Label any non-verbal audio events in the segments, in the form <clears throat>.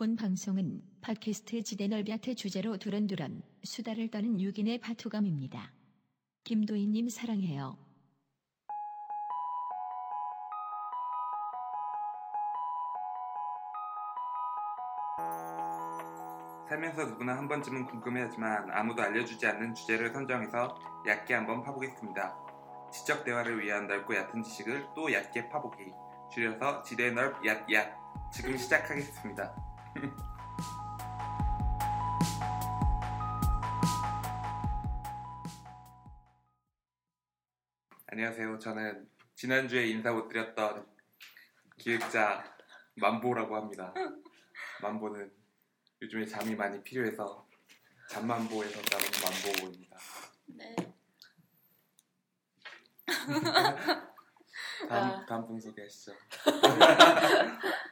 본 방송은 팟캐스트 지대넓야트 주제로 두런두런 수다를 떠는 6인의 파투감입니다. 김도희님 사랑해요. 살면서 누구나 한 번쯤은 궁금해하지만 아무도 알려주지 않는 주제를 선정해서 얕게 한번 파보겠습니다. 지적 대화를 위한 넓고 얕은 지식을 또 얕게 파보기. 줄여서 지대 넓 얕 얕. 지금 시작하겠습니다. 안녕하세요. 저는 지난주에 인사 못 드렸던 기획자 만보라고 합니다. 만보는 요즘에 잠이 많이 필요해서 잠만보에서 따른 만보입니다. 네. <laughs> 다음, 아. 다음 분 소개하시죠.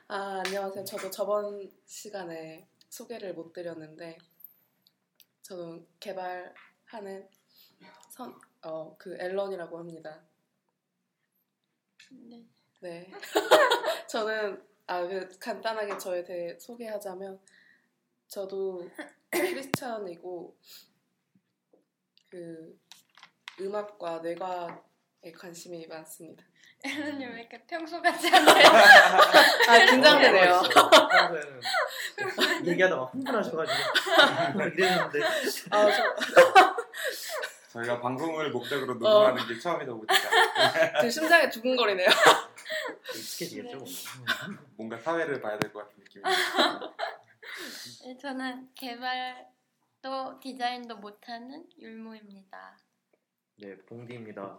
아, 안녕하세요. 저도 저번 시간에 소개를 못 드렸는데, 저도 개발하는 선, 어, 그 앨런이라고 합니다. 네. 네. <laughs> 저는, 아, 그 간단하게 저에 대해 소개하자면, 저도 크리스찬이고, 그, 음악과 뇌과에 관심이 많습니다. 앨런님 왜 이렇게 평소 같지 않아요? 아, 긴장되네요. 평소에는 얘기하다 막 흥분하셔가지고 <laughs> 이랬는데 아, 저, <laughs> 저희가 방송을 목적으로 어. 녹음하는 게 처음이다 보니까 제 심장이 두근거리네요. 익숙해지겠죠 뭐. <laughs> 뭔가 사회를 봐야 될 것 같은 느낌이 네, 저는 개발도 디자인도 못하는 율무입니다. 네 봉디입니다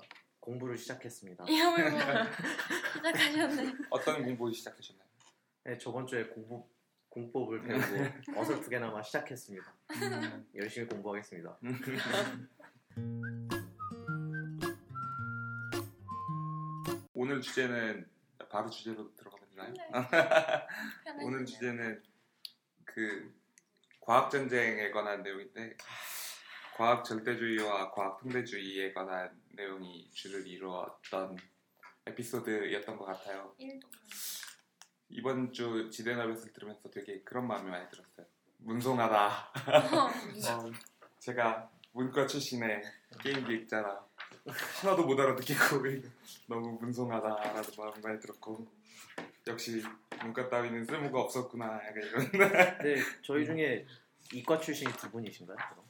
공부를 시작했습니다 이름을 <laughs> 시작하셨네. 어떤 공부 시작하셨나요? 네 저번 주에 공부 공법을 배우고 어설프게나마 시작했습니다 열심히 공부하겠습니다 오늘 주제는 바로 주제로 들어가면 되나요? 네. <laughs> 오늘 주제는 그 과학 전쟁에 관한 내용인데 과학 절대주의와 과학 통대주의에 관한 내용이 주를 이루었던 에피소드였던 것 같아요. 이번 주 지대나벳을 들으면서 되게 그런 마음이 많이 들었어요. 문송하다. 어, <laughs> 어, 제가 문과 출신의 게임 기획자라 하나도 못 알아듣겠고 <laughs> 너무 문송하다라는 마음이 많이 들었고 역시 문과 따위는 쓸모가 없었구나 약간 이런 네 저희 중에 이과 출신이 두 분이신가요? 그럼?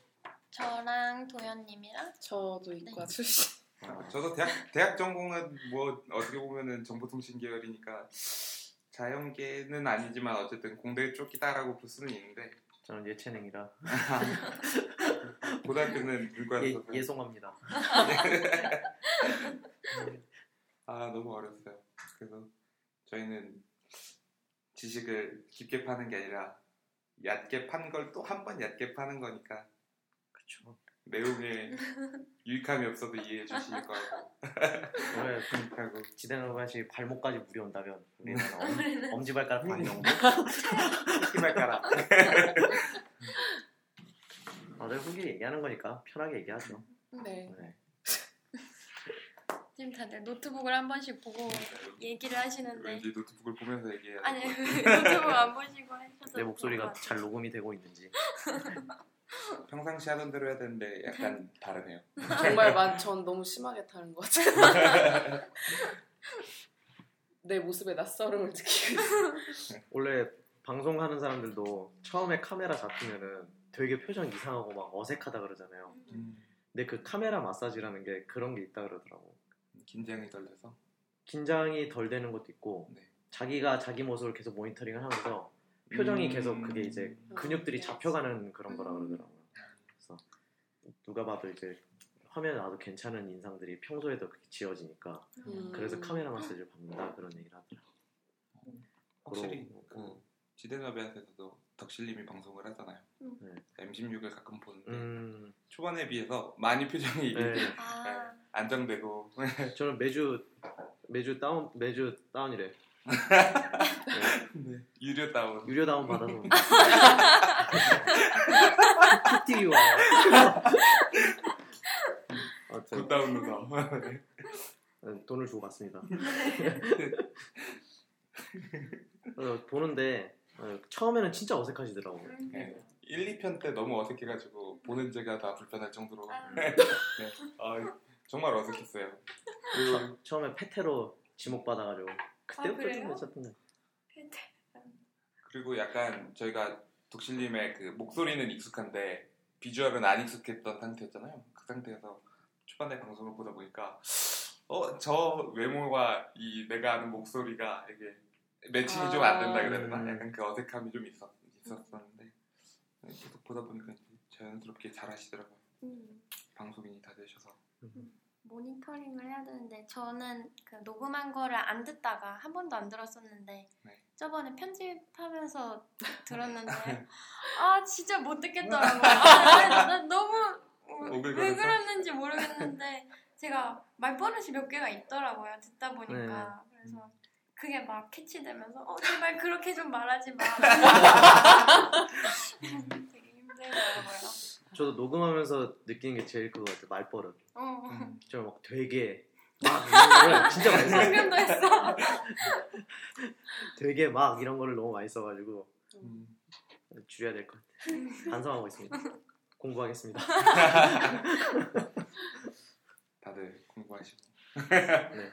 저랑 도현님이랑 저도 이과 네. 출신. 아, <laughs> 저도 대학 대학 전공은 뭐 어떻게 보면은 정보통신 계열이니까 자연계는 아니지만 어쨌든 공대 쪽이다라고 볼 수는 있는데 저는 예체능이라 <laughs> 고등학교는 예, 문과여서 예송합니다 <laughs> 아 너무 어렸어요. 그래서 저희는 지식을 깊게 파는 게 아니라 얕게 판 걸 또 한 번 얕게 파는 거니까 그쵸. 내용에 유익함이 없어도 이해해 주실 거라고. 오늘 그 생각하고 지대나밭이 발목까지 물이 온다면 우리는 <laughs> 엄, 엄지발가락 반 정도 희말가라 다들 후기 얘기하는 거니까 편하게 얘기하죠. 네. 네. 지금 다들 노트북을 한 번씩 보고 얘기를 하시는데. 왠지 노트북을 보면서 얘기해야 아니 돼. 노트북 안 보시고 하셔서 내 목소리가 잘 녹음이 되고 있는지 <laughs> 평상시 하던 대로 해야 되는데 약간 다르네요. 정말 만, 전 너무 심하게 타는 것 같아요. <laughs> 내 모습에 낯설음을 느끼고 있어요. 원래 방송하는 사람들도 처음에 카메라 잡히면은 되게 표정 이상하고 막 어색하다 그러잖아요. 음, 근데 그 카메라 마사지라는 게 그런 게 있다 그러더라고. 긴장이 덜 돼서 긴장이 덜 되는 것도 있고 네. 자기가 자기 모습을 계속 모니터링을 하면서 표정이 음. 계속 그게 이제 근육들이 잡혀가는 그런 거라 그러더라고요. 그래서 누가 봐도 이제 화면에 나와도 괜찮은 인상들이 평소에도 그렇게 지어지니까 음. 그래서 카메라 마사지를 받는다 그런 얘기를 하더라고요. 확실히 그 어, 지대너비한테서도 덕실님이 방송을 하잖아요. 네. M16을 가끔 보는데 음, 초반에 비해서 많이 표정이 네. <laughs> 아, 안정되고 저는 매주 매주 다운 매주 다운이래. 네, <laughs> 유료 다운 유료 다운 받아서 <laughs> PTV 와요. <laughs> 아무튼 good downloader 네, 돈을 주고 봤습니다. 그래서 보는데 어, 처음에는 진짜 어색하시더라고요. 음. 네. 1, 2편 때 너무 어색해가지고 보는 제가 다 불편할 정도로 아, 네. 아, 정말 어색했어요. 그리고 처음에 페테로 지목 받아가지고 그때부터 좀 그래요? 괜찮던 거. 그리고 약간 저희가 독실님의 그 목소리는 익숙한데 비주얼은 안 익숙했던 상태였잖아요. 그 상태에서 초반에 방송을 보다 보니까 어 저 외모와 이 내가 아는 목소리가 이게 매칭이 좀안 된다 되나? 음. 약간 그 어색함이 좀 있었, 있었었는데 계속 보다 보니까 자연스럽게 잘 하시더라고요. 음. 방송인이 다 되셔서 모니터링을 해야 되는데 저는 그 녹음한 거를 안 듣다가 한 번도 안 들었었는데 네. 저번에 편집하면서 <laughs> 들었는데 아 진짜 못 듣겠더라고요. <laughs> 아, 나, 나 너무 왜? 그랬는지 모르겠는데 제가 말버릇이 몇 개가 있더라고요. 듣다 보니까 그래서 그게 막 캐치되면서 어 제발 그렇게 좀 말하지 마. <laughs> 되게 힘들더라고요. 저도 녹음하면서 느끼는 게 제일 그거 같아요. 말버릇. 어. <laughs> 저막 되게 막 이런 거를 <laughs> 진짜 많이 써요. 방금도 했어. <laughs> 되게 막 이런 거를 너무 많이 써가지고 음. 줄여야 될 것 같아요. 반성하고 있습니다. 공부하겠습니다. 다들 공부하시고 네.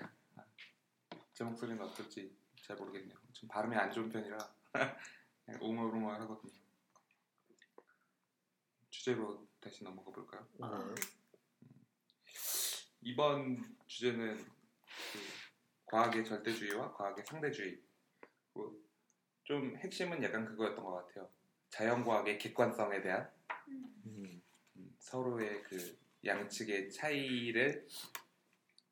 제 목소리는 어떨지 잘 모르겠네요. 좀 발음이 안 좋은 편이라 웅얼웅얼 하거든요. 주제로 다시 넘어가 볼까요? 아, 이번 주제는 그 과학의 절대주의와 과학의 상대주의. 뭐좀 핵심은 약간 그거였던 것 같아요. 자연과학의 객관성에 대한 음, 음, 서로의 그 양측의 차이를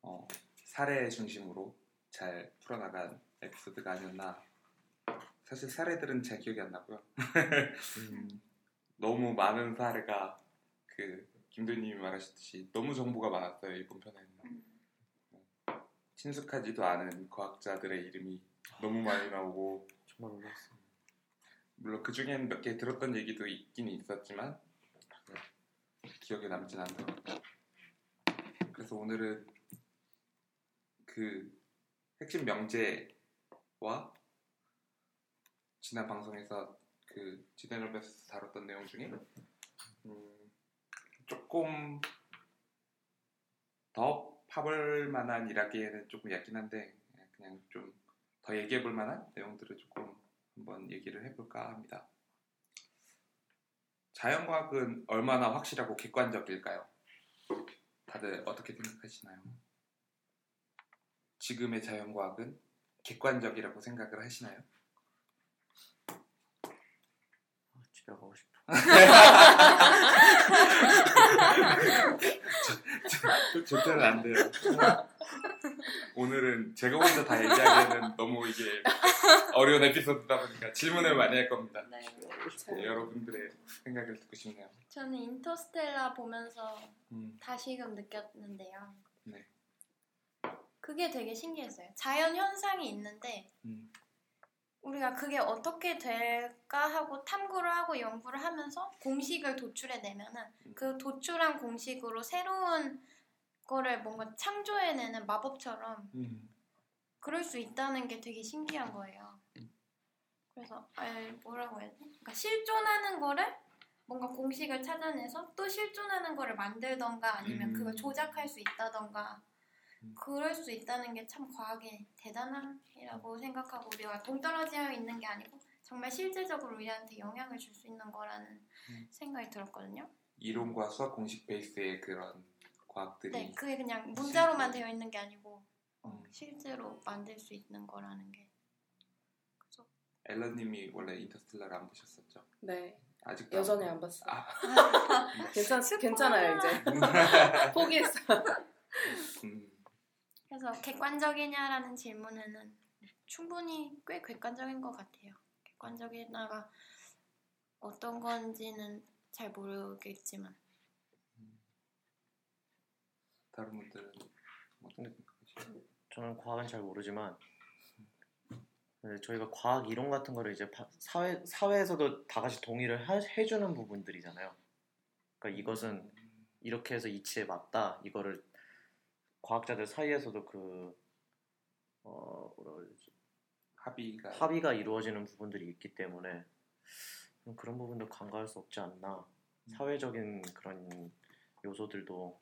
어, 사례 중심으로 잘 풀어나간 에피소드가 아니었나. 사실 사례들은 잘 기억이 안 나고요. 음, 너무 많은 사례가 그 김도희님이 말하셨듯이 너무 정보가 많았어요 이번 편에는. 친숙하지도 않은 과학자들의 이름이 너무 많이 나오고 정말 놀랐어요. 물론 그 중에는 몇 개 들었던 얘기도 있긴 있었지만 기억에 남진 않더라고요. 그래서 오늘은 그 핵심 명제와 지난 방송에서 그 지대너베스 다뤘던 내용 중에 음, 조금 더 파볼 만한 이라기에는 조금 얕긴 한데 그냥 좀 더 얘기해 볼 만한 내용들을 조금 한번 얘기를 해볼까 합니다. 자연과학은 얼마나 확실하고 객관적일까요? 다들 어떻게 생각하시나요? 지금의 자연과학은 객관적이라고 생각을 하시나요? 아, 집에 가고 싶어. <laughs> 저 때는 안 돼요. 오늘은 제가 혼자 다 얘기하기에는 너무 이게 어려운 에피소드다 보니까 질문을 많이 할 겁니다. 네. 네, 여러분들의 생각을 듣고 싶네요. 저는 인터스텔라 보면서 음, 다시금 느꼈는데요. 네. 그게 되게 신기했어요. 자연 현상이 있는데 음, 우리가 그게 어떻게 될까 하고 탐구를 하고 연구를 하면서 공식을 도출해 내면은 음. 그 도출한 공식으로 새로운 거를 뭔가 창조해내는 마법처럼 음, 그럴 수 있다는 게 되게 신기한 거예요. 그래서 아 뭐라고 해야 지 그러니까 실존하는 거를 뭔가 공식을 찾아내서 또 실존하는 거를 만들던가 아니면 음. 그걸 조작할 수 있다던가 음. 그럴 수 있다는 게 참 과학의 대단함이라고 생각하고 우리가 동떨어져 있는 게 아니고 정말 실제적으로 우리한테 영향을 줄 수 있는 거라는 음. 생각이 들었거든요. 이론과 수학 공식 베이스의 그런 과학들이 네, 그게 그냥 문자로만 실제- 되어 있는 게 아니고 어, 음. 실제로 만들 수 있는 거라는 게. 그래서 앨런님이 원래 인터스텔라를 안 보셨었죠? 네 아직도 여전히 안 안 봤어요. 아. <laughs> 괜찮 괜찮아요 이제 <laughs> 포기했어. 음, 그래서 객관적이냐라는 질문에는 충분히 꽤 객관적인 것 같아요. 객관적이다가 어떤 건지는 잘 모르겠지만 다른 분들은 어떻게 생각하시나요? 저는 과학은 잘 모르지만 네, 저희가 과학 이론 같은 거를 이제 바- 사회 사회에서도 다 같이 동의를 하- 해주는 부분들이잖아요. 그러니까 이것은 이렇게 해서 이치에 맞다. 이거를 과학자들 사이에서도 그 어, 뭐라 그러지? 합의가 합의가 이루어지는 부분들이 있기 때문에 음, 그런 부분도 간과할 수 없지 않나. 사회적인 그런 요소들도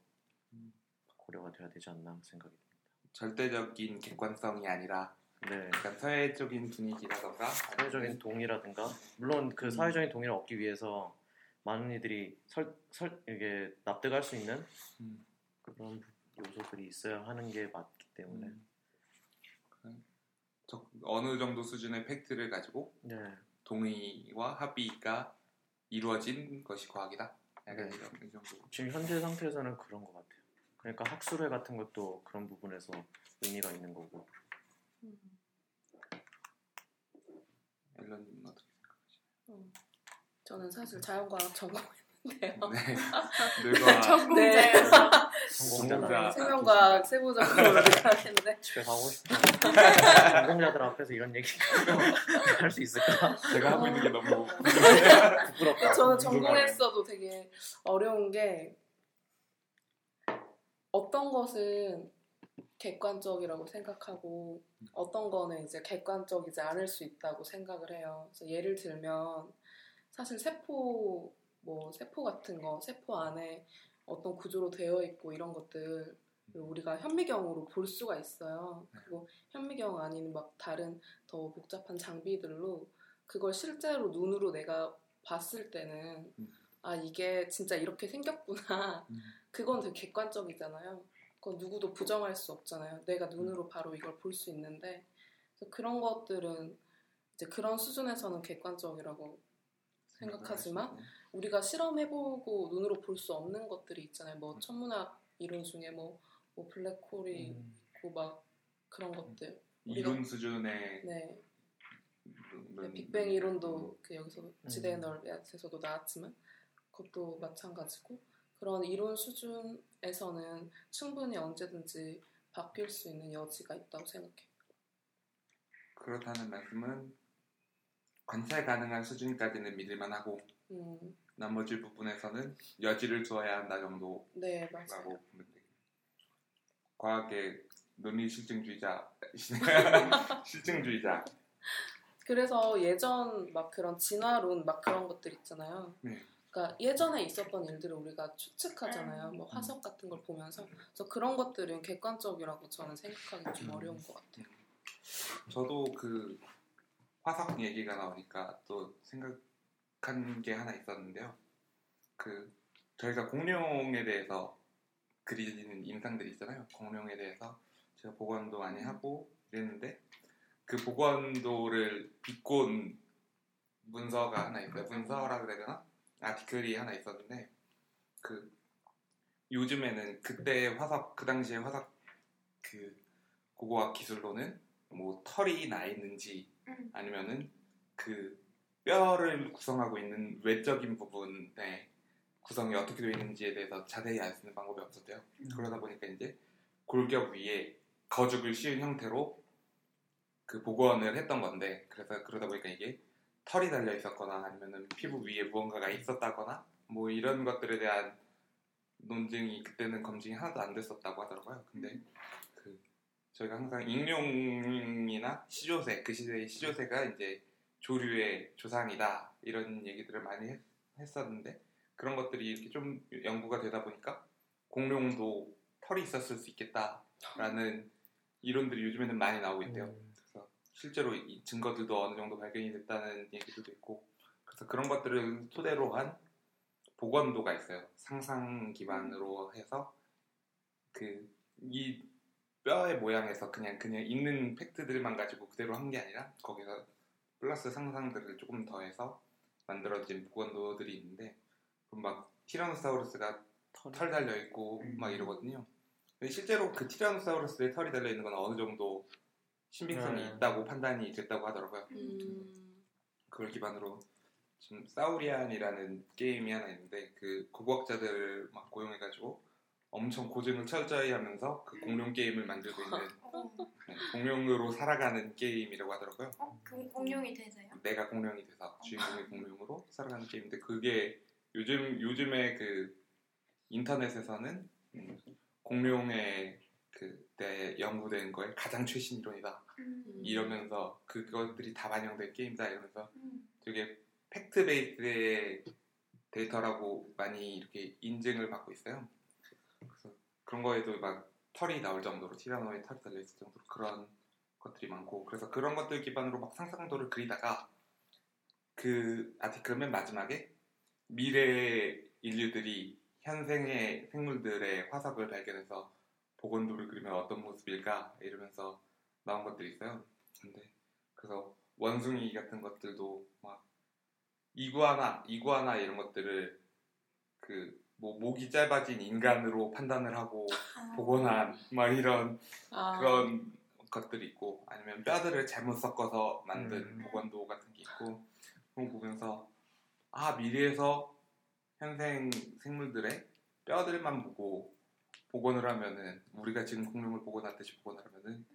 고려가 돼야 되지 않나 생각이 듭니다. 절대적인 객관성이 아니라 네. 약간 사회적인 분위기라던가 사회적인 동의라든가 물론 그 음. 사회적인 동의를 얻기 위해서 많은 이들이 설, 설 이게 납득할 수 있는 음. 그런 요소들이 있어야 하는 게 맞기 때문에 음. 적- 어느 정도 수준의 팩트를 가지고 네. 동의와 합의가 이루어진 것이 과학이다. 약간 네. 이런 이 정도. 지금 현재 상태에서는 그런 것 같아요. 그러니까 학술회 같은 것도 그런 부분에서 의미가 있는 거고 음. 앨런님은 어떻게 음. 저는 사실 자연과학 전공했는데요. 네. <laughs> 늙어 전공자예요. 전공자다. 아, 생명과학 세부적으로 하겠는데 집에 가고 싶어. 전공자들 앞에서 이런 얘기 <laughs> 할 수 있을까? 제가 하고 있는 게 너무 <laughs> 부끄럽다. 저는 전공했어도 되게 어려운 게 어떤 것은 객관적이라고 생각하고 어떤 거는 이제 객관적이지 않을 수 있다고 생각을 해요. 그래서 예를 들면 사실 세포 뭐 세포 같은 거 세포 안에 어떤 구조로 되어 있고 이런 것들 우리가 현미경으로 볼 수가 있어요. 그리고 현미경 아닌 막 다른 더 복잡한 장비들로 그걸 실제로 눈으로 내가 봤을 때는 음. 아 이게 진짜 이렇게 생겼구나. 음. 그건 되게 객관적이잖아요. 그건 누구도 부정할 수 없잖아요. 내가 눈으로 바로 이걸 볼 수 있는데 그런 것들은 이제 그런 수준에서는 객관적이라고 생각하지만 우리가 실험해보고 눈으로 볼 수 없는 것들이 있잖아요. 뭐 천문학 이론 중에 뭐, 뭐 블랙홀이 음. 있고 막 그런 것들. 이론 수준의 네. 음, 네, 빅뱅 이론도 그 여기서 음. 지대의 넓이에서도 나왔지만 그것도 마찬가지고 그런 이론 수준에서는 충분히 언제든지 바뀔 수 있는 여지가 있다고 생각해요. 그렇다는 말씀은 관찰 가능한 수준까지는 믿을만 하고 음, 나머지 부분에서는 여지를 두어야 한다 정도라고 네. 보면 되겠네요. 과학의 논리 실증주의자 <laughs> 실증주의자 그래서 예전 막 그런 진화론 막 그런 것들 있잖아요. 네. 그러니까 예전에 있었던 일들을 우리가 추측하잖아요. 음. 뭐 화석 같은 걸 보면서 그래서 그런 것들은 객관적이라고 저는 생각하기 좀 음. 어려운 것 같아요. 저도 그 화석 얘기가 나오니까 또 생각 한 게 하나 있었는데요. 그 저희가 공룡에 대해서 그리는 인상들이 있잖아요. 공룡에 대해서 제가 복원도 많이 하고 이랬는데 그 복원도를 비꼰 문서가 하나 있어요. 문서라 그래야 되나? 아티클이 하나 있었는데 그 요즘에는 그때 화석 그 당시에 화석 그 고고학 기술로는 뭐 털이 나 있는지 음. 아니면은 그 뼈를 구성하고 있는 외적인 부분의 구성이 어떻게 되어 있는지에 대해서 자세히 알 수 있는 방법이 없었대요. 그러다 보니까 이제 골격 위에 거죽을 씌운 형태로 그 복원을 했던 건데 그래서 그러다 보니까 이게 털이 달려 있었거나 아니면은 피부 위에 무언가가 있었다거나 뭐 이런 것들에 대한 논증이 그때는 검증이 하나도 안 됐었다고 하더라고요. 근데 그 저희가 항상 익룡이나 시조새 그 시대의 시조새가 이제 조류의 조상이다 이런 얘기들을 많이 했, 했었는데 그런 것들이 이렇게 좀 연구가 되다 보니까 공룡도 털이 있었을 수 있겠다라는 이론들이 요즘에는 많이 나오고 있대요. 음. 그래서 실제로 이 증거들도 어느 정도 발견이 됐다는 얘기들도 있고 그래서 그런 것들을 토대로 한 복원도가 있어요. 상상 기반으로 해서 그 이 뼈의 모양에서 그냥 그냥 있는 팩트들만 가지고 그대로 한 게 아니라 거기서 플러스 상상들을 조금 더해서 만들어진 복원도들이 있는데 그럼 막 티라노사우루스가 털 달려 있고 음. 막 이러거든요. 근데 실제로 그 티라노사우루스에 털이 달려 있는 건 어느 정도 신빙성이 네. 있다고 판단이 됐다고 하더라고요. 음, 그걸 기반으로 지금 사우리안이라는 게임이 하나 있는데 그 고고학자들 막 고용해가지고 엄청 고증을 철저히 하면서 그 공룡 게임을 만들고 있는 어, <laughs> 네, 공룡으로 살아가는 게임이라고 하더라고요. 어? 그 공룡이 되세요? 내가 공룡이 돼서 주인공이 공룡으로 살아가는 게임인데 그게 요즘 요즘에 그 인터넷에서는 음, 공룡의 그때 연구된 거에 가장 최신 이론이다 음. 이러면서 그것들이 다 반영된 게임이다 이러면서 음. 되게 팩트 베이스의 데이터라고 많이 이렇게 인증을 받고 있어요. 그래서 그런 거에도 막 털이 나올 정도로 티라노에 털이 달려 있을 정도로 그런 것들이 많고 그래서 그런 것들 기반으로 막 상상도를 그리다가 그 article 맨 마지막에 미래 인류들이 현생의 생물들의 화석을 발견해서 복원도를 그리면 어떤 모습일까 이러면서 나온 것들이 있어요. 근데 그래서 원숭이 같은 것들도 막 이구아나, 이구아나 이런 것들을 그 뭐 목이 짧아진 인간으로 판단을 하고 아. 복원한 막 이런 아, 그런 것들이 있고 아니면 뼈들을 잘못 섞어서 만든 음. 복원도 같은 게 있고 그런 거 보면서 아 미래에서 현생 생물들의 뼈들만 보고 복원을 하면은 우리가 지금 공룡을 복원하듯이 복원을 하면은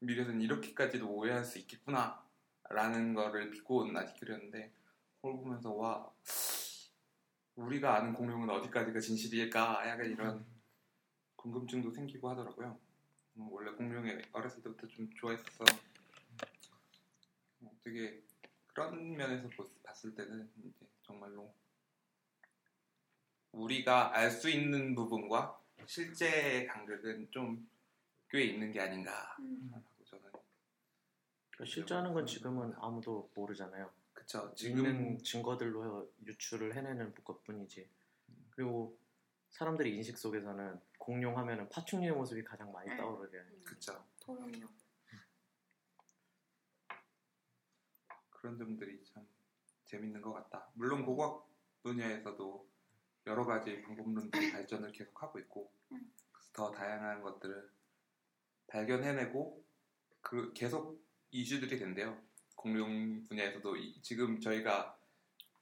미래에서는 이렇게까지도 오해할 수 있겠구나 라는 거를 비고 온 아티클이었는데 그걸 보면서 와 우리가 아는 공룡은 어디까지가 진실일까 약간 이런 궁금증도 생기고 하더라고요. 음, 원래 공룡에 어렸을 때부터 좀 좋아했어서 어, 되게 그런 면에서 보- 봤을 때는 이제 정말로 우리가 알 수 있는 부분과 실제 간극은 좀 꽤 있는 게 아닌가 음. 하고 저는 그러니까 실제 하는 건 지금은 아무도 모르잖아요. 그쵸 있는 지금 증거들로 유출을 해내는 것뿐이지. 그리고 사람들이 인식 속에서는 공룡 하면은 파충류의 모습이 가장 많이 음. 떠오르게. 그쵸 도롱이요. 그런 점들이 참 재밌는 것 같다. 물론 고고학 분야에서도 여러 가지 방법론들이 <coughs> 발전을 계속하고 있고 음. 그래서 더 다양한 것들을 발견해내고 그 계속 이슈들이 된대요. 공룡 분야에서도 이- 지금 저희가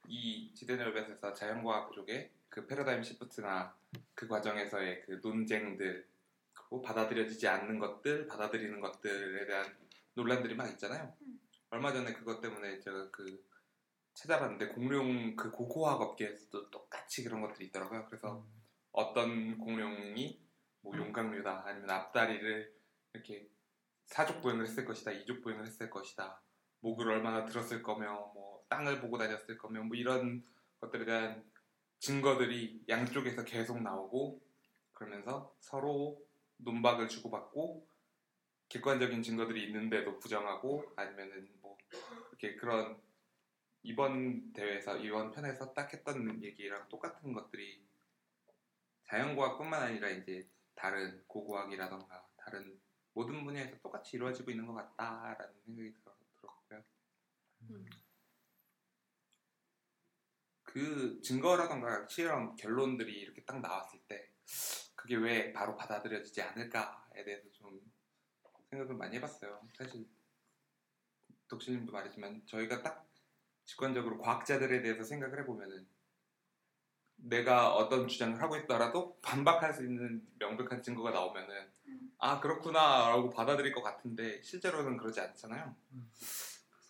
이 지대널벳에서 자연과학 쪽에 그 패러다임 시프트나 그 과정에서의 그 논쟁들 그리고 받아들여지지 않는 것들, 받아들이는 것들에 대한 논란들이 막 있잖아요. 음. 얼마 전에 그것 때문에 제가 그 찾아봤는데 공룡 그 고고학 업계에서도 똑같이 그런 것들이 있더라고요. 그래서 어떤 공룡이 뭐 용광류다 아니면 앞다리를 이렇게 사족 보행을 했을 것이다, 이족 보행을 했을 것이다, 목을 얼마나 들었을 거며, 뭐 땅을 보고 다녔을 거며, 뭐 이런 것들에 대한 증거들이 양쪽에서 계속 나오고 그러면서 서로 논박을 주고받고 객관적인 증거들이 있는데도 부정하고 아니면은 뭐 이렇게 그런 이번 대회에서 이번 편에서 딱 했던 얘기랑 똑같은 것들이 자연과학뿐만 아니라 이제 다른 고고학이라던가 다른 모든 분야에서 똑같이 이루어지고 있는 것 같다라는 생각이 들어, 들었고요. 음. 그 증거라던가 실험 결론들이 이렇게 딱 나왔을 때 그게 왜 바로 받아들여지지 않을까에 대해서 좀 생각을 많이 해봤어요. 사실 독신님도 말했지만 저희가 딱 직관적으로 과학자들에 대해서 생각을 해보면은 내가 어떤 주장을 하고 있더라도 반박할 수 있는 명백한 증거가 나오면은 음. 아 그렇구나라고 받아들일 것 같은데 실제로는 그러지 않잖아요.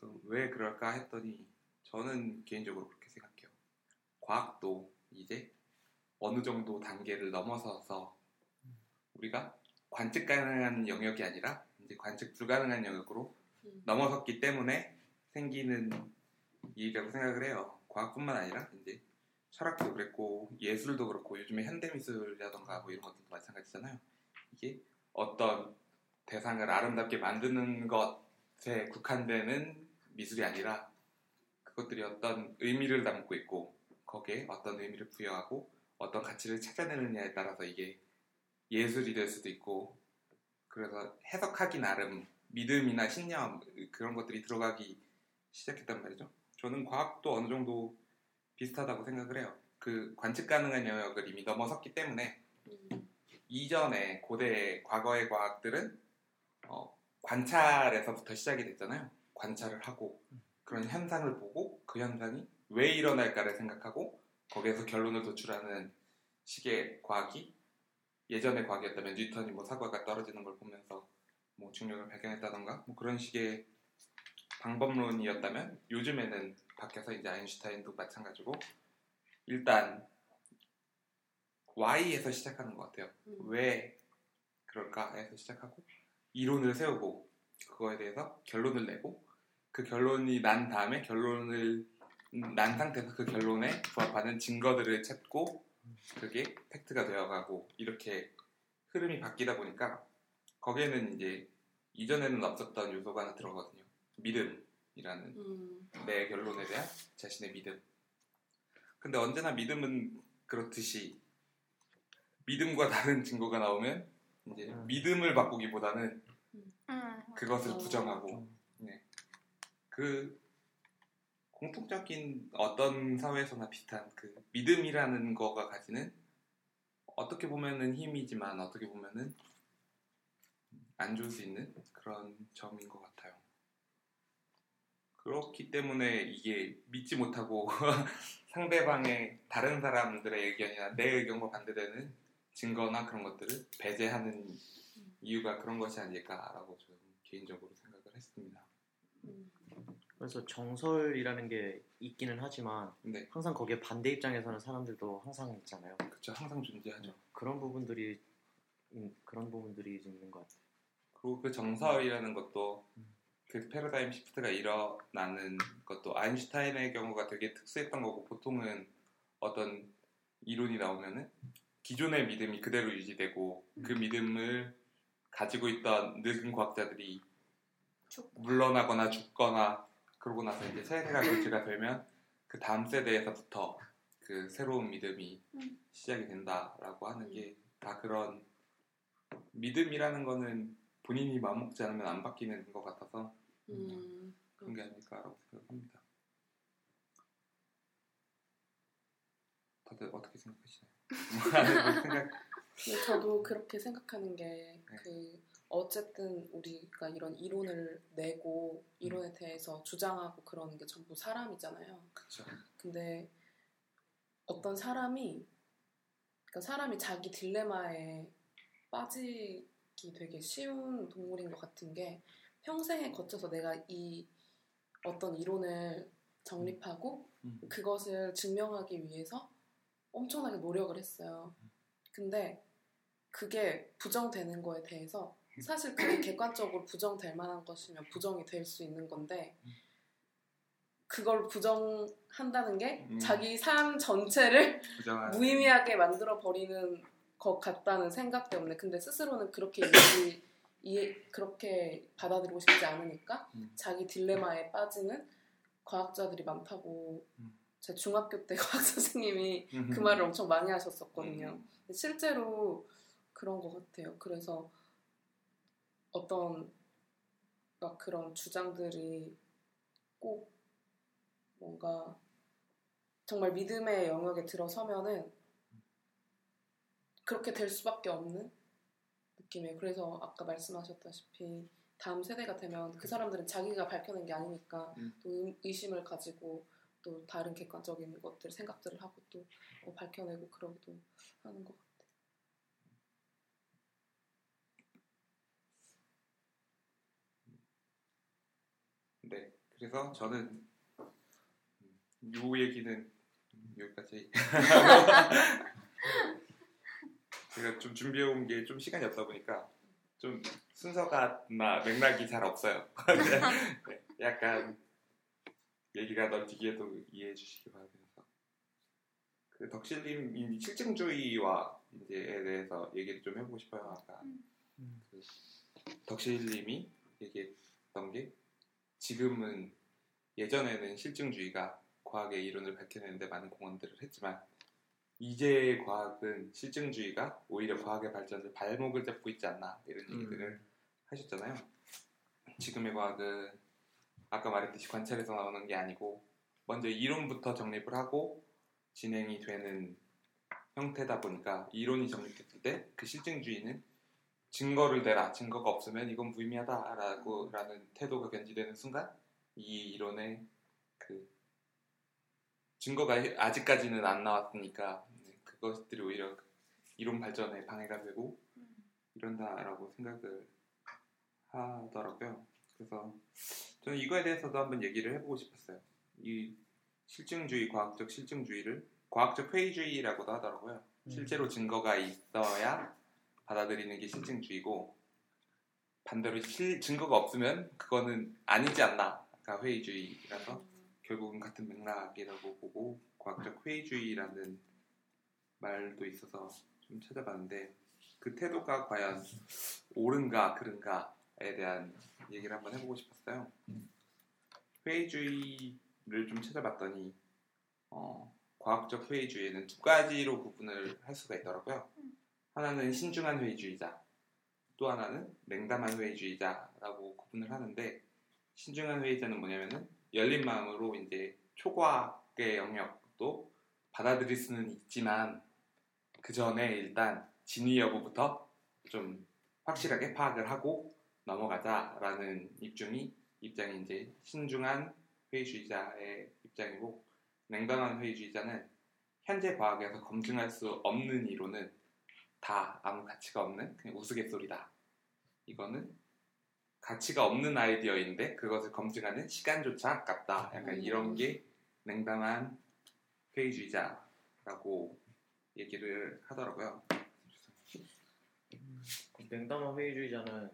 그래서 왜 그럴까 했더니 저는 개인적으로 그렇게 생각해요. 과학도 이제 어느 정도 단계를 넘어서서 우리가 관측 가능한 영역이 아니라 이제 관측 불가능한 영역으로 음. 넘어섰기 때문에 생기는 일이라고 생각을 해요. 과학뿐만 아니라 이제 철학도 그랬고 예술도 그렇고 요즘에 현대미술이라던가 뭐 이런 것들도 마찬가지잖아요. 이게 어떤 대상을 아름답게 만드는 것에 국한되는 미술이 아니라 그것들이 어떤 의미를 담고 있고 거기에 어떤 의미를 부여하고 어떤 가치를 찾아내느냐에 따라서 이게 예술이 될 수도 있고 그래서 해석하기 나름 믿음이나 신념 그런 것들이 들어가기 시작했단 말이죠. 저는 과학도 어느 정도 비슷하다고 생각을 해요. 그 관측 가능한 영역을 이미 넘어섰기 때문에 음. 이전에 고대 과거의 과학들은 어, 관찰에서부터 시작이 됐잖아요. 관찰을 하고 그런 현상을 보고 그 현상이 왜 일어날까를 생각하고 거기에서 결론을 도출하는 식의 과학이 예전의 과학이었다면 뉴턴이 뭐 사과가 떨어지는 걸 보면서 뭐 중력을 발견했다던가 뭐 그런 식의 방법론이었다면 요즘에는 바뀌어서 이제 아인슈타인도 마찬가지고 일단 Y에서 시작하는 것 같아요. 음. 왜 그럴까 해서 시작하고 이론을 세우고 그거에 대해서 결론을 내고 그 결론이 난 다음에 결론을 난 상태에서 그 결론에 부합하는 증거들을 찾고 그게 팩트가 되어가고 이렇게 흐름이 바뀌다 보니까 거기에는 이제 이전에는 없었던 요소가 하나 들어거든요. 믿음이라는 음, 내 결론에 대한 자신의 믿음. 근데 언제나 믿음은 그렇듯이 믿음과 다른 증거가 나오면 이제 음. 믿음을 바꾸기보다는 음, 그것을 어. 부정하고 그 공통적인 어떤 사회에서나 비슷한 그 믿음이라는 거가 가지는 어떻게 보면은 힘이지만 어떻게 보면은 안 좋을 수 있는 그런 점인 것 같아요. 그렇기 때문에 이게 믿지 못하고 <laughs> 상대방의 다른 사람들의 의견이나 내 의견과 반대되는 증거나 그런 것들을 배제하는 이유가 그런 것이 아닐까라고 저는 개인적으로 생각을 했습니다. 음. 그래서 정설이라는 게 있기는 하지만 근데 항상 거기에 반대 입장에 서는 사람들도 항상 있잖아요. 그쵸 항상 존재하죠. 그런 부분들이 음, 그런 부분들이 있는 것 같아요. 그리고 그 정설이라는 것도 음. 그 패러다임 시프트가 일어나는 것도 아인슈타인의 경우가 되게 특수했던 거고 보통은 어떤 이론이 나오면은 기존의 믿음이 그대로 유지되고 그 믿음을 가지고 있던 늙은 과학자들이. 물러나거나 죽거나 그러고 나서 이제 세대가 교체가 되면 그 다음 세대에서부터 그 새로운 믿음이 음. 시작이 된다라고 하는 게 다 그런 믿음이라는 거는 본인이 마음먹지 않으면 안 바뀌는 것 같아서 음, 그런 게 아닐까라고 생각합니다. 다들 어떻게 생각하시나요? 뭐 생각 근데 저도 그렇게 생각하는 게 네. 그 어쨌든 우리가 이런 이론을 내고 이론에 대해서 주장하고 그러는 게 전부 사람이잖아요. 그쵸. 근데 어떤 사람이 그러니까 사람이 자기 딜레마에 빠지기 되게 쉬운 동물인 것 같은 게 평생에 거쳐서 내가 이 어떤 이론을 정립하고 음. 그것을 증명하기 위해서 엄청나게 노력을 했어요. 근데 그게 부정되는 거에 대해서 사실 그게 객관적으로 부정될 만한 것이면 부정이 될 수 있는 건데 그걸 부정한다는 게 음. 자기 삶 전체를 무의미하게 만들어 버리는 것 같다는 생각 때문에 근데 스스로는 그렇게 이해, 이해 그렇게 받아들이고 싶지 않으니까 음. 자기 딜레마에 빠지는 과학자들이 많다고 음. 제 중학교 때 <laughs> 과학 선생님이 음. 그 말을 엄청 많이 하셨었거든요. 음. 실제로 그런 것 같아요. 그래서 어떤 막 그런 주장들이 꼭 뭔가 정말 믿음의 영역에 들어서면은 그렇게 될 수밖에 없는 느낌이에요. 그래서 아까 말씀하셨다시피 다음 세대가 되면 그 사람들은 자기가 밝혀낸 게 아니니까 음. 또 의- 의심을 가지고 또 다른 객관적인 것들 생각들을 하고 또 뭐 밝혀내고 그러기도 하는 것 같아요. 네. 그래서 저는 요 얘기는 여기까지 <laughs> 제가 좀 준비해온 게 좀 시간이 없다 보니까 좀 순서가 나 맥락이 잘 없어요. <laughs> 네, 약간 얘기가 널뛰기에도 이해해 주시기 바라면서 그 덕실님 실증주의와 이제에 대해서 얘기를 좀 해보고 싶어요. 아까 음. 그 덕실님이 얘기했던 게 지금은 예전에는 실증주의가 과학의 이론을 밝혀내는데 많은 공헌들을 했지만 이제의 과학은 실증주의가 오히려 과학의 발전을 발목을 잡고 있지 않나 이런 음. 얘기들을 하셨잖아요. 지금의 과학은 아까 말했듯이 관찰에서 나오는 게 아니고 먼저 이론부터 정립을 하고 진행이 되는 형태다 보니까 이론이 정립됐을 때 그 실증주의는 증거를 대라 증거가 없으면 이건 무의미하다라고 라는 태도가 견지되는 순간 이 이론의 그 증거가 아직까지는 안 나왔으니까 네, 그것들이 오히려 이론 발전에 방해가 되고 이런다라고 생각을 하더라고요. 그래서 저는 이거에 대해서도 한번 얘기를 해보고 싶었어요. 이 실증주의, 과학적 실증주의를 과학적 회의주의라고도 하더라고요. 음. 실제로 증거가 있어야 받아들이는 게 실증주의고 반대로 실 증거가 없으면 그거는 아니지 않나 가 회의주의라서 결국은 같은 맥락이라고 보고 과학적 회의주의라는 말도 있어서 좀 찾아봤는데 그 태도가 과연 옳은가 그른가에 대한 얘기를 한번 해보고 싶었어요. 회의주의를 좀 찾아봤더니 어, 과학적 회의주의에는 두 가지로 구분을 할 수가 있더라고요. 하나는 신중한 회의주의자, 또 하나는 냉담한 회의주의자라고 구분을 하는데 신중한 회의자는 뭐냐면은 열린 마음으로 이제 초과학의 영역도 받아들일 수는 있지만 그 전에 일단 진위 여부부터 좀 확실하게 파악을 하고 넘어가자라는 입장이 입장이 이제 신중한 회의주의자의 입장이고 냉담한 회의주의자는 현재 과학에서 검증할 수 없는 이론은 다 아무 가치가 없는 그냥 우스갯소리다. 이거는 가치가 없는 아이디어인데 그것을 검증하는 시간조차 아깝다. 약간 이런 게 냉담한 회의주의자라고 얘기를 하더라고요. 그 냉담한 회의주의자는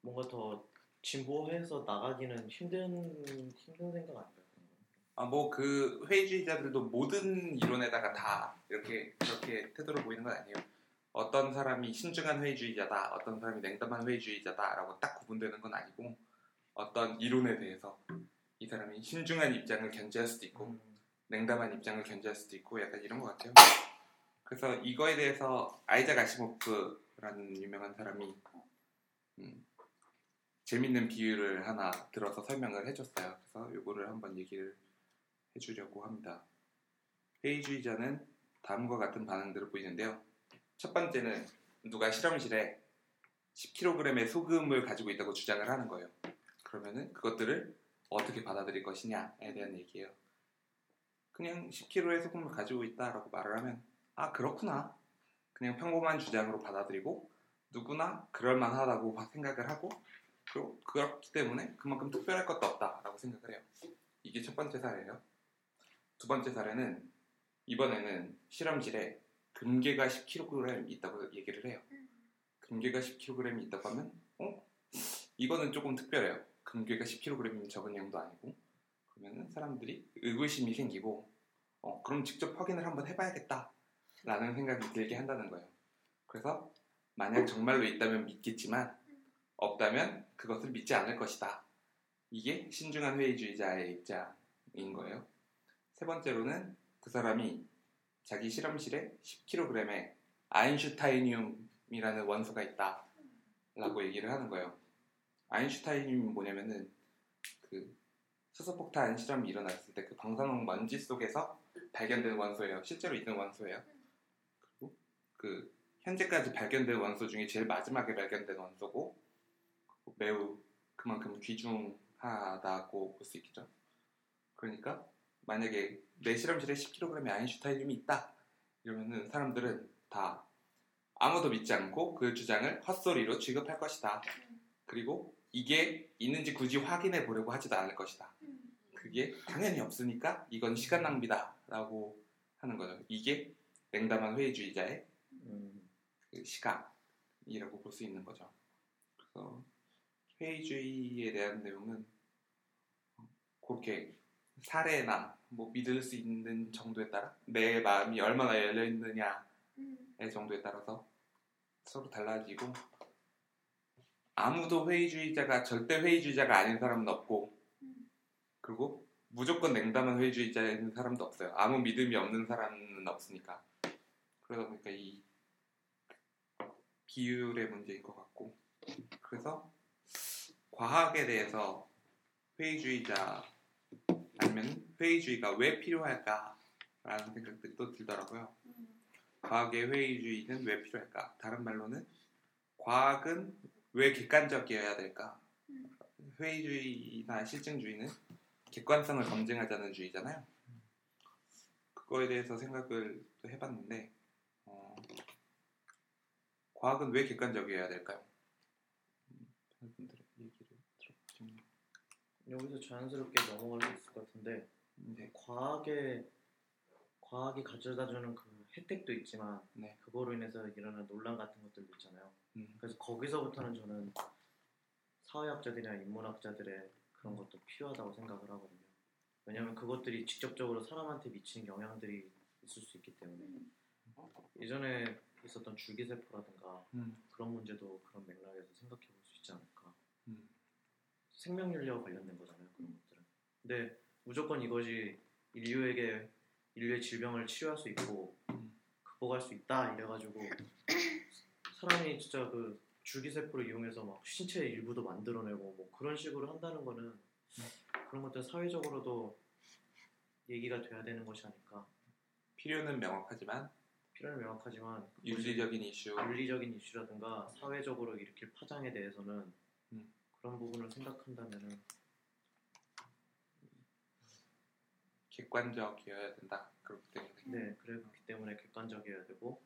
뭔가 더 진보해서 나가기는 힘든 힘든 생각 아닐까요? 아, 뭐그 회의주의자들도 모든 이론에다가 다 이렇게 그렇게 태도를 보이는 건 아니에요. 어떤 사람이 신중한 회의주의자다, 어떤 사람이 냉담한 회의주의자다라고 딱 구분되는 건 아니고 어떤 이론에 대해서 이 사람이 신중한 입장을 견지할 수도 있고 음, 냉담한 입장을 견지할 수도 있고 약간 이런 것 같아요. 그래서 이거에 대해서 아이작 아시모프라는 유명한 사람이 음, 재밌는 비유를 하나 들어서 설명을 해줬어요. 그래서 이거를 한번 얘기를 해주려고 합니다. 회의주의자는 다음과 같은 반응들을 보이는데요. 첫 번째는 누가 실험실에 10kg의 소금을 가지고 있다고 주장을 하는 거예요. 그러면은 그것들을 어떻게 받아들일 것이냐에 대한 얘기예요. 그냥 10kg의 소금을 가지고 있다라고 말을 하면 아 그렇구나 그냥 평범한 주장으로 받아들이고 누구나 그럴만하다고 생각을 하고 그렇기 때문에 그만큼 특별할 것도 없다라고 생각을 해요. 이게 첫 번째 사례예요. 두 번째 사례는 이번에는 실험실에 금괴가 10kg 있다고 얘기를 해요. 금괴가 10kg 있다고 하면 어? 이거는 조금 특별해요. 금괴가 10kg이면 적은 양도 아니고 그러면은 사람들이 의구심이 생기고 어, 그럼 직접 확인을 한번 해봐야겠다 라는 생각이 들게 한다는 거예요. 그래서 만약 정말로 있다면 믿겠지만 없다면 그것을 믿지 않을 것이다. 이게 신중한 회의주의자의 입장인 거예요. 세 번째로는 그 사람이 자기 실험실에 10kg의 아인슈타이늄이라는 원소가 있다. 라고 얘기를 하는 거예요. 아인슈타이늄이 뭐냐면은 그 수소폭탄 실험이 일어났을 때 그 방사능 먼지 속에서 발견된 원소예요. 실제로 있는 원소예요. 그리고 그 현재까지 발견된 원소 중에 제일 마지막에 발견된 원소고 매우 그만큼 귀중하다고 볼 수 있겠죠. 그러니까 만약에 내 실험실에 10kg의 아인슈타인륨이 있다 이러면은 사람들은 다 아무도 믿지 않고 그 주장을 헛소리로 취급할 것이다. 그리고 이게 있는지 굳이 확인해 보려고 하지도 않을 것이다. 그게 당연히 없으니까 이건 시간 낭비다라고 하는 거죠. 이게 냉담한 회의주의자의 음, 그 시각이라고 볼 수 있는 거죠. 그래서 회의주의에 대한 내용은 그렇게 사례나 뭐 믿을 수 있는 정도에 따라? 내 마음이 얼마나 열려 있느냐의 정도에 따라서 서로 달라지고. 아무도 회의주의자가 절대 회의주의자가 아닌 사람은 없고 그리고 무조건 냉담한 회의주의자인 사람도 없어요. 아무 믿음이 없는 사람은 없으니까. 그러다 보니까 이 비율의 문제인 것 같고. 그래서 과학에 대해서 회의주의자 아니면 회의주의가 왜 필요할까라는 생각들이 또 들더라고요. 과학의 회의주의는 왜 필요할까? 다른 말로는 과학은 왜 객관적이어야 될까? 회의주의나 실증주의는 객관성을 검증하자는 주의잖아요. 그거에 대해서 생각을 또 해봤는데 어, 과학은 왜 객관적이어야 될까요? 음, 분들의 얘기를 들어보시면 여기서 자연스럽게 넘어갈 수 있을 것 같은데 네. 과학의 과학이 가져다주는 그 혜택도 있지만 네. 그거로 인해서 일어나는 논란 같은 것들도 있잖아요. 음. 그래서 거기서부터는 저는 사회학자들이나 인문학자들의 그런 것도 필요하다고 생각을 하거든요. 왜냐하면 그것들이 직접적으로 사람한테 미치는 영향들이 있을 수 있기 때문에 예전에 있었던 줄기세포라든가 음. 그런 문제도 그런 맥락에서 생각해 볼 수 있지 않을까. 음. 생명윤리와 관련된 거잖아요. 그런 것들은. 근데 무조건 이것이 인류에게 인류의 질병을 치료할 수 있고 음. 극복할 수 있다 이래가지고 <clears throat> 사람이 진짜 그 줄기세포를 이용해서 막 신체의 일부도 만들어내고 뭐 그런 식으로 한다는 거는 그런 것들 사회적으로도 얘기가 돼야 되는 것이 아닐까. 필요는 명확하지만 필요는 명확하지만 윤리적인 이슈 윤리적인 이슈라든가 사회적으로 일으킬 파장에 대해서는 음. 그런 부분을 생각한다면은 객관적이어야 된다. 그렇기 때문에. 네 그렇기 때문에 객관적이어야 되고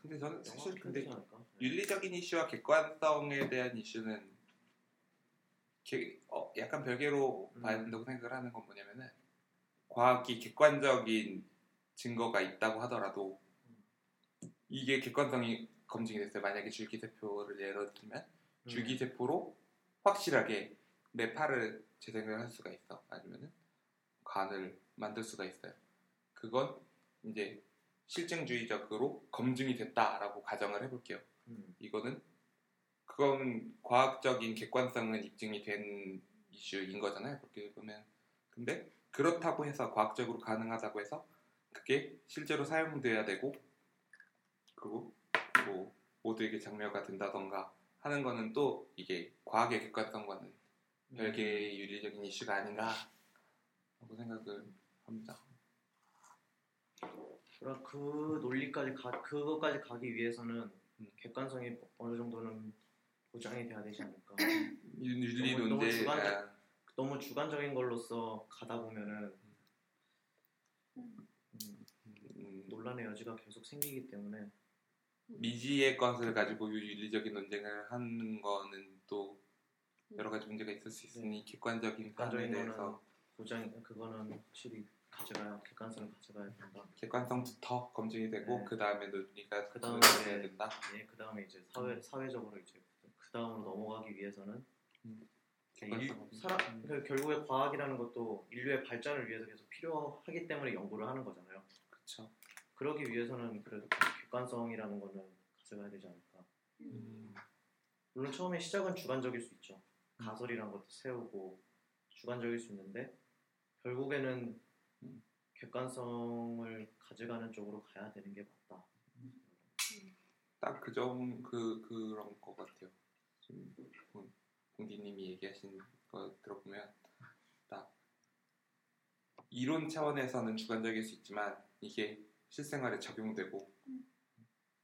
근데 저는 사실 근데? 네. 윤리적인 이슈와 객관성에 대한 이슈는 게- 어, 약간 별개로 음. 봐야 된다고 생각을 하는 건 뭐냐면은 과학이 객관적인 증거가 있다고 하더라도 이게 객관성이 검증이 됐어요. 만약에 줄기세포를 예로 들면 음. 줄기세포로 확실하게 내 팔을 재생을 할 수가 있어. 아니면은 간을 만들 수가 있어요. 그건 이제 실증주의적으로 검증이 됐다라고 가정을 해볼게요. 음. 이거는 그건 과학적인 객관성은 입증이 된 이슈인 거잖아요. 그렇게 보면 근데 그렇다고 해서 과학적으로 가능하다고 해서 그게 실제로 사용돼야 되고 그리고 뭐 모두에게 장려가 된다던가 하는 거는 또 이게 과학의 객관성과는 음. 별개의 윤리적인 이슈가 아닌가 하고 생각을 합니다. 그럼 그 논리까지 가 그것까지 가기 위해서는 음. 객관성이 어느 정도는 보장이 돼야 되지 않을까. <clears throat> 윤- 윤리 너무- 너무 논제 주관적- 너무 주관적인 걸로서 가다 보면은 음, 음, 논란의 여지가 계속 생기기 때문에 미지의 것을 가지고 윤리적인 논쟁을 하는 거는 또 여러 가지 문제가 있을 수 있으니 객관적인 사안에 객관적인 대해서 거는 보장 그거는 확실히 가져가야 객관성을 가져가야 된다. 객관성부터 검증이 되고 네. 그 다음에 논리가 그 다음에 해야 된다. 예, 그 다음에 이제 사회 사회적으로 이제 그 다음으로 넘어가기 위해서는 음. 일, 객관성. 사람 그러니까 결국에 과학이라는 것도 인류의 발전을 위해서 계속 필요하기 때문에 연구를 하는 거잖아요. 그렇죠. 그러기 위해서는 그래도 객관성이라는 거는 가져가야 되지 않을까. 음. 물론 처음에 시작은 주관적일 수 있죠. 가설이란 것도 세우고 주관적일 수 있는데 결국에는 음. 객관성을 가져가는 쪽으로 가야 되는 게 맞다. 딱 그 점 그 그런 것 같아요. 지금 본- 공디님이 얘기하신 거 들어보면 딱 이론 차원에서는 주관적일 수 있지만 이게 실생활에 적용되고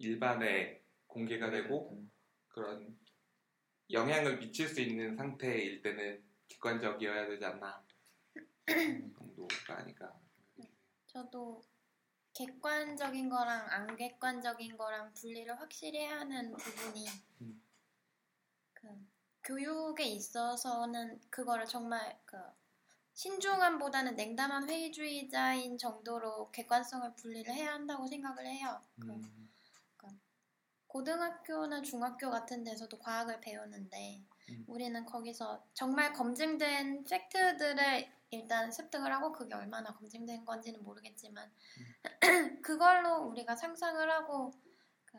일반에 공개가 되고 그런 영향을 미칠 수 있는 상태일 때는 객관적이어야 되지 않나 정도가 아닐까. 저도 객관적인 거랑 안 객관적인 거랑 분리를 확실히 해야 하는 부분이 음. 그 교육에 있어서는 그거를 정말 그 신중함보다는 냉담한 회의주의자인 정도로 객관성을 분리를 해야 한다고 생각을 해요. 그 음, 고등학교나 중학교 같은 데서도 과학을 배우는데 음. 우리는 거기서 정말 검증된 팩트들을 일단 습득을 하고 그게 얼마나 검증된 건지는 모르겠지만 <clears throat> 그걸로 우리가 상상을 하고 그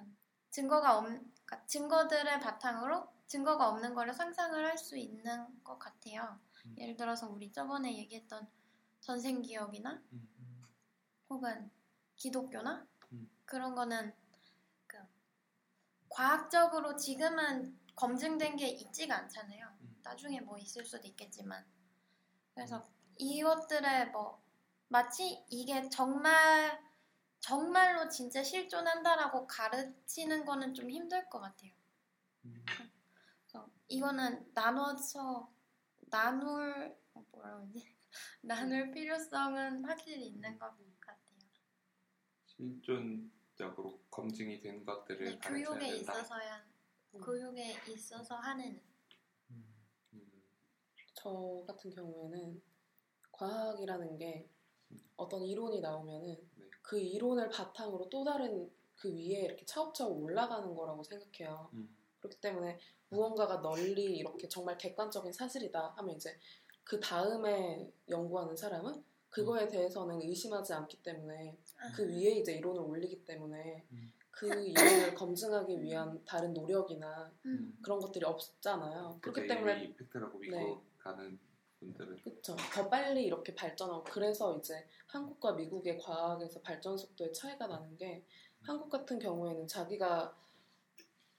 증거가 없 그러니까 증거들을 바탕으로 증거가 없는 거를 상상을 할 수 있는 것 같아요. 음. 예를 들어서 우리 저번에 얘기했던 전생 기억이나 혹은 기독교나 음. 그런 거는 그 과학적으로 지금은 검증된 게 있지가 않잖아요. 음. 나중에 뭐 있을 수도 있겠지만 그래서 이것들을 뭐 마치 이게 정말 정말로 진짜 실존한다라고 가르치는 거는 좀 힘들 것 같아요. 음. 그래서 이거는 나눠서 나눌 어, 뭐라 그러지? <laughs> 나눌 필요성은 확실히 있는 것 같아요. 실존 적으로 검증이 된 것들을 네, 교육에 된다. 있어서야 교육에 있어서 하는 음, 저 같은 경우에는 과학이라는 게 어떤 이론이 나오면은 네. 그 이론을 바탕으로 또 다른 그 위에 이렇게 차곡차곡 올라가는 거라고 생각해요. 음. 그렇기 때문에 무언가가 널리 이렇게 정말 객관적인 사실이다 하면 이제 그 다음에 연구하는 사람은 그거에 대해서는 의심하지 않기 때문에 그 위에 이제 이론을 올리기 때문에 음. 그 이론을 검증하기 위한 다른 노력이나 음. 그런 것들이 없잖아요. 그렇기 때문에 이펙트라고 믿고 네. 가는 분들은 그쵸. 더 빨리 이렇게 발전하고 그래서 이제 한국과 미국의 과학에서 발전 속도의 차이가 나는 게 한국 같은 경우에는 자기가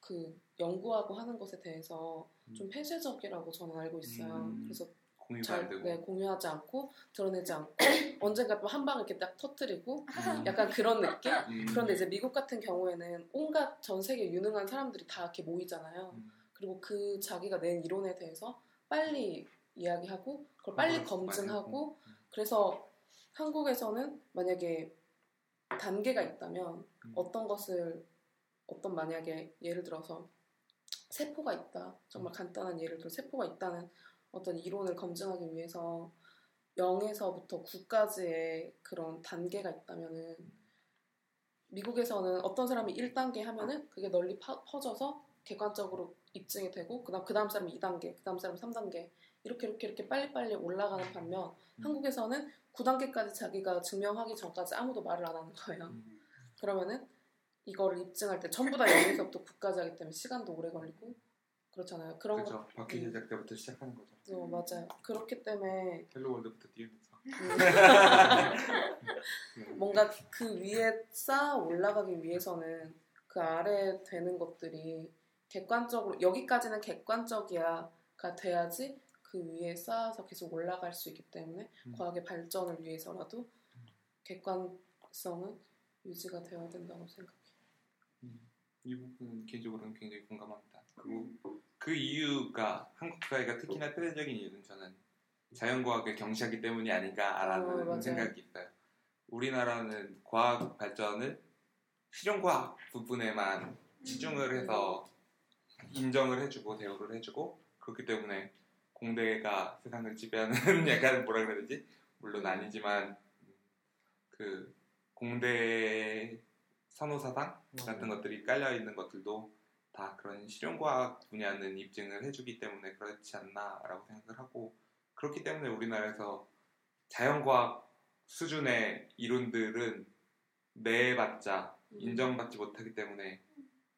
그 연구하고 하는 것에 대해서 좀 폐쇄적이라고 저는 알고 있어요. 음. 그래서 공유가 안잘 되고 네, 공유하지 않고 드러내지 않고 <clears throat> 언젠가 또 한 방 이렇게 딱 터뜨리고 음. 약간 그런 느낌? 음. 그런데 이제 미국 같은 경우에는 온갖 전 세계 유능한 사람들이 다 이렇게 모이잖아요. 음. 그리고 그 자기가 낸 이론에 대해서 빨리 이야기하고 그걸 빨리 그걸 검증하고 그래서 한국에서는 만약에 단계가 있다면 음. 어떤 것을 어떤 만약에 예를 들어서 세포가 있다 정말 간단한 예를 들어 세포가 있다는 어떤 이론을 검증하기 위해서 0에서부터 9까지의 그런 단계가 있다면은 미국에서는 어떤 사람이 1단계 하면은 그게 널리 파- 퍼져서 객관적으로 입증이 되고 그다음 그다음 사람이 2단계, 그다음 사람 3단계 이렇게 이렇게 이렇게 빨리빨리 올라가는 반면 음. 한국에서는 9단계까지 자기가 증명하기 전까지 아무도 말을 안 하는 거예요. 음. 그러면은 이거를 입증할 때 전부 다 0에서부터 9까지 하기 때문에 시간도 오래 걸리고 그렇잖아요. 그런 것 그렇죠. 바퀴 제작 때부터 시작하는 거죠. 어, 맞아요. 그렇기 때문에 Hello World부터 음, 네. <laughs> 뭔가 그 위에 쌓아 올라가기 위해서는 그 아래 되는 것들이 객관적으로 여기까지는 객관적이야가 돼야지 그 위에 쌓아서 계속 올라갈 수 있기 때문에 음. 과학의 발전을 위해서라도 객관성은 유지가 되어야 된다고 생각해요. 이 부분은 개인적으로는 굉장히 공감합니다. 그리고 그 이유가 한국 사회가 특히나 폐쇄적인 이유는 저는 자연과학을 경시하기 때문이 아닌가라는 어. 생각이 있어요. 우리나라는 과학 발전을 실용과학 부분에만 치중을 해서 인정을 해주고 대우를 해주고 그렇기 때문에 공대가 세상을 지배하는 <laughs> 약간 뭐라 그래야 되지? 물론 아니지만 그 공대 선호사상 같은 것들이 깔려 있는 것들도 다 그런 실용과학 분야는 입증을 해주기 때문에 그렇지 않나라고 생각을 하고 그렇기 때문에 우리나라에서 자연과학 수준의 이론들은 내봤자 음. 인정받지 못하기 때문에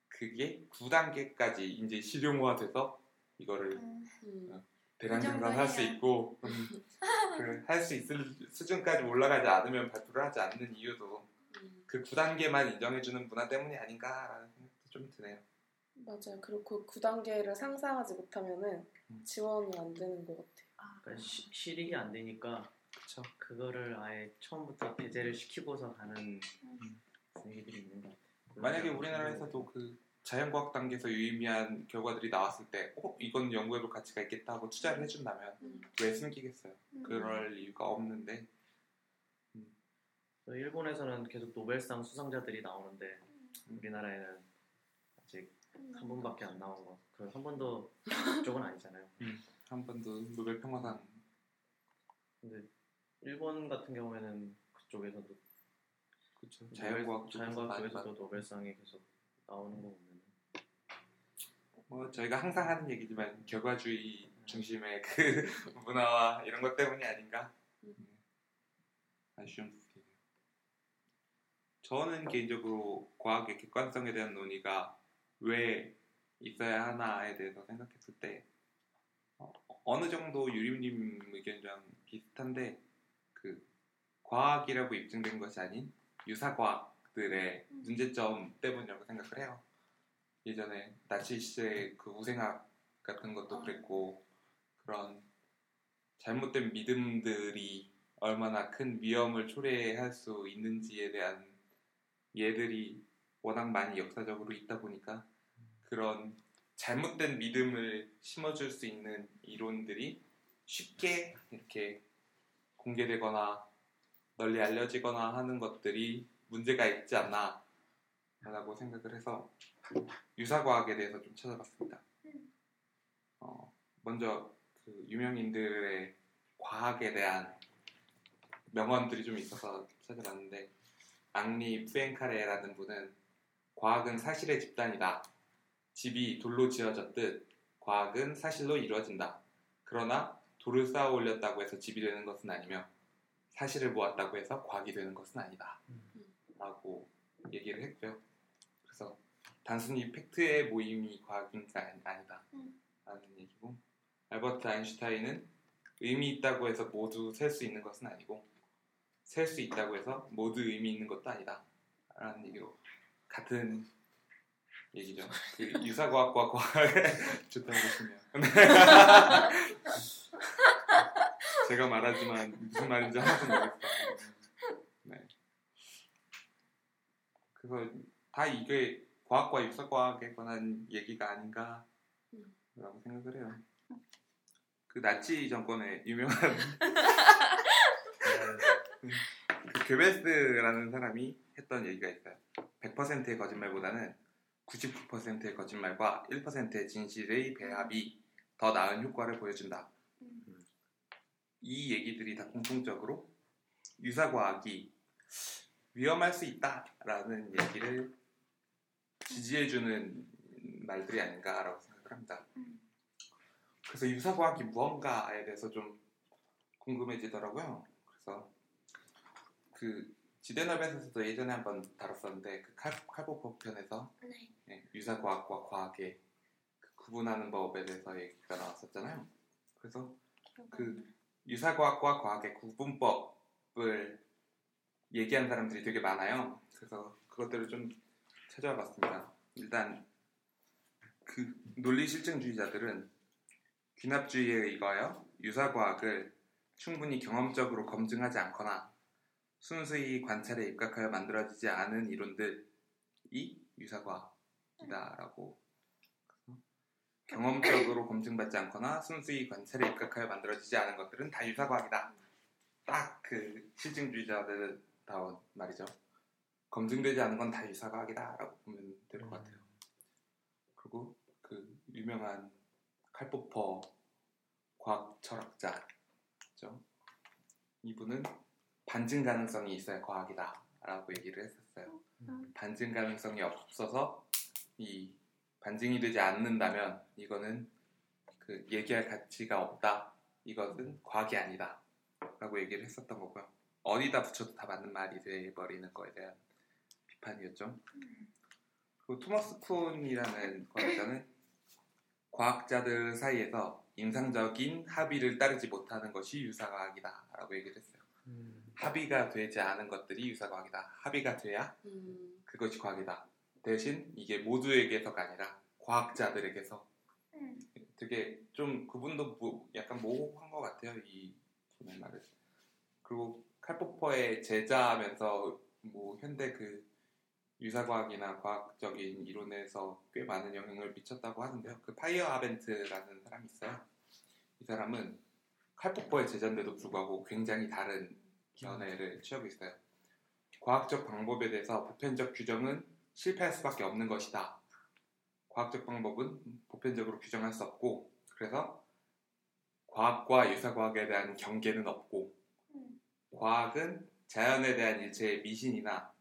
그게 9단계까지 이제 실용화돼서 이거를 음. 음, 대량생산 할수 해야. 있고 할 수 있을 수준까지 올라가지 않으면 발표를 하지 않는 이유도 음, 그 9단계만 인정해주는 문화 때문이 아닌가라는 생각도 좀 드네요. 맞아요. 그리고 그 9단계를 상상하지 못하면은 음. 지원이 안 되는 것 같아요. 그러니까 시- 실익이 안 되니까 그렇죠. 그거를 아예 처음부터 배제를 시키고서 가는 음. 분위기들이 있는 것 같아요. 만약에 우리나라에서도 그 자연과학 단계에서 유의미한 결과들이 나왔을 때, 어, 이건 연구해볼 가치가 있겠다 하고 투자를 해준다면 음. 왜 숨기겠어요? 음. 그럴 이유가 없는데, 또 일본에서는 계속 노벨상 수상자들이 나오는데 우리나라에는 아직 한 분밖에 안 나오고 그한 번도 그쪽은 아니잖아요. 한 번도 노벨 평화상 근데 일본 같은 경우에는 그쪽에서도 그렇죠. 자연과학 쪽에서 자연과학 쪽에서도 받- 노벨상이 계속 나오는 거 보면 뭐 저희가 항상 하는 얘기지만 결과주의 중심의 <laughs> 그 문화와 이런 것 때문이 아닌가? 음. 음, 아쉬운 부분이네요. 저는 개인적으로 과학의 객관성에 대한 논의가 왜 있어야 하나에 대해서 생각했을 때 어, 어느 정도 유림님 의견이랑 비슷한데 그 과학이라고 입증된 것이 아닌 유사과학들의 음. 문제점 때문이라고 생각을 해요. 예전에 나치 시대의 그 우생학 같은 것도 어. 그랬고 그런 잘못된 믿음들이 얼마나 큰 위험을 초래할 수 있는지에 대한 예들이 워낙 많이 역사적으로 있다 보니까 그런 잘못된 믿음을 심어줄 수 있는 이론들이 쉽게 이렇게 공개되거나 널리 알려지거나 하는 것들이 문제가 있지 않나 라고 생각을 해서 유사과학에 대해서 좀 찾아봤습니다. 어, 먼저 그 유명인들의 과학에 대한 명언들이 좀 있어서 찾아봤는데 앙리 푸엔카레라는 분은 과학은 사실의 집단이다. 집이 돌로 지어졌듯 과학은 사실로 이루어진다. 그러나 돌을 쌓아 올렸다고 해서 집이 되는 것은 아니며 사실을 모았다고 해서 과학이 되는 것은 아니다. 라고 얘기를 했고요. 그래서 단순히 팩트의 모임이 과학인가 아니- 아니다. 음. 라는 얘기고 알버트 아인슈타인은 의미 있다고 해서 모두 셀 수 있는 것은 아니고 셀 수 있다고 해서 모두 의미 있는 것도 아니다. 라는 얘기로 같은 얘기죠. <laughs> 그 유사과학과 과학에 좋다고 보시면 제가 말하지만 무슨 말인지 하나도 모르겠어요. 네. 그래서 다 이게 과학과 유사과학에 관한 얘기가 아닌가 라고 생각을 해요. 그 나치 정권의 유명한 <laughs> 그 괴베스라는 사람이 했던 얘기가 있어요. 100%의 거짓말보다는 99%의 거짓말과 1%의 진실의 배합이 더 나은 효과를 보여준다. 이 얘기들이 다 공통적으로 유사과학이 위험할 수 있다라는 얘기를 지지해주는 말들이 아닌가라고 생각을 합니다. 음. 그래서 유사과학이 무언가에 대해서 좀 궁금해지더라고요. 그래서 그 지대너벳에서도 예전에 한번 다뤘었는데 그 칼, 칼보법 편에서 네. 예, 유사과학과 과학의 그 구분하는 법에 대해서 얘기가 나왔었잖아요. 그래서 그 유사과학과 과학의 구분법을 얘기하는 사람들이 되게 많아요. 그래서 그것들을 좀 찾아와 봤습니다. 일단 그 논리 실증주의자들은 귀납주의에 의거하여 유사과학을 충분히 경험적으로 검증하지 않거나 순수히 관찰에 입각하여 만들어지지 않은 이론들이 유사과학이다라고 경험적으로 검증받지 않거나 순수히 관찰에 입각하여 만들어지지 않은 것들은 다 유사과학이다. 딱 그 실증주의자들 다운 말이죠. 검증되지 않은 건 다 유사과학이다라고 보면 될 것 같아요. 그리고 그 유명한 칼포퍼 과학 철학자죠. 이분은 반증 가능성이 있어야 과학이다라고 얘기를 했었어요. 음. 반증 가능성이 없어서 이 반증이 되지 않는다면 이거는 그 얘기할 가치가 없다. 이것은 과학이 아니다. 라고 얘기를 했었던 거고요. 어디다 붙여도 다 맞는 말이 돼버리는 거에 대한 비판이었죠. 그리고 토머스 쿤이라는 과학자는 과학자들 사이에서 인상적인 합의를 따르지 못하는 것이 유사과학이다. 라고 얘기를 했어요. 합의가 되지 않은 것들이 유사과학이다. 합의가 돼야 음, 그것이 과학이다. 대신 이게 모두에게서가 아니라 과학자들에게서 음. 되게 좀 그분도 뭐 약간 모호한 것 같아요. 이 말을. 그리고 칼포퍼의 제자하면서 뭐 현대 그 유사과학이나 과학적인 이론에서 꽤 많은 영향을 미쳤다고 하는데요. 그 파이어 아벤트라는 사람이 있어요. 이 사람은 칼포퍼의 제자인데도 불구하고 굉장히 다른 견해를 취하고 있어요. 과학적 방법에 대해서 보편적 규정은 실패할 수밖에 없는 것이다. 과학적 방법은 보편적으로 규정할 수 없고 그래서 과학과 유사과학에 대한 경계는 없고 음. 과학은 자연에 대한 일체의 미신이나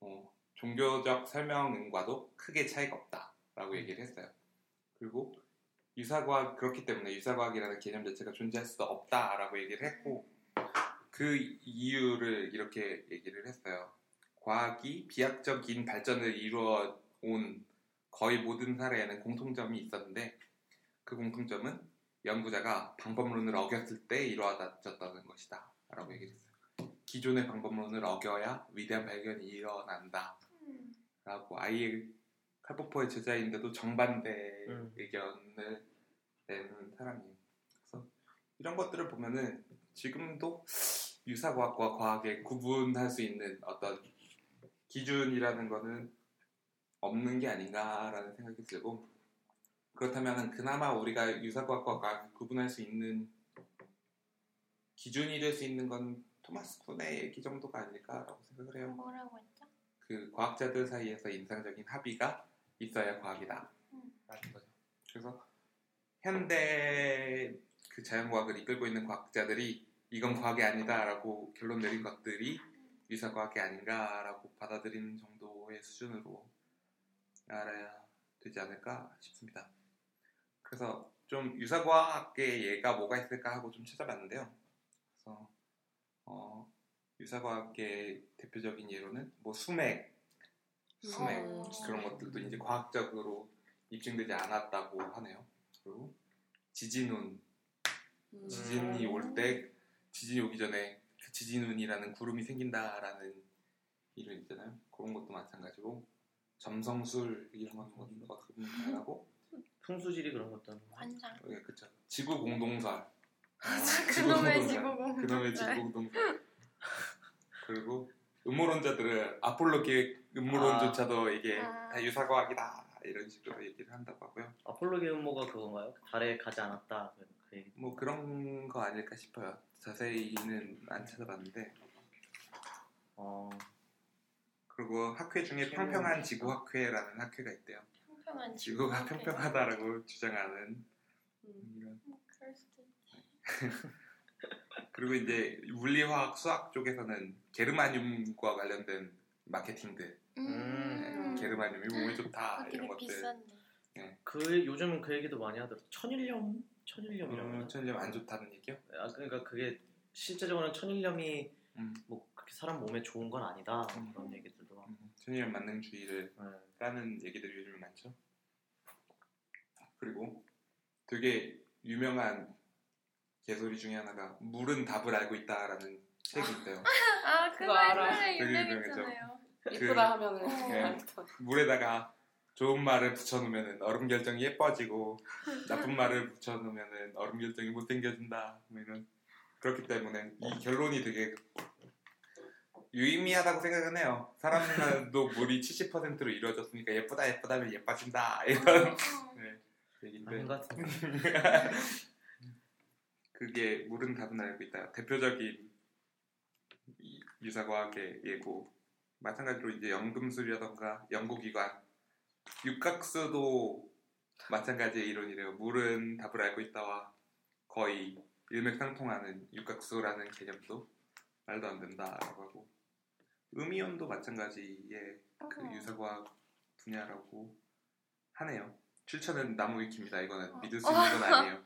어, 종교적 설명과도 크게 차이가 없다라고 얘기를 했어요. 그리고 유사과학 그렇기 때문에 유사과학이라는 개념 자체가 존재할 수도 없다라고 얘기를 했고 그 이유를 이렇게 얘기를 했어요. 과학이 비약적인 발전을 이루어 온 거의 모든 사례에는 공통점이 있었는데 그 공통점은 연구자가 방법론을 어겼을 때 이루어졌다는 것이다 라고 얘기를 했어요. 기존의 방법론을 어겨야 위대한 발견이 일어난다 음. 라고 아예 칼포퍼의 제자인데도 정반대 음. 의견을 내는 사람이에요. 그래서 이런 것들을 보면은 지금도 유사과학과 과학에 구분할 수 있는 어떤 기준이라는 거는 없는 게 아닌가라는 생각이 들고 그렇다면 그나마 우리가 유사과학과 과학을 구분할 수 있는 기준이 될 수 있는 건 토마스 쿤의 얘기 정도가 아닐까라고 생각을 해요. 뭐라고 했죠? 그 과학자들 사이에서 인상적인 합의가 있어야 과학이다. 음. 라는 거죠. 그래서 현대 그 자연과학을 이끌고 있는 과학자들이 이건 과학이 아니다라고 결론 내린 것들이 유사과학이 아닌가라고 받아들이는 정도의 수준으로 알아야 되지 않을까 싶습니다. 그래서 좀 유사과학의 예가 뭐가 있을까 하고 좀 찾아봤는데요. 그래서 어, 유사과학의 대표적인 예로는 뭐 수맥, 수맥 어. 그런 것들도 이제 과학적으로 입증되지 않았다고 하네요. 그리고 지진운, 음. 지진이 올 때 지진이 오기 전에 그 지진운이라는 구름이 생긴다라는 이론 있잖아요. 그런 것도 마찬가지고 점성술 이런 것도 어떻게 보면 다양하고 풍수지리 그런 것도 하는 거. 관상. 예, 그쵸. 지구 공동설. 어, 그놈의 지구 공동설. 그놈의 지구 공동설. 그리고 음모론자들은 아폴로 계획 음모론조차도 이게 아. 다 유사과학이다 이런 식으로 얘기를 한다고 하고요. 아폴로 계음모가 그건가요? 달에 가지 않았다. 얘기. 뭐 그런 거 아닐까 싶어요. 자세히는 안 찾아봤는데 어, 그리고 학회 중에 평평한 지구학회라는 학회가 있대요. 평평한 지구가 지구. 평평하다라고 주장하는 음. 이런 음, 그럴 수도 있지. <laughs> 그리고 이제 물리화학 수학 쪽에서는 게르마늄과 관련된 마케팅들 음. 게르마늄이 몸에 좋다 아, 이런 것들 비싼데. 그 요즘은 그 얘기도 많이 하더라고. 천일염, 천일염이라고. 음, 천일염 안 좋다는 얘기요? 아 그러니까 그게 실제적으로는 천일염이 음. 뭐 그렇게 사람 몸에 좋은 건 아니다 음. 그런 얘기들도 하고. 음, 천일염 만능주의를 네. 따는 얘기들이 요즘에 많죠. 그리고 되게 유명한 개소리 중에 하나가 물은 답을 알고 있다라는 책이 있대요. <laughs> 아 그거 그거 알아. 되게 유명했잖아요. 이쁘다 하면은 어. 네. 물에다가 좋은 말을 붙여놓으면 얼음 결정이 예뻐지고 <laughs> 나쁜 말을 붙여놓으면 얼음 결정이 못생겨진다. 뭐 이런 그렇기 때문에 이 결론이 되게 유의미하다고 생각은 해요. 사람도 <laughs> 물이 70%로 이루어졌으니까 예쁘다 예쁘다 면 예뻐진다 이런 <laughs> 네, 얘기인데 아닌 것 같은데. 그게 물은 답은 알고 있다. 대표적인 이 유사과학의 예고. 마찬가지로 이제 연금술이라던가 연구기관, 육각수도 마찬가지의 이론이래요. 물은 답을 알고 있다와 거의 일맥상통하는 육각수라는 개념도 말도 안 된다라고 하고 음이온도 마찬가지의 그. 유사과학 분야라고 하네요. 출처는 나무 위키입니다. 이거는 어. 믿을 수 있는 건 <laughs> 아니에요.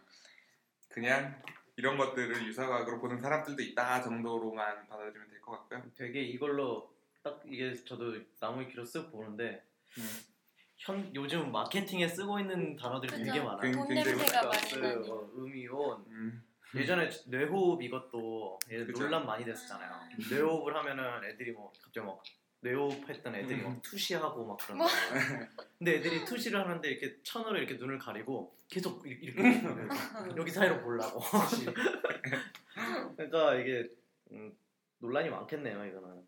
그냥 이런 것들을 유사과학으로 보는 사람들도 있다 정도로만 받아들이면 될 것 같고요. 되게 이걸로 딱 이게 저도 나무 위키로 쓱 보는데 음. 현 요즘 마케팅에 쓰고 있는 단어들이 그죠. 되게 많아요. 굉- 돈 냄새가 많이 나니. 어, 음이온 음, 예전에 뇌호흡 이것도. 논란 많이 됐었잖아요. 뇌호흡을 하면은 애들이 뭐 갑자기 막 뇌호흡 했던 애들이 막 투시하고 막 그런 뭐? 거. 근데 애들이 투시를 하는데 이렇게 천으로 이렇게 눈을 가리고 계속 이렇게, 이렇게 여기 사이로 보려고. 그러니까 이게 음, 논란이 많겠네요 이거는.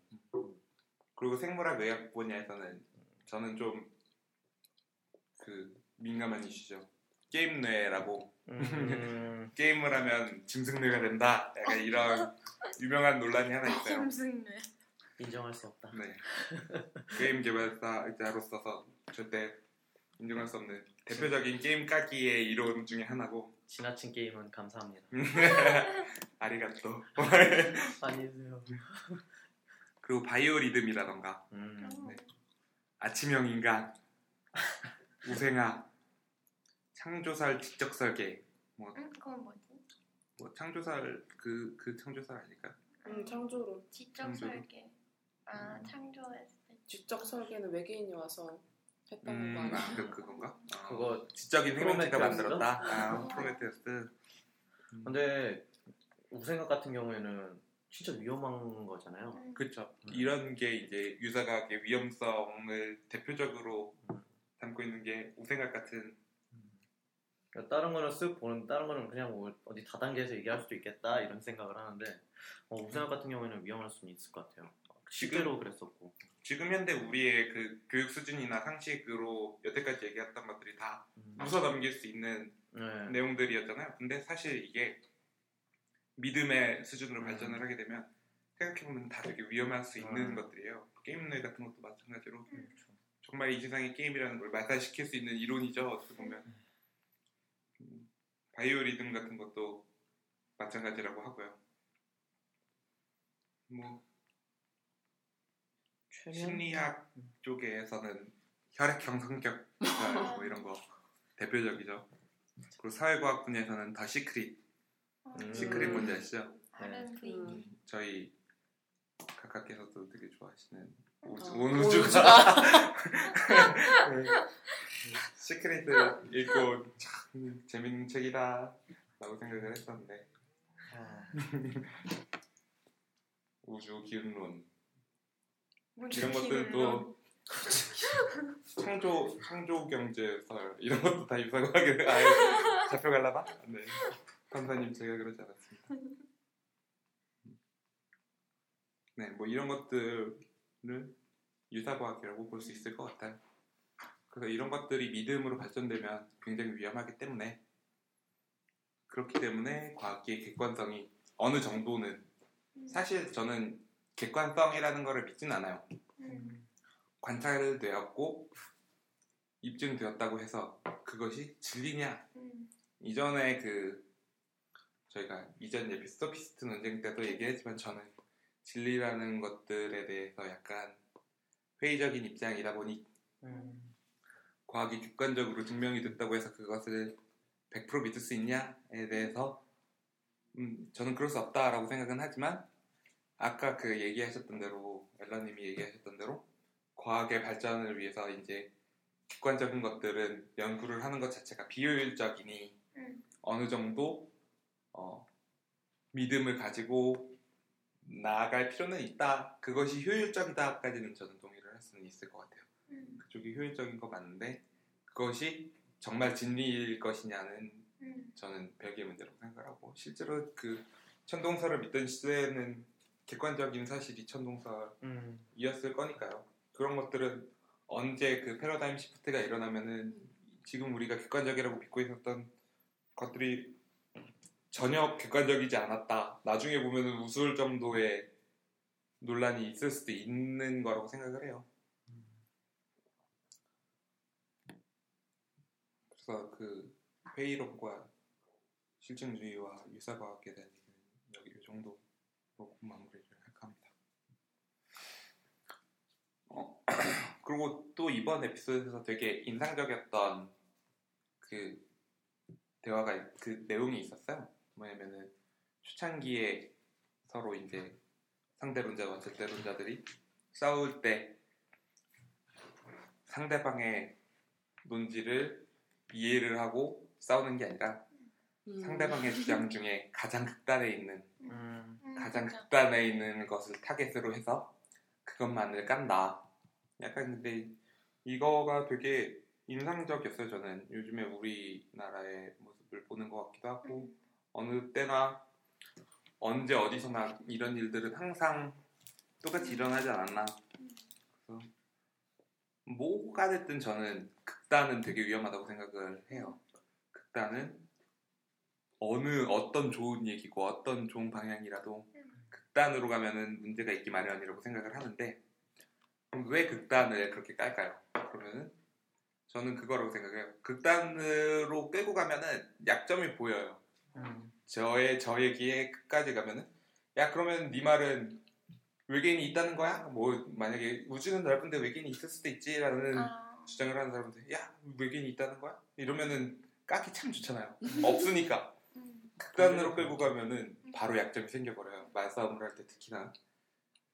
그리고 생물학 의학 분야에서는 저는 좀 그 민감한 이슈죠. 게임 뇌라고 음, <laughs> 게임을 하면 짐승뇌가 된다. 약간 이런 유명한 논란이 하나 있어요. <laughs> 짐승뇌. 인정할 수 없다. 네. 게임 개발사로서 절대 인정할 수 없는 대표적인 게임 까기의 이론 중에 하나고 지나친 게임은 감사합니다. <laughs> 아리가또 아니세요. 그리고 바이오리듬이라던가 음, 네. 아침형 인간 우생아 창조설 지적 설계 뭐, 응? 그건 뭐지? 뭐 창조설 그, 그 창조설 아닐까? 음, 창조론. 지적 창조로? 설계. 아 창조했을 때. 지적 설계는 외계인이 와서 했다는 음, 거 아니야? 아, 그, 그건가? 어, 그거 지적인 프로메테우스죠? 만들었다 아, 프로메테우스 근데 우생각 같은 경우에는 진짜 위험한 거잖아요. 음. 그렇죠. 음. 이런 게 이제 유사과학의 위험성을 대표적으로 음. 담고 있는 게 우생각 같은 그러니까 다른 거는 쓱 보는 다른 거는 그냥 뭐 어디 다단계에서 얘기할 수도 있겠다 이런 생각을 하는데 어, 우생각 같은 경우에는 위험할 수는 있을 것 같아요. 실제로 그랬었고. 지금 현대 우리의 그 교육 수준이나 상식으로 여태까지 얘기했던 것들이 다 음. 웃어 넘길 수 있는 네. 내용들이었잖아요. 근데 사실 이게 믿음의 수준으로 음. 발전을 하게 되면 생각해보면 다 되게 위험할 수 있는 음. 것들이에요. 게임뇌 같은 것도 마찬가지로 그렇죠. 정말 이 세상에 게임이라는 걸 말살시킬 수 있는 이론이죠. 어떻게 보면 음, 바이오리듬 같은 것도 마찬가지라고 하고요. 뭐 최면 심리학 쪽에서는 혈액형 성격 뭐 이런 거 대표적이죠. 그리고 사회과학 분야에서는 The Secret 음. Secret 뭔지 아시죠? 음. 저희 각각께서도 되게 좋아하시는 온 우주가. <laughs> 시크릿을 읽고 참 재밌는 책이다. 라고 생각을 했었는데. 아, 우주 기운론. 이런 것들도 창조 창조 경제설 이런 것도 다 유사과학에 <laughs> 아예 잡혀갈라나? 네. 판사님 제가 그러지 않았습니다. 네, 뭐 이런 것들을 유사과학이라고 볼 수 있을 것 같아요. 그래서 이런 것들이 믿음으로 발전되면 굉장히 위험하기 때문에 그렇기 때문에 과학계의 객관성이 어느 정도는 사실 저는 객관성이라는 거를 믿지는 않아요. 음. 관찰되었고 입증되었다고 해서 그것이 진리냐? 음. 이전에 그 저희가 이전 예피 소피스트 논쟁 때도 얘기했지만 저는 진리라는 것들에 대해서 약간 회의적인 입장이다 보니 음, 과학이 객관적으로 증명이 됐다고 해서 그것을 100% 믿을 수 있냐에 대해서 음, 저는 그럴 수 없다라고 생각은 하지만 아까 그 얘기하셨던 대로 엘라님이 얘기하셨던 대로 과학의 발전을 위해서 이제 객관적인 것들은 연구를 하는 것 자체가 비효율적이니 음. 어느 정도 어, 믿음을 가지고 나아갈 필요는 있다. 그것이 효율적이다까지는 저는 동의를 할 수는 있을 것 같아요. 음. 그쪽이 효율적인 거 맞는데 그것이 정말 진리일 것이냐는 음. 저는 별개의 문제라고 생각하고 실제로 그 천동설을 믿던 시대에는 객관적인 사실이 천동설이었을 음, 거니까요. 그런 것들은 언제 그 패러다임 시프트가 일어나면은 지금 우리가 객관적이라고 믿고 있었던 것들이 전혀 객관적이지 않았다. 나중에 보면은 우스울 정도의 논란이 있을 수도 있는 거라고 생각을 해요. 그래서 그 회의론과 실증주의와 유사과학에 대한 얘기는 여기 이 정도로 마무리를 할까 합니다. 어, <clears throat> 그리고 또 이번 에피소드에서 되게 인상적이었던 그 대화가 있- 그 내용이 있었어요. 뭐냐면은 초창기에 서로 이제 상대론자와 절대론자들이 싸울 때 상대방의 논지를 이해를 하고 싸우는 게 아니라 음. 상대방의 주장 중에 가장 극단에 있는 음, 음, 가장 진짜. 극단에 있는 것을 타겟으로 해서 그것만을 깐다. 약간 근데 이거가 되게 인상적이었어요. 저는 요즘에 우리나라의 모습을 보는 것 같기도 하고 어느 때나 언제 어디서나 이런 일들은 항상 똑같이 일어나지 않았나. 그래서 뭐가 됐든 저는 극단은 되게 위험하다고 생각을 해요. 극단은 어느 어떤 좋은 얘기고 어떤 좋은 방향이라도 극단으로 가면은 문제가 있기 마련이라고 생각을 하는데 왜 극단을 그렇게 깔까요? 그러면은 저는 그거라고 생각해요. 극단으로 끌고 가면은 약점이 보여요. 음, 저의 저 얘기에 끝까지 가면은 야 그러면 네 말은 외계인이 있다는 거야? 뭐 만약에 우주는 넓은데 외계인이 있을 수도 있지라는 아, 주장을 하는 사람들 야 외계인이 있다는 거야? 이러면은 까기 참 좋잖아요. 없으니까 음. 극단으로 끌고 가면은 바로 약점이 생겨버려요. 말싸움을 할 때 특히나.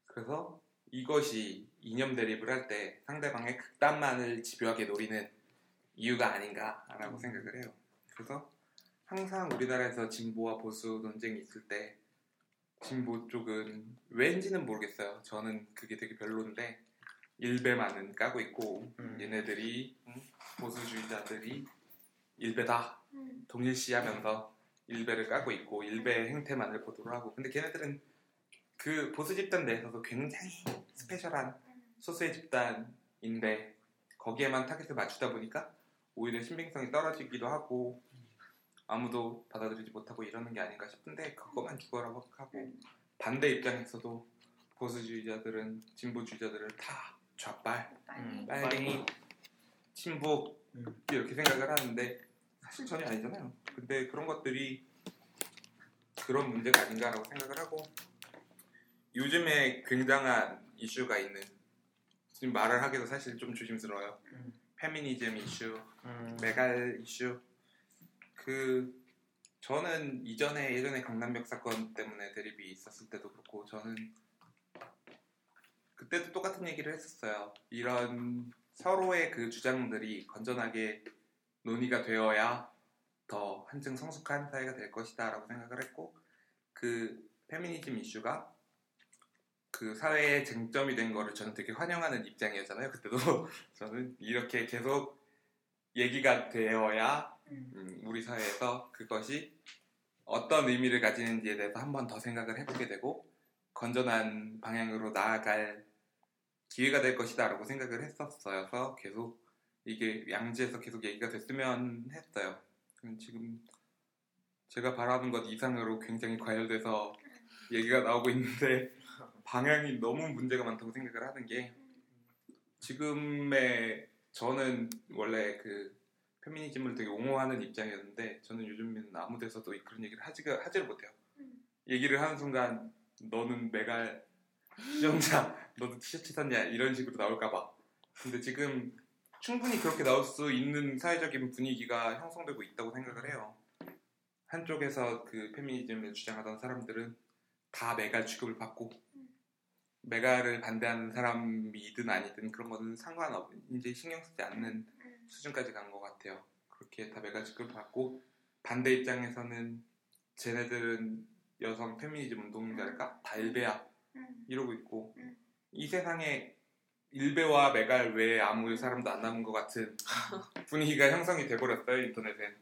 그래서 이것이 이념 대립을 할 때 상대방의 극단만을 집요하게 노리는 이유가 아닌가라고 생각을 해요. 그래서 항상 우리나라에서 진보와 보수 논쟁이 있을 때 진보 쪽은 왠지는 모르겠어요. 저는 그게 되게 별론데 일배만은 까고 있고 음. 얘네들이 음, 보수주의자들이 일배다 음. 동일시하면서 일배를 까고 있고 일배의 행태만을 보도록 하고 근데 걔네들은 그 보수 집단 내에서도 굉장히 스페셜한 소수의 집단인데 거기에만 타겟을 맞추다 보니까 오히려 신빙성이 떨어지기도 하고 아무도 받아들이지 못하고 이러는 게 아닌가 싶은데 그것만 죽어라고 하고 반대 입장에서도 보수주의자들은 진보주의자들을 다 좌빨. 음. 빨갱이 친북 음. 이렇게 생각을 하는데 사실 전혀 아니잖아요. 근데 그런 것들이 그런 문제가 아닌가라고 생각을 하고 요즘에 굉장한 이슈가 있는 지금 말을 하기도 사실 좀 조심스러워요. 음. 페미니즘 이슈, 음, 메갈 이슈. 그 저는 이전에 예전에 강남역 사건 때문에 대립이 있었을 때도 그렇고 저는 그때도 똑같은 얘기를 했었어요. 이런 서로의 그 주장들이 건전하게 논의가 되어야 더 한층 성숙한 사회가 될 것이다라고 생각을 했고 그 페미니즘 이슈가 그 사회의 쟁점이 된 거를 저는 되게 환영하는 입장이었잖아요. 그때도 <laughs> 저는 이렇게 계속 얘기가 되어야 음. 음, 우리 사회에서 그것이 어떤 의미를 가지는지에 대해서 한 번 더 생각을 해보게 되고 건전한 방향으로 나아갈 기회가 될 것이다라고 생각을 했었어서 계속 이게 양지에서 계속 얘기가 됐으면 했어요. 음, 지금 제가 바라는 것 이상으로 굉장히 과열돼서 얘기가 나오고 있는데 <laughs> 방향이 너무 문제가 많다고 생각을 하는 게 지금의 저는 원래 그 페미니즘을 되게 옹호하는 입장이었는데 저는 요즘에는 아무 데서도 그런 얘기를 하지가 하지를 못해요. 음. 얘기를 하는 순간 너는 메갈 수정자 <laughs> 너도 티셔츠 샀냐 이런 식으로 나올까봐. 근데 지금 충분히 그렇게 나올 수 있는 사회적인 분위기가 형성되고 있다고 생각을 해요. 한쪽에서 그 페미니즘을 주장하던 사람들은 다 메갈 취급을 받고 메갈을 반대하는 사람이든 아니든 그런 거는 상관없 이제 신경 쓰지 않는 음. 수준까지 간 것 같아요. 그렇게 다 메갈 취급을 받고 반대 입장에서는 쟤네들은 여성 페미니즘 운동자랄까 다 일배야 음. 이러고 있고 음. 이 세상에 일배와 메갈 외에 아무 사람도 안 남은 것 같은 <laughs> 분위기가 형성이 돼버렸어요 인터넷에.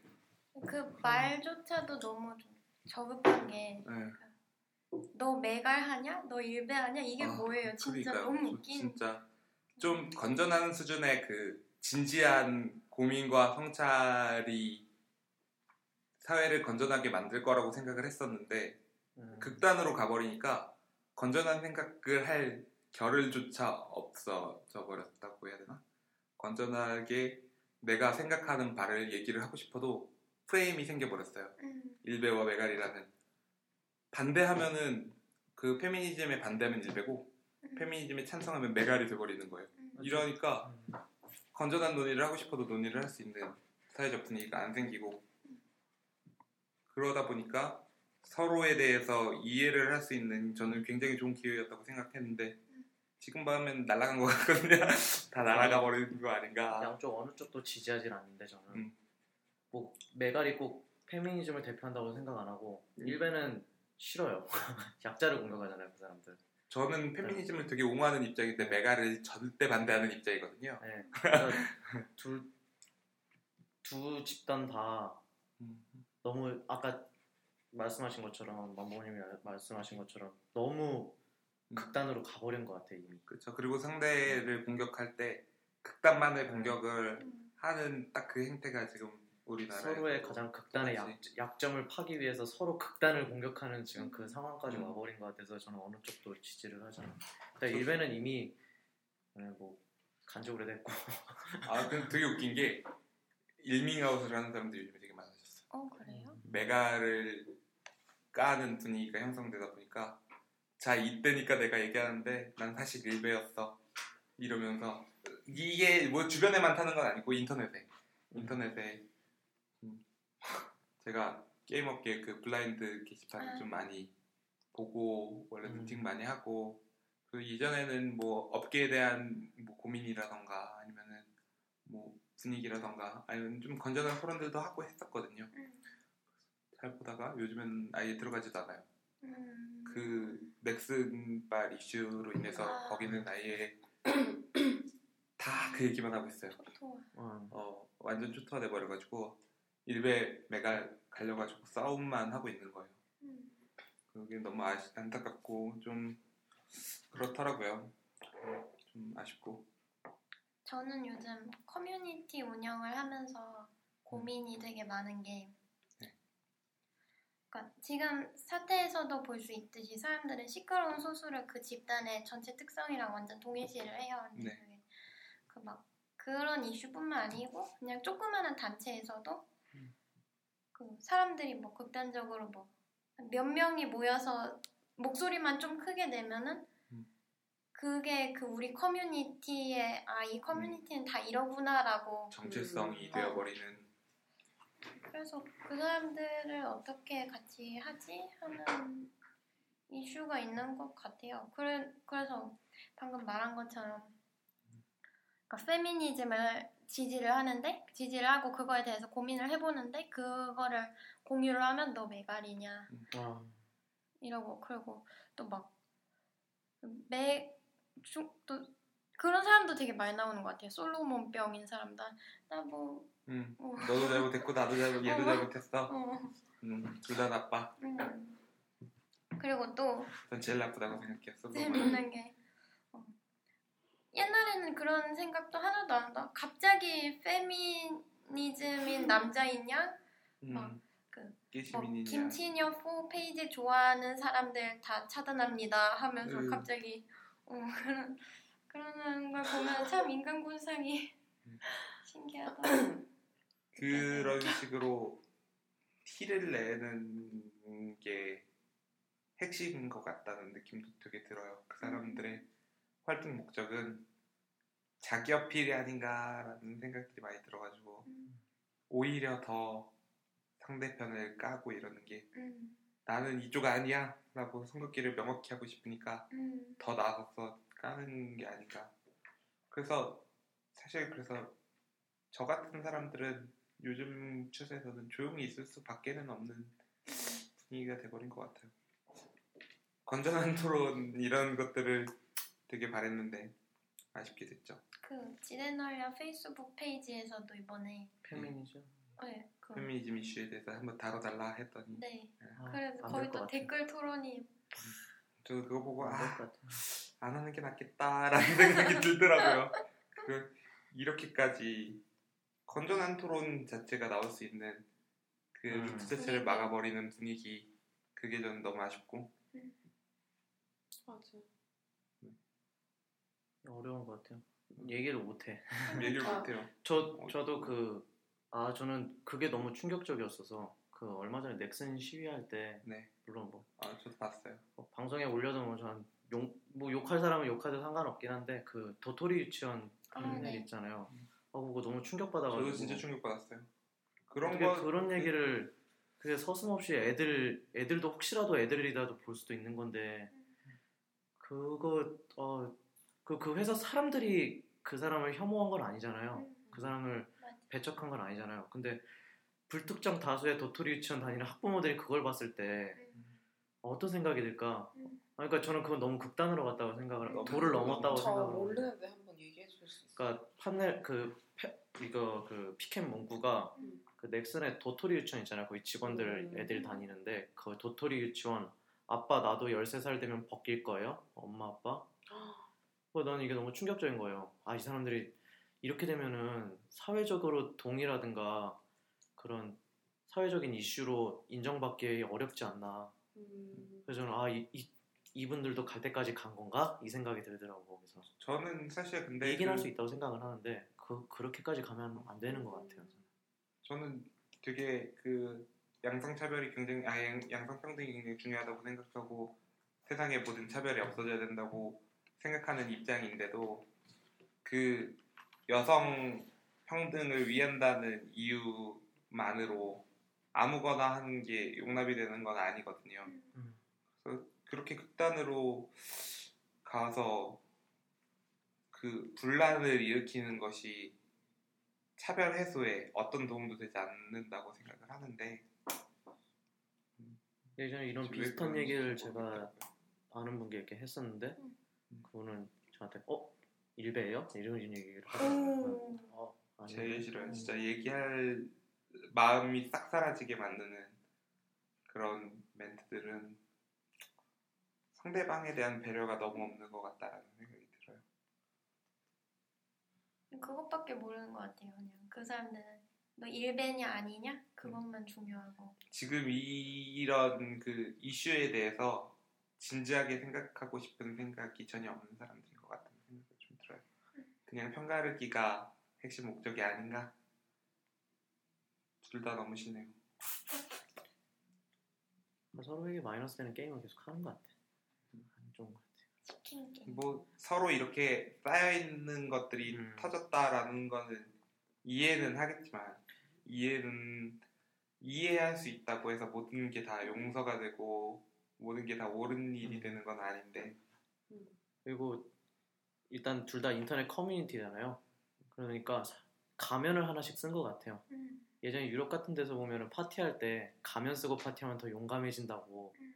그 말조차도 너무 좀 저급한 게너 네. 메갈 하냐? 너 일배하냐? 이게 아, 뭐예요? 진짜 그러니까요. 너무 저 웃긴. 진짜 좀 건전한 수준의 그 진지한 고민과 성찰이 사회를 건전하게 만들 거라고 생각을 했었는데 음, 극단으로 가버리니까 건전한 생각을 할 겨를조차 없어져 버렸다고 해야 되나? 건전하게 내가 생각하는 바를 얘기를 하고 싶어도 프레임이 생겨버렸어요. 음. 일베와 메갈이라는 반대하면은 그 페미니즘에 반대하면 일베고 페미니즘에 찬성하면 메갈이 돼버리는 거예요. 음. 이러니까 음, 건전한 논의를 하고 싶어도 논의를 할 수 있는 사회적 분위기가 안 생기고 그러다 보니까 서로에 대해서 이해를 할 수 있는 저는 굉장히 좋은 기회였다고 생각했는데 지금 보면 날아간 것 같거든요. <laughs> 다 날아가 버리는 거 아닌가. 양쪽 어느 쪽도 지지하진 않는데 저는 음. 뭐 메갈이 꼭 페미니즘을 대표한다고 생각 안 하고 음. 일베는 싫어요. <laughs> 약자를 공격하잖아요 그 사람들. 저는 페미니즘을 되게 옹호하는 입장인데 메갈을 절대 반대하는 입장이거든요. 네. <laughs> 둘, 두 집단 다 음. 너무 아까 말씀하신 것처럼 만보님이 말씀하신 것처럼 너무 음. 극단으로 가버린 것 같아 이미. 그렇죠. 그리고 상대를 공격할 때 극단만의 공격을 음. 하는 딱 그 행태가 지금 서로의 가장 극단의 약, 똑같이. 약점을 파기 위해서 서로 극단을 공격하는 지금 그 상황까지 음. 와버린 것 같아서 저는 어느 쪽도 지지를 하지 않아요. 근데 일베는 이미 네, 뭐 간지 오래됐고 아, 근데 되게 웃긴 게 일밍아웃을 하는 사람들이 요즘에 되게 많아졌어요. 어 그래요? 메가를 까는 분위기가 형성되다 보니까 자 이때니까 내가 얘기하는데 난 사실 일베였어 이러면서 이게 뭐 주변에 많다는 건 아니고 인터넷에 인터넷에 음, 제가 게임 업계 그 블라인드 게시판을 아. 좀 많이 보고 원래 음. 미팅 많이 하고 그 이전에는 뭐 업계에 대한 뭐 고민이라던가 아니면은 뭐 분위기라던가 아니면 좀 건전한 토론들도 하고 했었거든요. 음. 잘 보다가 요즘은 아예 들어가지도 않아요. 음. 그 넥슨발 이슈로 인해서 아. 거기는 아예 <clears throat> 다 그 얘기만 하고 있어요. 토토. 음, 어, 완전 초토화 돼 버려가지고 일베 메갈 갈려가지고 싸움만 하고 있는 거예요. 음. 그게 너무 아시, 안타깝고 좀 그렇더라고요. 좀 아쉽고. 저는 요즘 커뮤니티 운영을 하면서 고민이 되게 많은 게 네. 그러니까 지금 사태에서도 볼 수 있듯이 사람들은 시끄러운 소수를 그 집단의 전체 특성이랑 완전 동일시를 해요. 네. 그막 그런 이슈뿐만 아니고 그냥 조그마한 단체에서도 음. 그 사람들이 뭐 극단적으로 뭐 몇 명이 모여서 목소리만 좀 크게 내면은 음. 그게 그 우리 커뮤니티에 아 이 커뮤니티는 다 이러구나라고 정체성이 음. 되어버리는 그래서 그 사람들을 어떻게 같이 하지 하는 이슈가 있는 것 같아요. 그래, 그래서 방금 말한 것처럼 그러니까 페미니즘을 지지를 하는데 지지를 하고 그거에 대해서 고민을 해보는데 그거를 공유를 하면 너 메갈이냐 아, 이러고 그리고 또 막매또 그런 사람도 되게 많이 나오는 것 같아요. 솔로몬병인 사람들 나뭐 음, 어. 너도 잘못했고 나도 잘못 얘도 어. 잘못했어 어, 음, 둘다 나빠 음. 그리고 또전 제일 나쁘다고 생각했어 재밌는 게 어, 옛날에는 그런 생각도 하나도 안 한다. 갑자기 페미니즘인 남자이냐? 음, 그, 뭐 김치녀 4 페이지 좋아하는 사람들 다 차단합니다 하면서 음. 갑자기 어, 그런 그러는 걸 보면 참 인간 군상이 음. <laughs> 신기하다. <coughs> 그런 식으로 티를 내는 게 핵심인 것 같다는 느낌도 되게 들어요. 그 사람들의 활동 목적은 자기 어필이 아닌가라는 생각들이 많이 들어가지고 음, 오히려 더 상대편을 까고 이러는 게 음, 나는 이쪽 아니야 라고 성격기를 명확히 하고 싶으니까 음, 더 나서서 까는 게 아닌가. 그래서 사실 그래서 저 같은 사람들은 요즘 추세에서는 조용히 있을 수밖에는 없는 분위기가 돼버린 것 같아요. 건전한 토론 이런 것들을 되게 바랬는데 아쉽게 됐죠. 그 지네널리아 페이스북 페이지에서도 이번에 페미니즘. 네, 그, 페미니즘 이슈에 대해서 한번 다뤄달라 했더니 네 아, 그래서 것또 같아. 댓글 토론이 저도 그거 보고 아. 안 하는 게 낫겠다라는 <laughs> 생각이 들더라고요. 그 이렇게까지 건전한 토론 자체가 나올 수 있는 그 음. 루트 자체를 막아버리는 분위기 그게 저는 너무 아쉽고 맞아. 어려운 것 같아요. 얘기를 못해. <laughs> 얘기를 아. 못해요. 저 저도 그 아 저는 그게 너무 충격적이었어서 그 얼마 전에 넥슨 시위할 때 네, 물론 뭐 아, 저도 봤어요. 어, 방송에 올려도 뭐전용뭐 욕할 사람은 욕해도 상관없긴 한데 그 도토리 유치원 아, 일 네. 있잖아요. 아 그거 너무 충격받아가지고 저도 진짜 충격받았어요. 그런 거 그런 얘기를 그게 서슴없이 애들 애들도 혹시라도 애들이라도 볼 수도 있는 건데 그거 어 그 그 회사 사람들이 그 사람을 혐오한 건 아니잖아요. 음, 그 사람을 맞아. 배척한 건 아니잖아요. 근데 불특정 다수의 도토리 유치원 다니는 학부모들이 그걸 봤을 때 음. 어떤 생각이 들까? 음. 아, 그러니까 저는 그건 너무 극단으로 갔다고 생각을 너무 도를 넘었다고 저 생각을 하고 모르는데 한번 얘기해 줄수 있어요? 그러니까 판넬 그 페- 이거 그 피켓 문구가 음. 그 넥슨의 도토리 유치원 있잖아요. 거기 직원들 음. 애들 다니는데 그 도토리 유치원 아빠 나도 13살 되면 벗길 거예요? 엄마 아빠? 어, 나는 이게 너무 충격적인 거예요. 아, 이 사람들이 이렇게 되면은 사회적으로 동의라든가 그런 사회적인 이슈로 인정받기 어렵지 않나. 음, 그래서 저는 아, 이, 이, 이분들도 갈 때까지 간 건가? 이 생각이 들더라고, 거기서. 저는 사실 근데 얘기는 할 그- 수 있다고 생각을 하는데, 그, 그렇게까지 가면 안 되는 것 같아요. 저는. 저는 되게 그 양성 차별이 굉장히 아 양, 양성 평등이 굉장히 중요하다고 생각하고 세상의 모든 차별이 없어져야 된다고 생각하는 입장인데도 그 여성 평등을 위한다는 이유만으로 아무거나 하는 게 용납이 되는 건 아니거든요. 음. 그래서 그렇게 극단으로 가서 그 분란을 일으키는 것이 차별 해소에 어떤 도움도 되지 않는다고 생각을 하는데 예전에 이런 왜 비슷한 얘기를 제가. 아는 분께 이렇게 했었는데, 음. 그분은 저한테, 어? 일배예요? 이런 얘기를 하더라고요. 오. 어, 제일 싫어요. 진짜 얘기할 마음이 싹 사라지게 만드는 그런 멘트들은 상대방에 대한 배려가 너무 없는 것 같다라는 생각이 들어요. 그것밖에 모르는 것 같아요. 그냥 그 사람들은 너 일배냐 아니냐 그것만 중요하고. 지금 이- 이런 그 이슈에 대해서 진지하게 생각하고 싶은 생각이 전혀 없는 사람들인 것 같다는 생각이 좀 들어요. 그냥 편가르기가 핵심 목적이 아닌가? 둘 다 너무 심해요. 서로에게 마이너스 되는 게임을 계속 하는 것 같아. 좋은 것 게. 뭐 서로 이렇게 쌓여 있는 것들이 음. 터졌다라는 거는 이해는 하겠지만 이해는 이해할 수 있다고 해서 모든 게 다 용서가 되고 모든 게 다 옳은 일이 음. 되는 건 아닌데 그리고 일단 둘 다 인터넷 커뮤니티잖아요. 그러니까 가면을 하나씩 쓴 것 같아요. 음, 예전에 유럽 같은 데서 보면은 파티할 때 가면 쓰고 파티하면 더 용감해진다고. 음.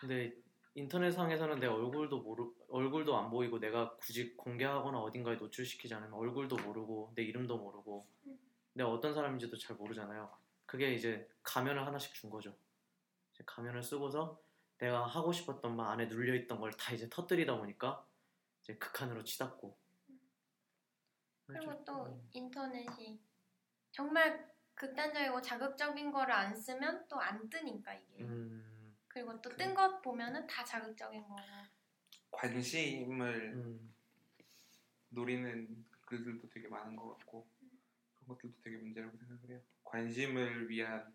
근데 인터넷상에서는 내 얼굴도 모르 얼굴도 안 보이고 내가 굳이 공개하거나 어딘가에 노출시키지 않으면 얼굴도 모르고 내 이름도 모르고 음. 내가 어떤 사람인지도 잘 모르잖아요. 그게 이제 가면을 하나씩 준 거죠. 이제 가면을 쓰고서 내가 하고 싶었던 말 안에 눌려 있던 걸 다 이제 터뜨리다 보니까 이제 극한으로 치닫고. 그리고 좀, 또 음, 인터넷이 정말 극단적이고 자극적인 거를 안 쓰면 또 안 뜨니까 이게. 음, 그리고 또 그- 뜬것 보면은 다 자극적인 거고. 관심을 음, 노리는 글들도 되게 많은 것 같고 그런 것들도 되게 문제라고 생각을 해요. 관심을 위한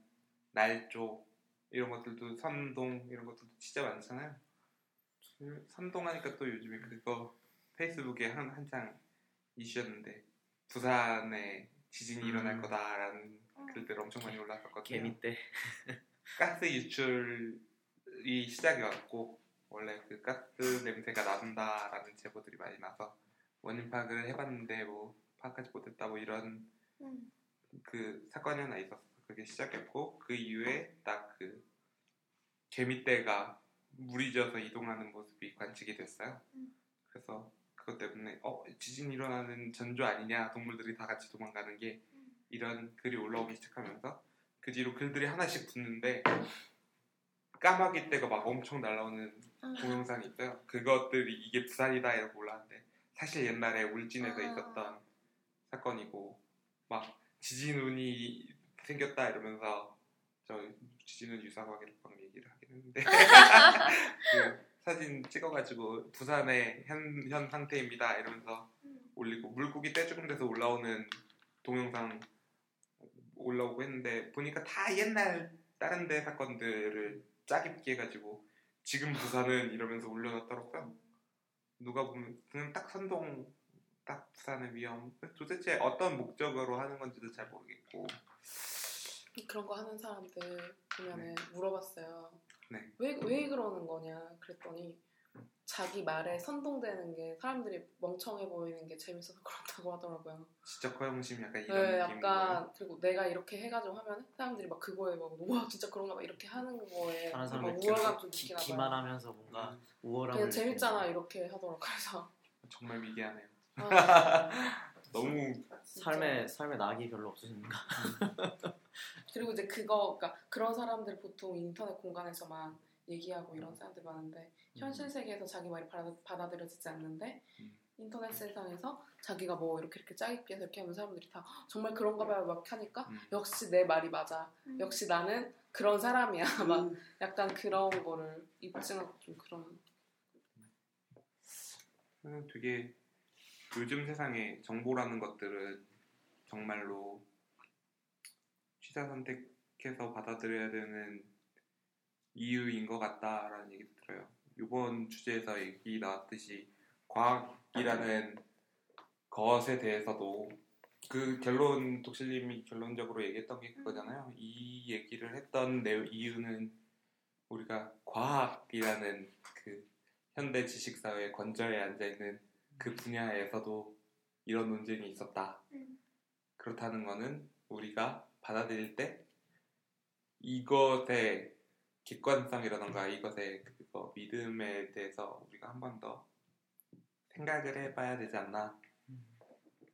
날조 이런 것들도 선동 이런 것들도 진짜 많잖아요. 그 선동하니까 또 요즘에 그거 페이스북에 한 한창 이슈였는데 부산에 지진이 일어날 음. 거다라는 음. 글들 엄청 많이 올랐었거든요. 개미 때. 가스 유출이 시작이었고 원래 그 가스 냄새가 난다라는 제보들이 많이 나서 원인 파악을 해봤는데 뭐 파악하지 못했다 뭐 이런 음. 그 사건이 하나 있었어. 그게 시작했고 그 이후에 딱 그 개미떼가 물이 져서 이동하는 모습이 관측이 됐어요. 음. 그래서 그것 때문에 어 지진 일어나는 전조 아니냐 동물들이 다 같이 도망가는 게 음. 이런 글이 올라오기 시작하면서 그 뒤로 글들이 하나씩 붙는데 까마귀 떼가 막 엄청 날라오는 아. 동영상이 있어요. 그것들이 이게 부산이다 이러고 올라왔는데 사실 옛날에 울진에서 아. 있었던 사건이고 막 지진운이 생겼다 이러면서 저 지진운 유사과학이라고 막 얘기를 하긴 했는데 <laughs> 그 사진 찍어가지고 부산의 현, 현 상태입니다 이러면서 음. 올리고 물고기 떼 죽은 데서 올라오는 동영상 올라오고 했는데 보니까 다 옛날 다른 데 사건들을 짜깁기 해가지고 지금 부산은 이러면서 올려놨더라고요. 누가 보면 그냥 딱 선동 딱 부산의 위험 도대체 어떤 목적으로 하는 건지도 잘 모르겠고 그런 거 하는 사람들 보면은 물어봤어요. 네. 왜, 왜 그러는 거냐 그랬더니 자기 말에 선동되는 게 사람들이 멍청해 보이는 게 재밌어서 <laughs> 그렇다고 하더라고요. 지적 허영심 약간 이런 네, 거예요. 약간 그리고 내가 이렇게 해가지고 하면 사람들이 막 그거에 막와 진짜 그런가 봐 이렇게 하는 거에 다른 막 사람들 우월감 좀 기, 느끼나 봐요. 기만하면서 뭔가 음, 우월함을 그냥 재밌잖아 이렇게 하더라고 그래서 정말 미개하네요. 아, 너무. 삶에 삶에 낙이 별로 없으신가? <laughs> 그리고 이제 그거 그러니까 그런 사람들 보통 인터넷 공간에서만 얘기하고 이런 사람들 많은데 현실 세계에서 자기 말이 받아, 받아들여지지 않는데 음. 인터넷 세상에서 자기가 뭐 이렇게 이렇게 짜깁기 해서 이렇게 하면 사람들이 다 "헉, 정말 그런가 봐요 막 하니까 음, 역시 내 말이 맞아 음. 역시 나는 그런 사람이야 <laughs> 막 약간 그런 거를 입증하고 좀 그런 음, 되게 요즘 세상에 정보라는 것들은 정말로 취사 선택해서 받아들여야 되는 이유인 것 같다라는 얘기도 들어요. 이번 주제에서 얘기 나왔듯이 과학이라는 것에 대해서도 그 결론 독실님이 결론적으로 얘기했던 게 그거잖아요. 이 얘기를 했던 내 이유는 우리가 과학이라는 그 현대 지식 사회의 건절에 앉아 있는 그 분야에서도 이런 논쟁이 있었다. 음. 그렇다는 거는 우리가 받아들일 때 이것의 객관성이라던가 이것의 그거 믿음에 대해서 우리가 한 번 더 생각을 해봐야 되지 않나.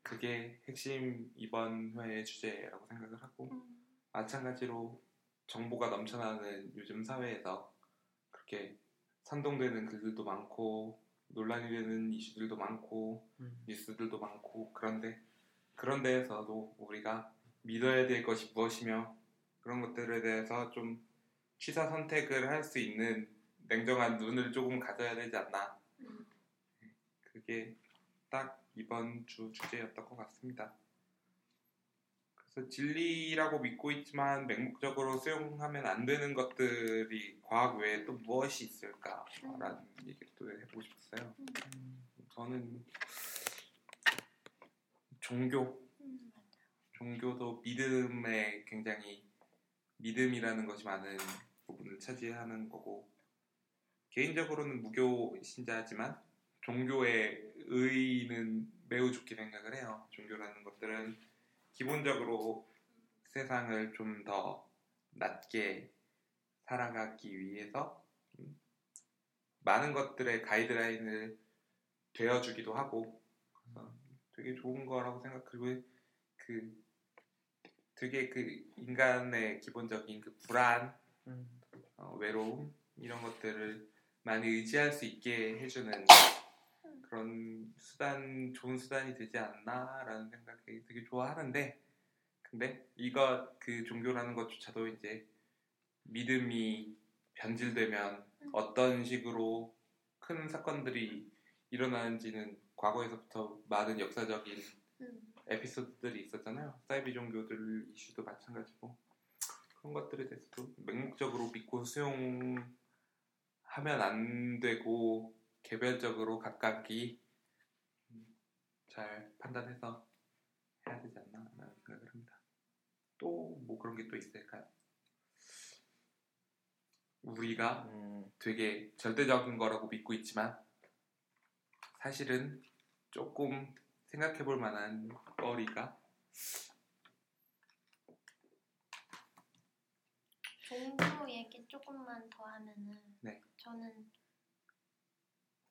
그게 핵심 이번 회의 주제라고 생각을 하고 음. 마찬가지로 정보가 넘쳐나는 요즘 사회에서 그렇게 선동되는 글들도 많고 논란이 되는 이슈들도 많고 음. 뉴스들도 많고 그런데 그런 데에서도 우리가 믿어야 될 것이 무엇이며 그런 것들에 대해서 좀 취사 선택을 할 수 있는 냉정한 눈을 조금 가져야 되지 않나 음. 그게 딱 이번 주 주제였던 것 같습니다. 진리라고 믿고 있지만 맹목적으로 수용하면 안 되는 것들이 과학 외에 또 무엇이 있을까라는 얘기를 또 해보고 싶었어요. 저는 종교 음. 종교도 믿음에 굉장히 믿음이라는 것이 많은 부분을 차지하는 거고 개인적으로는 무교 신자지만 종교의 의의는 매우 좋게 생각을 해요. 종교라는 것들은 기본적으로 세상을 좀 더 낮게 살아가기 위해서 음, 많은 것들의 가이드라인을 되어주기도 하고 되게 좋은 거라고 생각하고 그 되게 그 인간의 기본적인 그 불안, 음. 어, 외로움 이런 것들을 많이 의지할 수 있게 해주는 그런 수단 좋은 수단이 되지 않나라는 생각이 되게 좋아하는데 근데 이거 그 종교라는 것조차도 이제 믿음이 변질되면 어떤 식으로 큰 사건들이 일어나는지는 과거에서부터 많은 역사적인 음. 에피소드들이 있었잖아요. 사이비 종교들 이슈도 마찬가지고 그런 것들에 대해서도 맹목적으로 믿고 수용하면 안 되고 개별적으로 각각이 잘 판단해서 해야 되지 않나 라는 생각을 합니다. 또 뭐 그런 게 또 있을까요? 우리가 음, 되게 절대적인 거라고 믿고 있지만 사실은 조금 생각해 볼 만한 거리가 종교 얘기 조금만 더 하면은 네. 저는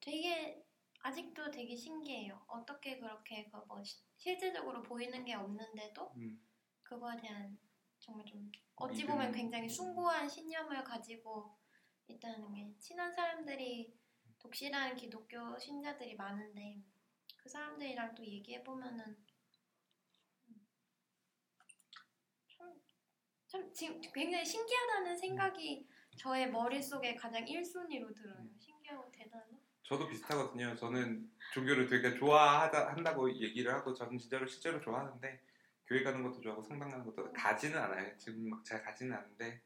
되게 아직도 되게 신기해요. 어떻게 그렇게 그 뭐 실제적으로 보이는 게 없는데도 음, 그거에 대한 정말 좀 어찌 보면. 굉장히 숭고한 신념을 가지고 있다는 게 친한 사람들이 독실한 기독교 신자들이 많은데 그 사람들이랑 또 얘기해 보면은 참, 참 지금 굉장히 신기하다는 생각이 저의 머릿속에 가장 1순위로 들어요. 신기하고 대단해. 저도 비슷하거든요. 저는 종교를 되게 좋아하다 한다고 얘기를 하고 저는 진짜로 실제로 좋아하는데 교회 가는 것도 좋아하고 성당 가는 것도 가지는 않아요. 지금 막 잘 가지는 않는데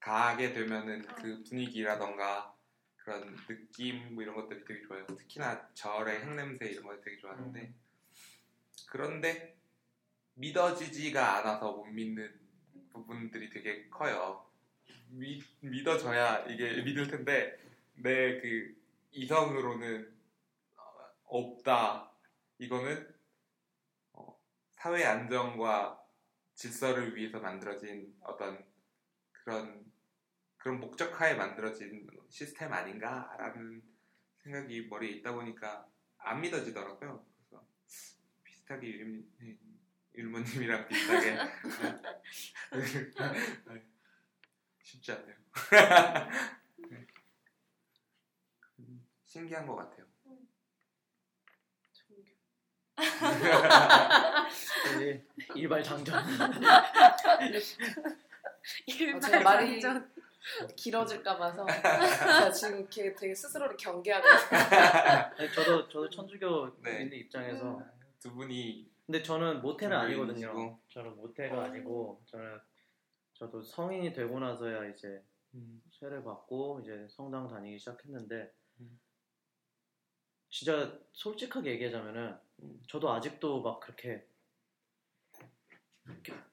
가게 되면은 그 분위기라던가 그런 느낌 뭐 이런 것들이 되게 좋아요. 특히나 절의 향냄새 이런 거 되게 좋아하는데 그런데 믿어지지가 않아서 못 믿는 부분들이 되게 커요. 믿, 믿어져야 이게 믿을 텐데 내그 이성으로는 어, 없다. 이거는 어, 사회 안정과 질서를 위해서 만들어진 어떤 그런 그런 목적하에 만들어진 시스템 아닌가라는 생각이 머리에 있다 보니까 안 믿어지더라고요. 그래서 비슷하게 율- 율무님이랑 비슷하게 <laughs> 네. <laughs> 쉽지 않네요. <laughs> 네. 음, 신기한 것 같아요. 이제 일발 장전. <laughs> 어, 제가 말이 길어질까 봐서 <laughs> 제가 지금 이렇게 되게 스스로를 경계하고 있어요. 아니, 저도 저도 천주교 네. 있는 입장에서 두 분이 근데 저는 모태는 아니거든요. 종교인이시고. 저는 모태가 아니고 저는 저도 성인이 되고 나서야 이제 세례 받고 이제 성당 다니기 시작했는데 음. 진짜 솔직하게 얘기하자면은 음. 저도 아직도 막 그렇게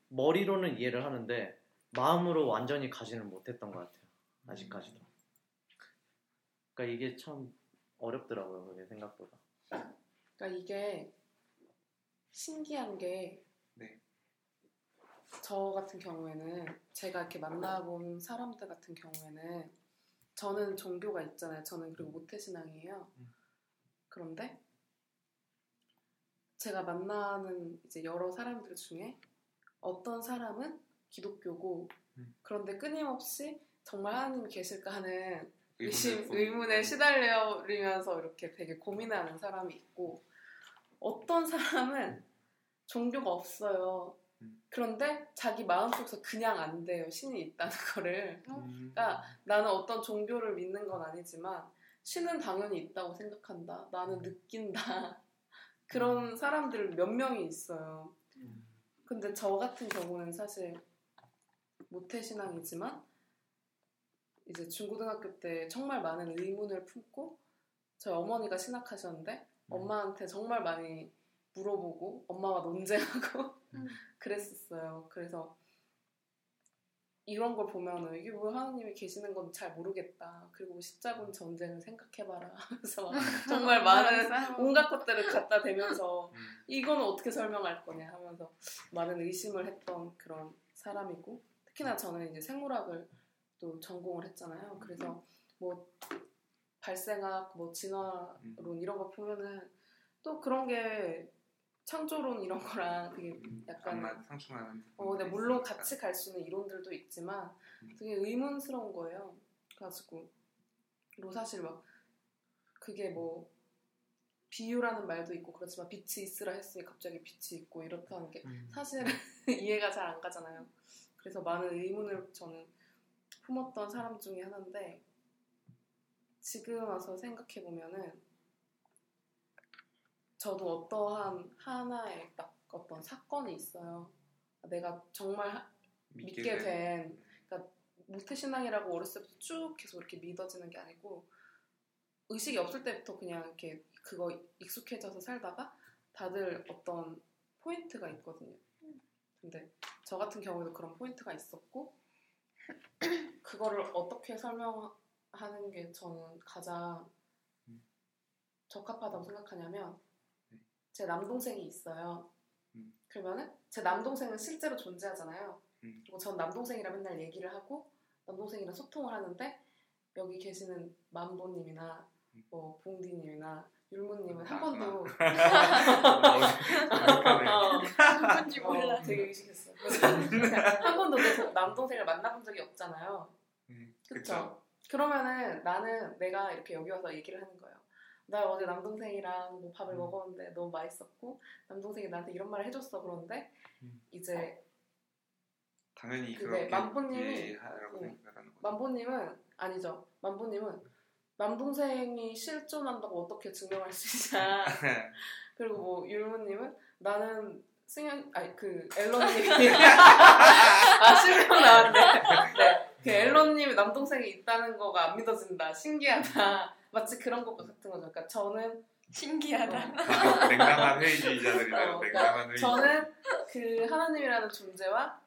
머리로는 이해를 하는데 마음으로 완전히 가지는 못했던 것 같아요. 아직까지도. 그러니까 이게 참 어렵더라고요. 그게 생각보다. 그러니까 이게 신기한 게 네. 저 같은 경우에는 제가 이렇게 만나본 사람들 같은 경우에는 저는 종교가 있잖아요. 저는 그리고 모태신앙이에요. 음. 그런데 제가 만나는 이제 여러 사람들 중에 어떤 사람은 기독교고 음. 그런데 끊임없이 정말 하나님이 계실까 하는 의심, 의문에 시달리면서 이렇게 되게 고민하는 사람이 있고 어떤 사람은 종교가 없어요. 음. 그런데 자기 마음속에서 그냥 안 돼요. 신이 있다는 거를. 음. 그러니까 나는 어떤 종교를 믿는 건 아니지만 신은 당연히 있다고 생각한다. 나는 느낀다. <laughs> 그런 사람들 몇 명이 있어요. 음. 근데 저 같은 경우는 사실 모태 신앙이지만 이제 중고등학교 때 정말 많은 의문을 품고 저희 어머니가 신학하셨는데 엄마한테 정말 많이 물어보고 엄마와 논쟁하고 음. <laughs> 그랬었어요. 그래서 이런 걸 보면은 이게 왜 하나님이 계시는 건 잘 모르겠다. 그리고 십자군 전쟁을 생각해봐라. <laughs> 그래서 막 정말 <laughs> 많은 온갖 것들을 갖다 대면서 음. 이거는 어떻게 설명할 거냐 하면서 많은 의심을 했던 그런 사람이고 특히나 저는 이제 생물학을 또 전공을 했잖아요. 그래서 뭐 발생학, 뭐 진화론 이런 거 보면은 또 그런 게 창조론 이런 거랑 되게 음, 약간 상충하는 어, 근데 부분들이 물론 있으니까. 같이 갈 수 있는 이론들도 있지만 음. 되게 의문스러운 거예요. 그래가지고 뭐 사실 막 그게 뭐 비유라는 말도 있고 그렇지만 빛이 있으라 했으니 갑자기 빛이 있고 이렇다는 게 음. 사실은 <laughs> 이해가 잘 안 가잖아요. 그래서 많은 의문을 저는 품었던 사람 중에 하나인데 지금 와서 생각해 보면은 저도 어떠한 하나의 딱 어떤 사건이 있어요. 내가 정말 하- 믿게 된 그러니까 모태신앙이라고 어렸을 때부터 쭉 계속 이렇게 믿어지는 게 아니고 의식이 없을 때부터 그냥 이렇게 그거 익숙해져서 살다가 다들 어떤 포인트가 있거든요. 근데 저 같은 경우에도 그런 포인트가 있었고 <clears throat> 그거를 어떻게 설명하는 게 저는 가장 음. 적합하다고 생각하냐면 네. 제 남동생이 있어요. 음. 그러면은 제 남동생은 실제로 존재하잖아요. 음. 그리고 전 남동생이랑 맨날 얘기를 하고 남동생이랑 소통을 하는데 여기 계시는 만보님이나 음. 뭐 봉디님이나 율무님은 한 아, 번도 어색하네. <laughs> 어, 누군지 몰라. 어, 되게 의식했어요. 그래서 한 번도 내 남동생을 만나본 적이 없잖아요. 음, 그쵸? 그러면은 나는 내가 이렇게 여기 와서 얘기를 하는 거예요. 나 어제 남동생이랑 뭐 밥을 음. 먹었는데 너무 맛있었고 남동생이 나한테 이런 말을 해줬어 그런데 음. 이제 당연히 근데 그렇게 만보님이 하라고 음. 생각하는 거죠. 만보님은 아니죠. 만보님은 남동생이 실존한다고 어떻게 증명할 수 있냐. <laughs> 그리고 뭐 율무님은 나는 승현 아니 그 앨런님이 <laughs> 아 실명 나왔네. 네. 그 앨런님이 남동생이 있다는 거가 안 믿어진다. 신기하다. 마치 그런 것 같은 거죠. 그러니까 저는 신기하다. 아, 냉담한 회의주의자들이네요. 어, 냉담한 회의. 저는 그 하나님이라는 존재와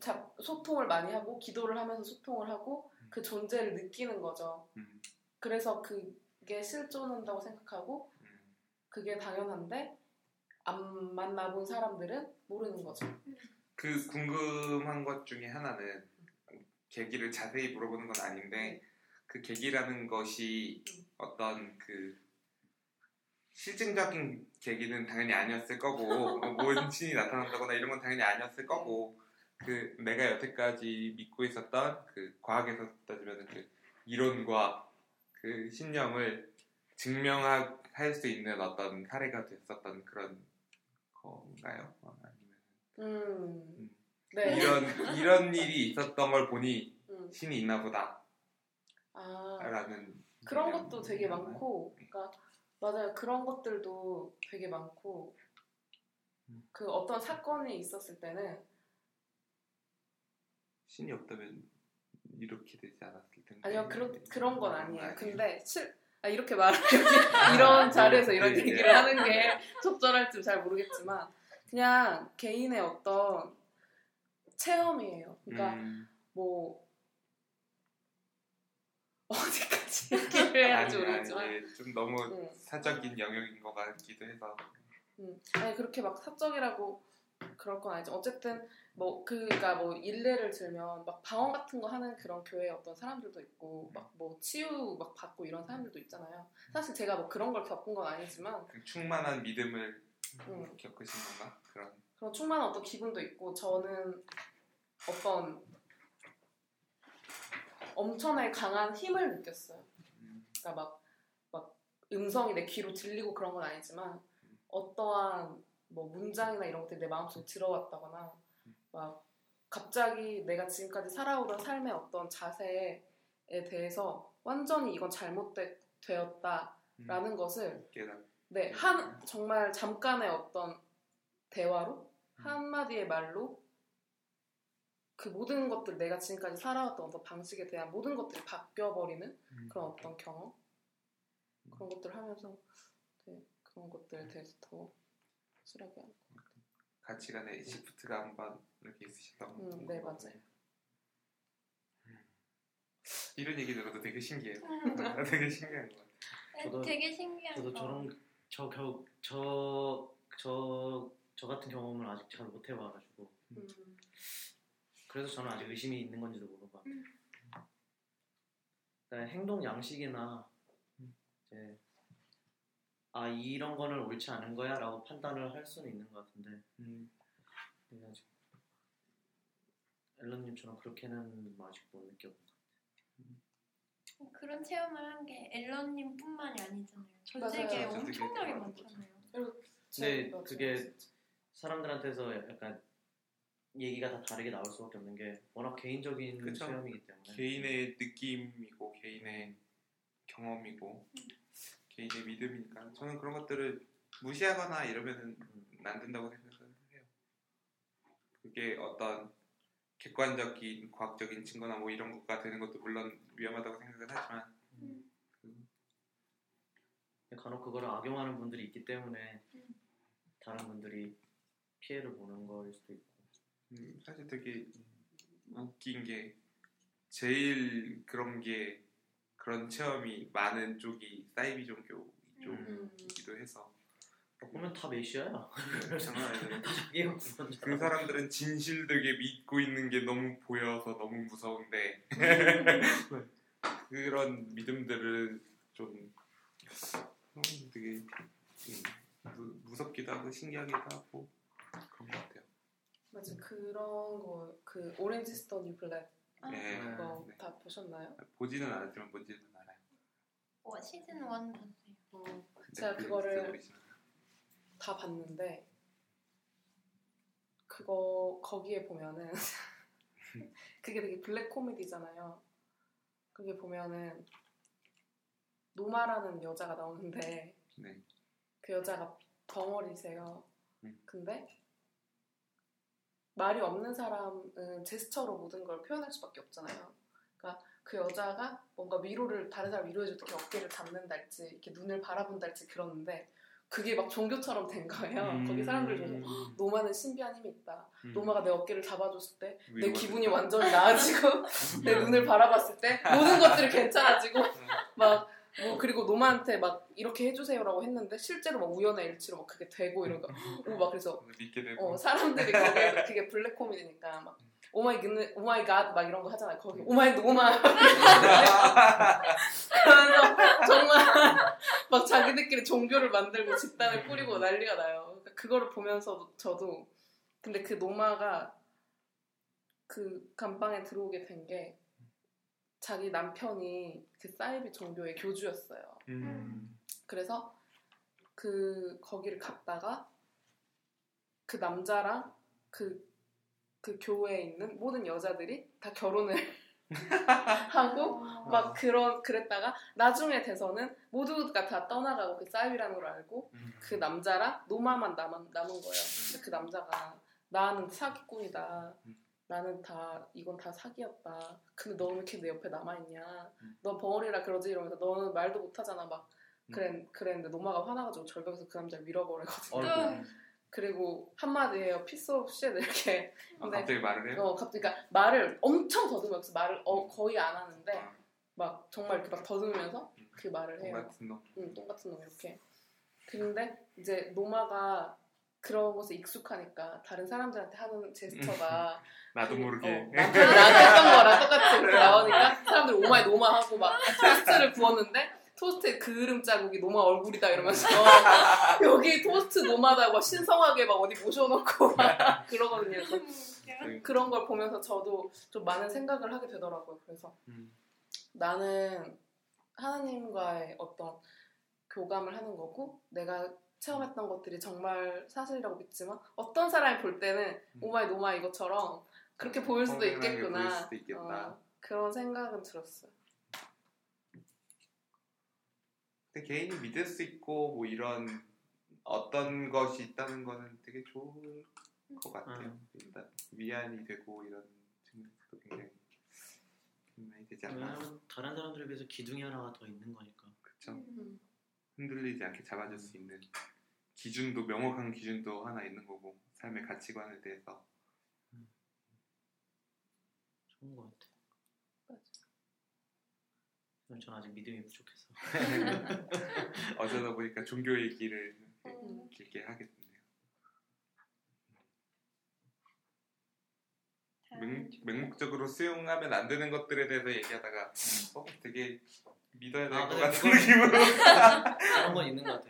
자- 소통을 많이 하고 기도를 하면서 소통을 하고 그 존재를 느끼는 거죠. 음, 그래서 그게 실존한다고 생각하고 음. 그게 당연한데 안 만나본 사람들은 모르는 거죠. 그 궁금한 것 중에 하나는 계기를 자세히 물어보는 건 아닌데 그 계기라는 것이 어떤 그 실증적인 계기는 당연히 아니었을 거고 뭐 모신이 <laughs> 나타난다거나 이런 건 당연히 아니었을 거고 그 내가 여태까지 믿고 있었던 그 과학에서 따지면 그 이론과 그 신념을 증명할 수 있는 어떤 사례가 됐었던 그런 건가요? 어, 아니면 음. 네. 이런 이런 <laughs> 일이 있었던 걸 보니 음. 신이 있나 보다 라는 아, 그런 것도 되게 많고, 그러니까 맞아요. 그런 것들도 되게 많고, 음. 그 어떤 사건이 있었을 때는 신이 없다면 이렇게 되지 않았을 텐데 아니요 그런 그런 건 아니에요. 아니에요. 근데 실 아, 이렇게 말하기 <laughs> 이런 자리에서 이런 네, 얘기를 네. 하는 게 적절할지 잘 모르겠지만 그냥 개인의 어떤 체험이에요. 그러니까 음, 뭐 어디까지 얘기를 해야 할지 아니, 모르겠지만 아니, 좀 너무 음. 사적인 영역인 것 같기도 해서 음. 아니 그렇게 막 사적이라고 그럴 건 아니죠. 어쨌든 뭐 그니까 뭐 일례를 들면 막 방언 같은 거 하는 그런 교회 어떤 사람들도 있고 막 뭐 치유 막 받고 이런 사람들도 있잖아요. 사실 제가 뭐 그런 걸 겪은 건 아니지만 그 충만한 믿음을 음. 겪으신 건가 그런 그런 충만한 어떤 기분도 있고 저는 어떤 엄청나게 강한 힘을 느꼈어요. 음, 그러니까 막, 막 음성이 내 귀로 들리고 그런 건 아니지만 어떠한 뭐 문장이나 이런 것들이 내 마음속에 들어왔다거나 막 갑자기 내가 지금까지 살아오던 삶의 어떤 자세에 대해서 완전히 이건 잘못되었다라는 음, 것을 네, 한 정말 잠깐의 어떤 대화로 한마디의 말로 그 모든 것들 내가 지금까지 살아왔던 어떤 방식에 대한 모든 것들이 바뀌어 버리는 음. 그런 어떤 경험 그런 것들을 하면서 네, 그런 것들에 대해서 더 확실하게 하는 것 같아요. 가치관에 시프트가 한번 이렇게 있으셨던 음, 것 네. 맞아요. 이런 얘기 들어도 되게 신기해요. 음. <laughs> <laughs> 되게 신기한 것 같아요. 저도- 되게 신기한 저도 거. 저런 저저저 저 같은 경험을 아직 잘 못 해봐가지고 음, 그래서 저는 아직 의심이 있는 건지도 같아요. 음. 그러니까 행동 양식이나 이제 아 이런 거는 옳지 않은 거야라고 판단을 할 수는 있는 것 같은데 음. 아직 앨런님처럼 그렇게는 아직 못 느껴본 것 그런 체험을 한 게 앨런님뿐만이 아니잖아요. 전 세계에 엄청나게 많잖아요. 근데. 그게 사람들한테서 약간 얘기가 다 다르게 나올 수밖에 없는 게 워낙 개인적인 그쵸. 체험이기 때문에 개인의 느낌이고 개인의 경험이고 개인의 믿음이니까 저는 그런 것들을 무시하거나 이러면은 안 된다고 생각을 해요. 그게 어떤 객관적인 과학적인 증거나 뭐 이런 것가 되는 것도 물론 위험하다고 생각을 하지만 음. 간혹 그거를 악용하는 분들이 있기 때문에 음. 다른 분들이 피해를 보는 거일 수도 있고 음, 사실 되게 웃긴 게 제일 그런 게 그런 체험이 많은 쪽이 사이비 종교 음. 이쪽이기도 해서 보면 다 메시아야 장난 아니에요. <laughs> 자기가 그 사람들은 진실 되게 믿고 있는 게 너무 보여서 너무 무서운데 <laughs> 그런 믿음들을 좀 음, 되게 음, 무, 무섭기도 하고 신기하기도 하고 그런 것 같아요. 맞아 그런 거 그 Orange Is the New Black 아, 네. 그거 네. 다 보셨나요? 보지는 않았지만 뭔지는 알아요. 어, 시즌 1 봤어요. 어, 제가 그 그거를. 다 봤는데 그거 거기에 보면은 <laughs> 그게 되게 블랙 코미디잖아요. 그게 보면은 노마라는 여자가 나오는데 네. 그 여자가 덩어리세요. 음. 근데 말이 없는 사람은 제스처로 모든 걸 표현할 수밖에 없잖아요. 그러니까 그 여자가 뭔가 위로를 다른 사람 위로해줄 때 이렇게 어깨를 잡는달지 이렇게 눈을 바라본달지 그러는데 그게 막 종교처럼 된 거예요. 음. 거기 사람들이 보고 노마는 신비한 힘이 있다. 음. 노마가 내 어깨를 잡아줬을 때 내 기분이. 완전히 나아지고 <laughs> 내 눈을 바라봤을 때 모든 것들이 괜찮아지고 막 뭐 그리고 노마한테 막 이렇게 해주세요라고 했는데 실제로 막 우연의 일치로 막 그게 되고 이러니까 오막 그래서 믿게 되고. 어, 사람들이 거기에 그게 블랙 코미디니까 막 oh my 그 oh my God 막 이런 거 하잖아요. 거기. oh my 노마 그래서 정말 막 자기들끼리 종교를 만들고 집단을 꾸리고 난리가 나요. 그러니까 그거를 보면서 저도 근데 그 노마가 그 감방에 들어오게 된 게 자기 남편이 그 사이비 종교의 교주였어요. 음. 그래서 그 거기를 갔다가 그 남자랑 그, 그 교회에 있는 모든 여자들이 다 결혼을 <laughs> 하고 어, 막 그런 그랬다가 나중에 돼서는 모두가 다 떠나가고 그 사이비라는 걸 알고 음. 그 남자랑 노마만 남은, 남은 거예요. 근데 그 남자가 나는 사기꾼이다. 나는 다 이건 다 사기였다. 근데 너는 왜 이렇게 내 옆에 남아 있냐? 음. 넌 벙어리라 그러지 이러면서 너는 말도 못하잖아 막 음. 그래 그랬는데 노마가 화나가지고 절벽에서 그 남자를 밀어버리거든요. 어이구. 그리고 한마디예요. piece shit 이렇게. 아, 근데 갑자기 말을 해요? 어 갑자기 그러니까 말을 엄청 더듬으면서 말을 어, 거의 안 하는데 아, 막 정말 이렇게 막 더듬으면서 음. 그 말을 해요. 같은 놈. 응, 똑같은 놈 이렇게. 근데 이제 노마가 그런 것에 익숙하니까 다른 사람들한테 하는 제스처가 나도 그, 모르게. 어, 나도 나도 했던 거랑 똑같이 나오니까 사람들 oh my 노마 하고 막 토스트를 구웠는데 토스트에 그을음 자국이 노마 얼굴이다 이러면서 <laughs> 여기 토스트 노마다 막 신성하게 막 어디 모셔놓고 막 그러거든요. 그래서 네. 그런 걸 보면서 저도 좀 많은 생각을 하게 되더라고요. 그래서 음. 나는 하나님과의 어떤 교감을 하는 거고 내가 체험했던 것들이 정말 사실이라고 믿지만 어떤 사람이 볼 때는 음. oh my 노마 이것처럼 그렇게 보일 수도 있겠구나. 보일 수도 있겠다. 어, 그런 생각은 들었어요. 근데 개인이 믿을 수 있고 뭐 이런 어떤 것이 있다는 거는 되게 좋은 것 같아요. 음. 일단 위안이 되고 이런 측면에서도 굉장히 많이 되지 않나. 다른 사람들에 비해서 기둥이 하나가 더 있는 거니까. 그렇죠. 음. 흔들리지 않게 잡아줄 수 있는 기준도 명확한 기준도 하나 있는 거고 삶의 가치관에 대해서 좋은 것 같아. 맞아. 전 아직 믿음이 부족해서. <laughs> 어쩌다 보니까 종교 얘기를 음. 길게. 다음 맹, 주- 맹목적으로 수용하면 안 되는 것들에 대해서 얘기하다가 어 되게 믿어야 될 아, 것 근데 같은 느낌으로 그런 건 있는 것 같아.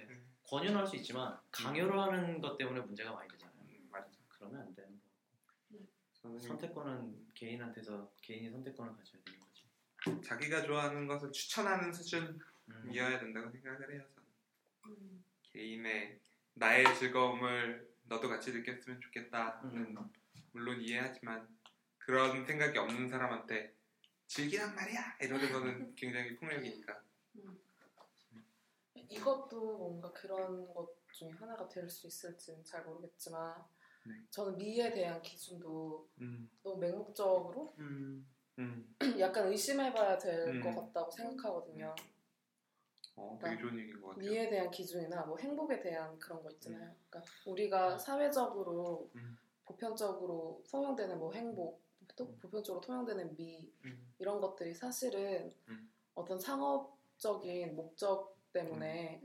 권유는 할 수 있지만 강요를 하는 것 때문에 문제가 많이 되잖아요. 음, 맞죠. 그러면 안 되는 거. 저는 선택권은 개인한테서 개인이 선택권을 가져야 되는 거지. 자기가 좋아하는 것을 추천하는 수준이어야 음. 된다고 생각을 해요. 저는 음. 개인의 나의 즐거움을 너도 같이 느꼈으면 좋겠다는 음. 물론 이해하지만 그런 생각이 없는 사람한테 즐기란 말이야 거는 <laughs> 굉장히 폭력이니까 이것도 뭔가 그런 것 중에 하나가 될 수 있을지는 잘 모르겠지만 네. 저는 미에 대한 기준도 음, 너무 맹목적으로 음. 음, <clears throat> 약간 의심해봐야 될것 음. 같다고 생각하거든요. 어, 되게 좋은 얘기인 것 같아요. 미에 대한 기준이나 뭐 행복에 대한 그런 거 있잖아요. 그러니까 우리가 음. 사회적으로 음. 보편적으로 통용되는 뭐 행복, 또 보편적으로 통용되는 미 음, 이런 것들이 사실은 음. 어떤 상업적인 목적 때문에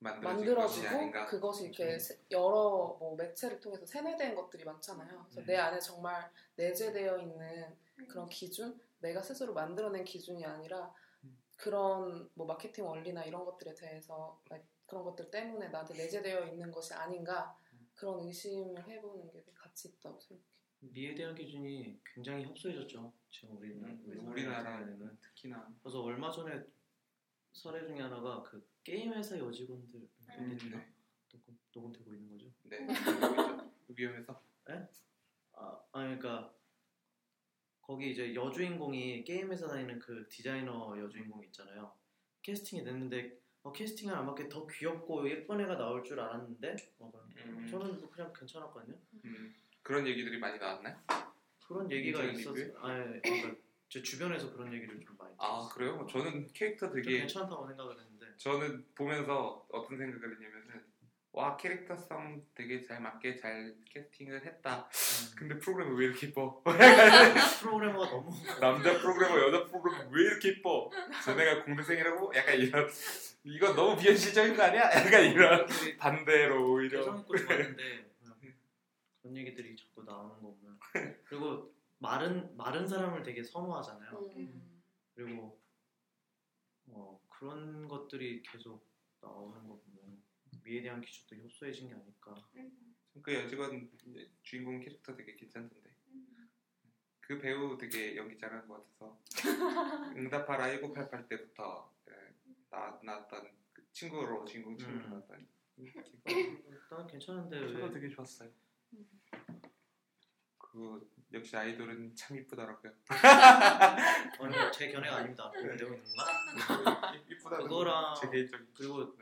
것이 만들어지고. 그것이 이렇게 음. 세- 여러 뭐 매체를 통해서 세뇌된 것들이 많잖아요. 그래서 음. 내 안에 정말 내재되어 있는 그런 기준, 내가 스스로 만들어낸 기준이 아니라 음. 그런 뭐 마케팅 원리나 이런 것들에 대해서 like 그런 것들 때문에 나한테 내재되어 있는 것이 아닌가 음. 그런 의심을 해보는 게 가치 있다고 생각해요. 미에 대한 기준이 굉장히 협소해졌죠. 지금 우리 음, 우리 우리나라는 사회는. 특히나 그래서 얼마 전에 사례 중에 하나가 그 게임 회사 여직원들 음, 음, 네. 녹음, 녹음되고 있는 거죠. 네. 위험해서 아, 아니 그러니까 거기 이제 여주인공이 게임 회사 다니는 그 디자이너 여주인공 있잖아요. 캐스팅이 됐는데 어, 캐스팅을 안 맞게 더 귀엽고 예쁜 애가 나올 줄 알았는데 어, 음. 저는 뭐 그냥 괜찮았거든요. 음, 그런 얘기들이 많이 나왔나요? 그런 얘기가 인터넷 있었. 리뷰에? 아니 그러니까 제 주변에서 그런 얘기를 좀 많이. 아. 그래요? 저는 캐릭터 좀 되게 괜찮다고 생각을 했는데. 저는 보면서 어떤 생각을 했냐면은 와 캐릭터성 되게 잘 맞게 잘 캐스팅을 했다. 음. 근데 프로그램이 왜 이렇게 이뻐? <laughs> 프로그래머가 너무 <laughs> 남자 프로그래머 여자 프로그래머 왜 이렇게 이뻐? 전애가 공대생이라고? 약간 이런 이거 너무 비현실적인 거 아니야? <laughs> 약간 이런 반대로 오히려 좋았는데 그런 얘기들이 자꾸 나오는 거 보면 그리고 마른 마른 사람을 되게 선호하잖아요. 음. 그리고 어, 그런 것들이 계속 나오는 거 보면 미에 대한 기준도 협소해진 게 아닐까. 그 여직원 주인공 캐릭터 되게 괜찮던데 그 배우 되게 연기 잘하는 것 같아서 <laughs> 응답하라 1988 때부터 예, 나, 나왔던 그 친구로 주인공 친구로 음. 나왔던 일단 괜찮은데 왜 되게 좋았어요 음. 그 역시 아이돌은 참 이쁘더라고요 <laughs> 아니 제 견해가 아닙니다. 되고 있는가? 이쁘다는 그거랑 제 개인적인 그리고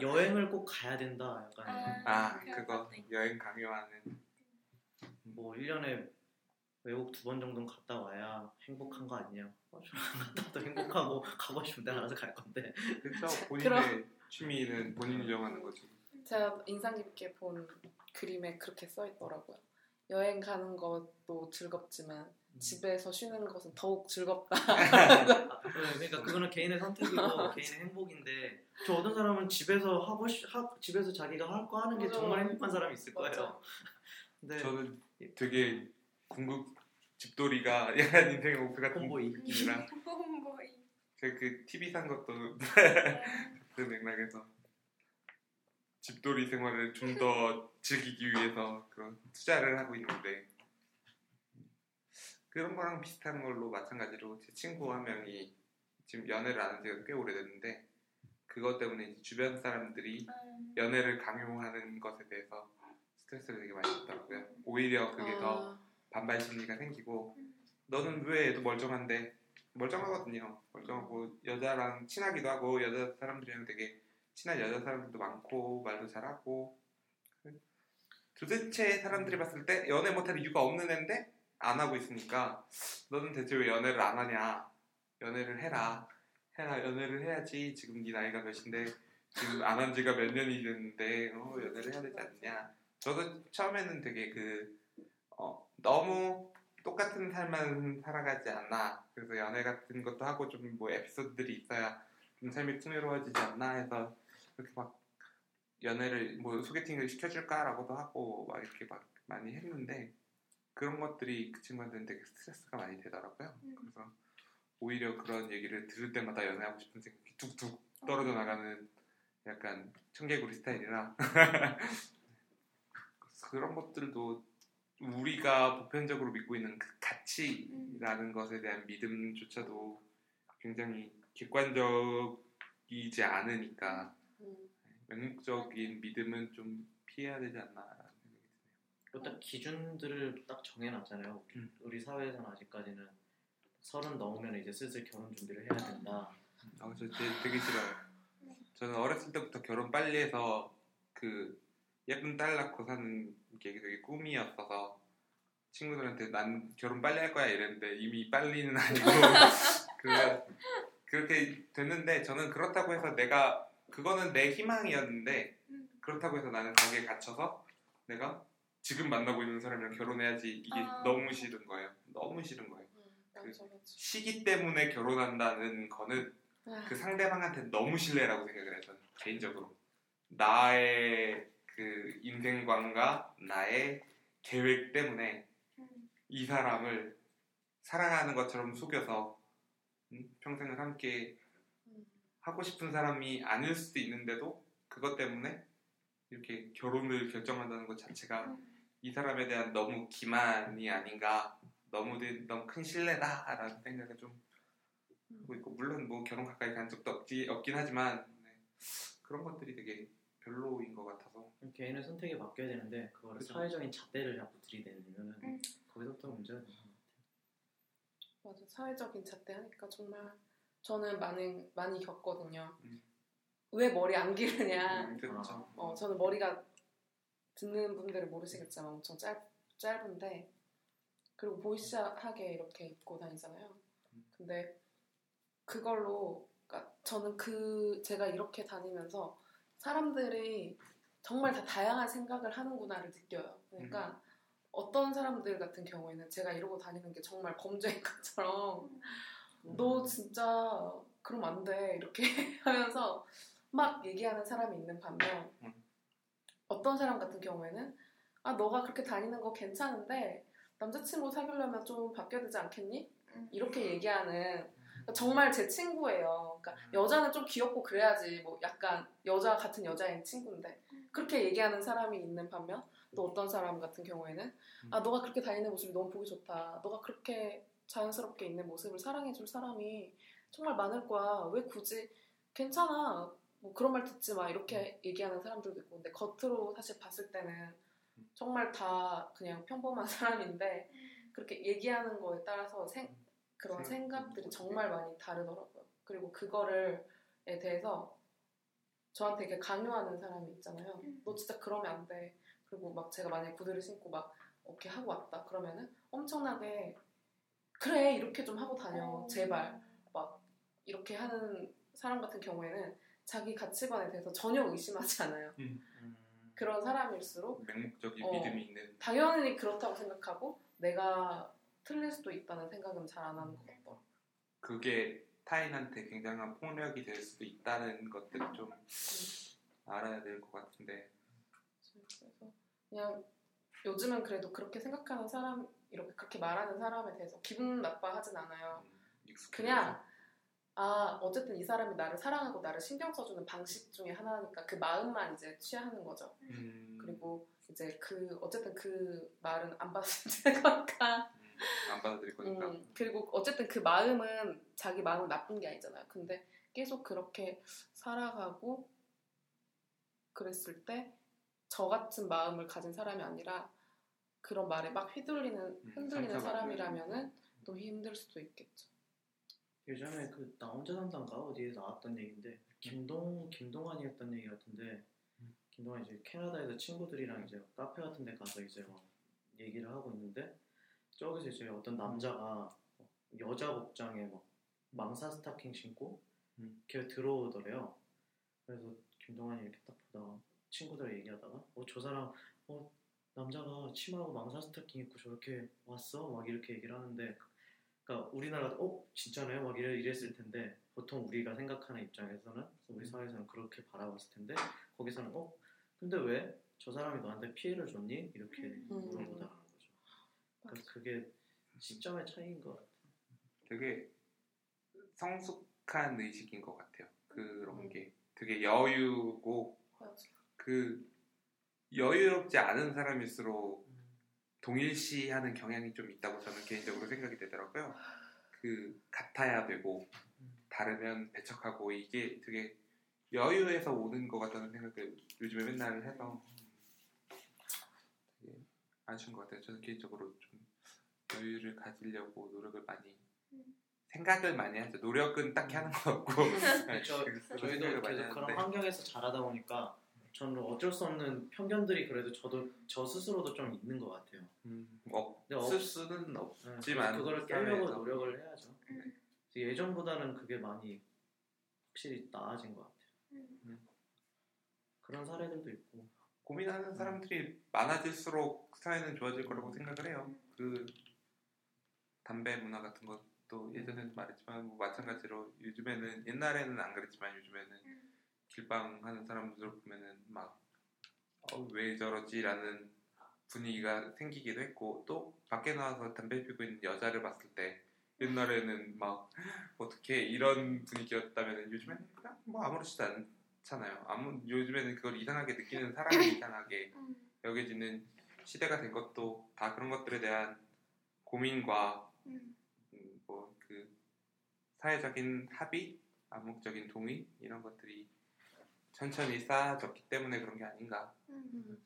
여행을 꼭 가야 된다. 약간 아 그런 그거 있고. 여행 강요하는 뭐 1년에 외국 두 번 정도는 갔다 와야 행복한 거 아니냐. 어, 와도 <laughs> 행복하고 가고 싶은 데 알아서 갈 건데. 그렇죠 <laughs> 본인의 취미는 본인이 정하는 거지 제가 인상 깊게 본 그림에 그렇게 써 있더라고요. 여행 가는 것도 즐겁지만 집에서 쉬는 것은 더욱 즐겁다. 아, <laughs> 네, 그러니까 그거는 개인의 선택이고 <laughs> 개인의 행복인데 저 어떤 사람은 집에서 하고 싶, 하, 집에서 자기가 할 거 하는 게 맞아. 정말 행복한 사람이 있을 거예요. 맞아. <laughs> 근데 저는 되게 궁극 집돌이가 약간 인생의 목표 같은 홈보이. 느낌이라 홈보이. 제가 그 TV 산 것도 그 맥락에서 집돌이 생활을 좀 더 즐기기 위해서 그런 투자를 하고 있는데 그런 거랑 비슷한 걸로 마찬가지로 제 친구 한 명이 지금 연애를 안 한 지가 꽤 오래됐는데 그것 때문에 주변 사람들이 음. 연애를 강요하는 것에 대해서 스트레스를 되게 많이 받더라고요. 오히려 그게 더 아, 반발 심리가 생기고 너는 왜 애도 멀쩡한데 멀쩡하거든요. 멀쩡하고 여자랑 친하기도 하고 여자 사람들이랑 되게 친한 여자 사람들도 많고 말도 잘하고 도대체 사람들이 봤을 때 연애 못할 이유가 없는 애인데 안 하고 있으니까 너는 대체 왜 연애를 안 하냐? 연애를 해라. 해라 연애를 해야지. 지금 네 나이가 몇인데 지금 안 한 지가 몇 년이 됐는데 어, 연애를 해야 되지 않냐? 저도 처음에는 되게 그 어, 너무 똑같은 삶만 살아가지 않나. 그래서 연애 같은 것도 하고 좀 뭐 에피소드들이 있어야 좀 삶이 풍요로워지지 않나 해서 이렇게 막 연애를 뭐 소개팅을 시켜줄까라고도 하고 막 이렇게 막 많이 했는데 그런 것들이 그 친구한테는 되게 스트레스가 많이 되더라고요. 음. 그래서 오히려 그런 얘기를 들을 때마다 연애하고 싶은 생각이 툭툭 떨어져 나가는 약간 청개구리 스타일이라 <laughs> 그런 것들도 우리가 보편적으로 믿고 있는 그 가치라는 것에 대한 믿음조차도 굉장히 객관적이지 않으니까 음, 맹목적인 믿음은 좀 피해야 되지 않나라는 생각이 드네요. 그리고 딱 기준들을 딱 정해놨잖아요. 우리, 음. 우리 사회에서는 아직까지는 서른 넘으면 이제 슬슬 결혼 준비를 해야 된다. 아, 저 되게, 되게 싫어요. 네. 저는 어렸을 때부터 결혼 빨리 해서 그 예쁜 딸 낳고 사는 게 되게 꿈이었어서 친구들한테 난 결혼 빨리 할 거야 이랬는데 이미 빨리는 아니고 <laughs> 그 그렇게 됐는데 저는 그렇다고 해서 내가 그거는 내 희망이었는데 음. 그렇다고 해서 나는 거기에 갇혀서 내가 지금 만나고 있는 사람이랑 결혼해야지 이게 아. 너무 싫은 거예요. 너무 싫은 거예요. 음, 맞아. 시기 때문에 결혼한다는 거는 아, 그 상대방한테 너무 신뢰라고 생각을. 저는 개인적으로 나의 그 인생관과 나의 계획 때문에 음. 이 사람을 사랑하는 것처럼 속여서 음, 평생을 함께 음, 하고 싶은 사람이 아닐 수도 있는데도 그것 때문에 이렇게 결혼을 결정한다는 것 자체가 음. 이 사람에 대한 너무 기만이 아닌가 너무 너무 큰 신뢰다라는 생각을 좀 하고 있고 물론 뭐 결혼 가까이 간 적도 없지, 없긴 하지만 네, 그런 것들이 되게 별로인 것 같아서 개인의 선택에 맡겨야 되는데 그거를 그죠. 사회적인 잣대를 자꾸 들이대면 음. 거기서부터 문제가 되는 것 같아요. 맞아 사회적인 잣대 하니까 정말 저는 많이 많이 겪거든요. 음. 왜 머리 안 기르냐? 음, 그렇죠. 어, 저는 머리가 듣는 분들은 모르시겠지만 엄청 짧, 짧은데 그리고 보이시하게 이렇게 입고 다니잖아요. 근데 그걸로 그러니까 저는 그 제가 이렇게 다니면서 사람들이 정말 다 다양한 생각을 하는구나를 느껴요. 그러니까 어떤 사람들 같은 경우에는 제가 이러고 다니는 게 정말 범죄인 것처럼 너 진짜 그럼 안 돼 이렇게 <laughs> 하면서 막 얘기하는 사람이 있는 반면 음. 어떤 사람 같은 경우에는 아 너가 그렇게 다니는 거 괜찮은데 남자친구 사귀려면 좀 바뀌어야 되지 않겠니? 음. 이렇게 얘기하는 그러니까 정말 제 친구예요. 그러니까 음. 여자는 좀 귀엽고 그래야지 뭐 약간 여자 같은 여자인 친구인데 그렇게 얘기하는 사람이 있는 반면 또 어떤 사람 같은 경우에는 아 너가 그렇게 다니는 모습이 너무 보기 좋다. 너가 그렇게 자연스럽게 있는 모습을 사랑해줄 사람이 정말 많을 거야. 왜 굳이 괜찮아. 뭐 그런 말 듣지 마. 이렇게 얘기하는 사람들도 있고. 근데 겉으로 사실 봤을 때는 정말 다 그냥 평범한 <laughs> 사람인데 그렇게 얘기하는 거에 따라서 생, 그런 생각- 생각들이 정말 많이 다르더라고요. 그리고 그거를 에 대해서 저한테 이렇게 강요하는 사람이 있잖아요. 음. 너 진짜 그러면 안 돼. 그리고 막 제가 만약에 구두를 신고 막 이렇게 하고 왔다. 그러면은 엄청나게 그래 이렇게 좀 하고 다녀. 어. 제발 이렇게 하는 사람 같은 경우에는 자기 가치관에 대해서 전혀 의심하지 않아요. 음. 그런 사람일수록 맹목적인 어. 믿음이 있는 당연히 그렇다고 생각하고 내가 틀릴 수도 있다는 생각은 잘 안 하는 것 같더라고요. 그게 타인한테 굉장한 폭력이 될 수도 있다는 것들을 좀 알아야 될 것 같은데 그래서 그냥 요즘은 그래도 그렇게 생각하는 사람 이 렇게 그렇게 말하는 사람에 대해서 기분 나빠하진 않아요. 음. 그냥 아 어쨌든 이 사람이 나를 사랑하고 나를 신경 써주는 방식 중에 하나니까 그 마음만 이제 취하는 거죠. 음, 그리고 이제 그 어쨌든 그 말은 안 받아들일 거니까. <laughs> 음, 안 받아들일 거니까 음, 그리고 어쨌든 그 마음은 자기 마음은 나쁜 게 아니잖아요. 근데 계속 그렇게 살아가고 그랬을 때 저 같은 마음을 가진 사람이 아니라 그런 말에 막 휘둘리는 흔들리는 상처받는. 사람이라면은 또 힘들 수도 있겠죠. 예전에 그 나 혼자 산다인가 어디에 나왔던 얘기인데 김동 김동완이었던 얘기 같은데 김동환 이제 캐나다에서 친구들이랑 이제 카페 같은 데 가서 이제 막 얘기를 하고 있는데 저기서 이제 어떤 남자가 여자 복장에 막 망사 스타킹 신고 음. 이렇게 들어오더래요. 그래서 김동환이 이렇게 딱 보다가 친구들 얘기하다가 어 저 사람 어 남자가 치마하고 망사 스타킹 입고 저렇게 왔어 막 이렇게 얘기를 하는데 그러니까 우리나라 어 진짜네 막 이래, 이랬을 텐데 보통 우리가 생각하는 입장에서는 우리 사회에서는 그렇게 바라봤을 텐데 거기서는 어 근데 왜 저 사람이 너한테 피해를 줬니 이렇게 음. 물어보다는 거죠. 그러니까 그게 시점의 차이인 것 같아요. 되게 성숙한 의식인 것 같아요. 그런 게 되게 여유고 맞아. 그 여유롭지 않은 사람일수록 동일시하는 경향이 좀 있다고 저는 개인적으로 생각이 되더라고요. 그 같아야 되고 다르면 배척하고 이게 되게 여유에서 오는 것 같다는 생각을 요즘에 맨날 해서 되게 아쉬운 것 같아요. 저는 개인적으로 좀 여유를 가지려고 노력을 많이 음. 생각을 많이 하죠. 노력은 딱히 하는 것 없고 <laughs> 네, 저, 그래서 저희도 계속 그런 환경에서 자라다 보니까 저는 어쩔 수 없는 편견들이 그래도 저도 저 스스로도 좀 있는 것 같아요. 음, 근데 없을 없- 수는 네, 없지만 그거를 깨려고. 노력을 해야죠. 음. 예전보다는 그게 많이 확실히 나아진 것 같아요. 음. 그런 사례들도 있고. 고민하는 사람들이 많아질수록 사회는 좋아질 거라고 생각을 해요. 그 담배 문화 같은 것도 예전에도 말했지만 뭐 마찬가지로 요즘에는 옛날에는 안 그랬지만 요즘에는 음. 길방 하는 사람들 보면은 막 어, 왜 저러지라는 분위기가 생기기도 했고 또 밖에 나와서 담배 피고 있는 여자를 봤을 때 옛날에는 막 어떻게 이런 분위기였다면 요즘에는 그냥 뭐 아무렇지도 않잖아요. 아무 요즘에는 그걸 이상하게 느끼는 사람이 이상하게 <coughs> 음. 여겨지는 시대가 된 것도 다 그런 것들에 대한 고민과 음. 뭐그 사회적인 합의, 암묵적인 동의 이런 것들이 천천히 쌓아졌기 때문에 그런 게 아닌가 음.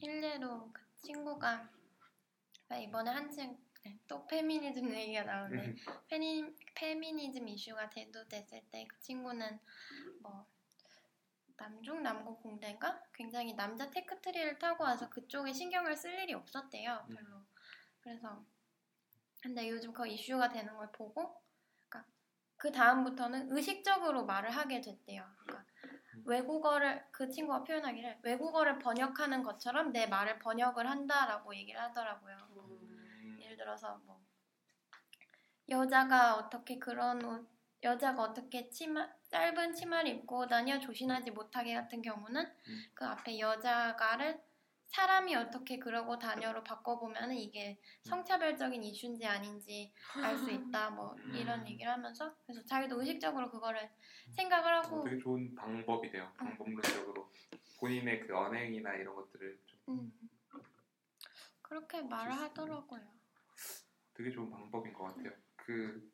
일례로 그 친구가 아, 이번에 한층 네, 또 페미니즘 얘기가 나오네. 페니, 페미니즘 이슈가 대두됐을 때 그 친구는 뭐 남중 남고 공대가 굉장히 남자 tech tree를 타고 와서 그쪽에 신경을 쓸 일이 없었대요. 음. 별로. 그래서 근데 요즘 그 이슈가 되는 걸 보고 그 다음부터는 의식적으로 말을 하게 됐대요. 그러니까 음. 외국어를 그 친구가 표현하기를 외국어를 번역하는 것처럼 내 말을 번역을 한다라고 얘기를 하더라고요. 음, 예를 들어서 뭐 여자가 어떻게 그런 옷 여자가 어떻게 치마 짧은 치마를 입고 다녀 조신하지 못하게 같은 경우는 음. 그 앞에 여자가를 사람이 어떻게 그러고 다녀로 바꿔보면 이게 성차별적인 이슈인지 아닌지 알 수 있다 뭐 이런 얘기를 하면서 그래서 자기도 의식적으로 그거를 생각을 어, 하고 되게 좋은 방법이네요. 방법론적으로 본인의 그 언행이나 이런 것들을 좀 음, 그렇게 말을 하더라고요. 되게 좋은 방법인 것 같아요. 그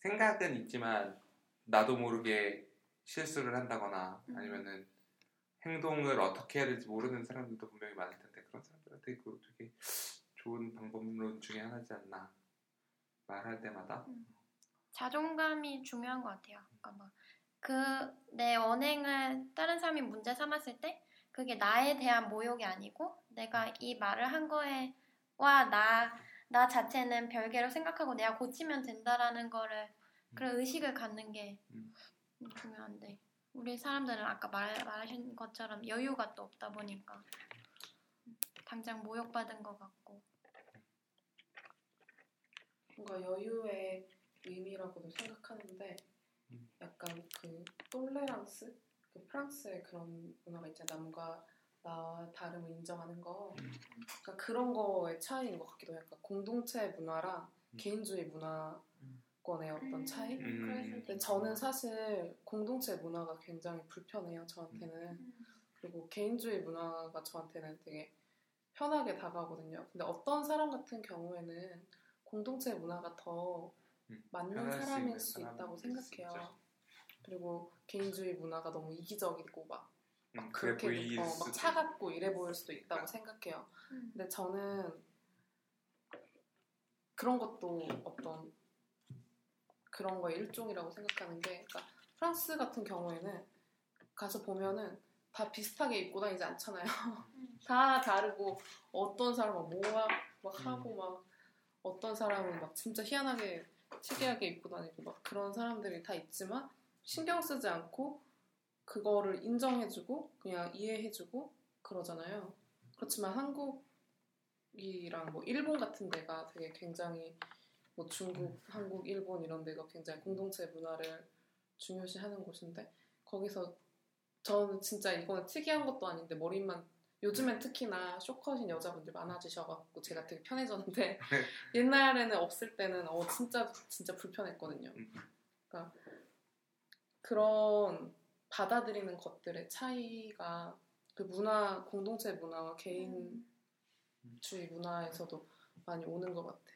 생각은 있지만 나도 모르게 실수를 한다거나 음. 아니면은 행동을 어떻게 해야 될지 모르는 사람들도 분명히 많을 텐데 그런 사람들한테 그 되게 좋은 방법론 중에 하나지 않나 말할 때마다 자존감이 중요한 것 같아요. 그러니까 그내 언행을 다른 사람이 문제 삼았을 때 그게 나에 대한 모욕이 아니고 내가 이 말을 한 거에 와 나, 나 자체는 별개로 생각하고 내가 고치면 된다라는 거를 그런 의식을 갖는 게 음. 중요한데 우리 사람들은 아까 말, 말하신 것처럼 여유가 또 없다 보니까 당장 모욕받은 것 같고 뭔가 여유의 의미라고도 생각하는데 음. 약간 그 똘레랑스 그 프랑스의 그런 문화가 있잖아요 남과 나 다름을 인정하는 거 음. 그러니까 그런 거의 차이인 것 같기도 해요 그러니까 공동체 문화랑 음. 개인주의 문화 권의 어떤 차이 음. 근데. 저는 사실 공동체 문화가 굉장히 불편해요 저한테는 음. 그리고 개인주의 문화가 저한테는 되게 편하게 다가오거든요. 근데 어떤 사람 같은 경우에는 공동체 문화가 더 음, 맞는 사람일 수 있다고 생각해요. 그리고 개인주의 문화가 너무 이기적이고 막, 음, 막 그래 그렇게 보일 어, 막 차갑고 이래 보일 수도 있다고 생각해요. 음. 근데 저는 그런 것도 어떤 그런 거의 일종이라고 생각하는 게 그러니까 프랑스 같은 경우에는 가서 보면은 다 비슷하게 입고 다니지 않잖아요. 음. <laughs> 다 다르고 어떤 사람은 모아 막 하고 막 어떤 사람은 막 진짜 희한하게 특이하게 입고 다니고 막 그런 사람들이 다 있지만 신경 쓰지 않고 그거를 인정해주고 그냥 이해해주고 그러잖아요. 그렇지만 한국이랑 뭐 일본 같은 데가 되게 굉장히 뭐 중국, 한국, 일본 이런 데가 굉장히 공동체 문화를 중요시하는 곳인데 거기서 저는 진짜 이거는 특이한 것도 아닌데 머리만 요즘엔 특히나 쇼컷인 여자분들 많아지셔갖고 제가 되게 편해졌는데 <laughs> 옛날에는 없을 때는 어 진짜 진짜 불편했거든요. 음. 그러니까 그런 받아들이는 것들의 차이가 그 문화 공동체 문화와 개인주의 문화에서도 많이 오는 것 같아요.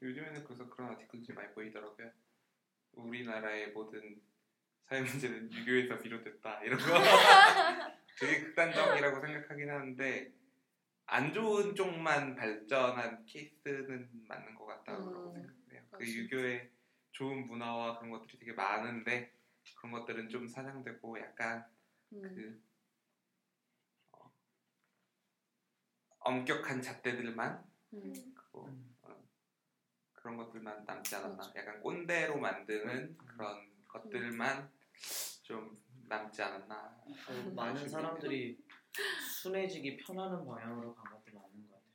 요즘에는 그래서 그런 아티클들이 많이 보이더라고요. 우리나라의 모든 사회 문제는 유교에서 비롯됐다 이런 거 <laughs> 되게 극단적이라고 생각하긴 하는데 안 좋은 쪽만 발전한 케이스는 맞는 것 같다고 음, 생각해요. 그. 유교의 좋은 문화와 그런 것들이 되게 많은데 그런 것들은 좀 사장되고 약간 음, 그 어, 엄격한 잣대들만 음, 뭐, 어, 그런 것들만 남지 않았나. 약간 꼰대로 만드는 그런 것들만 좀 남지 않았나. 어, 많은 사람들이 순해지기 편하는 방향으로 간 것도 맞는 것 같아요.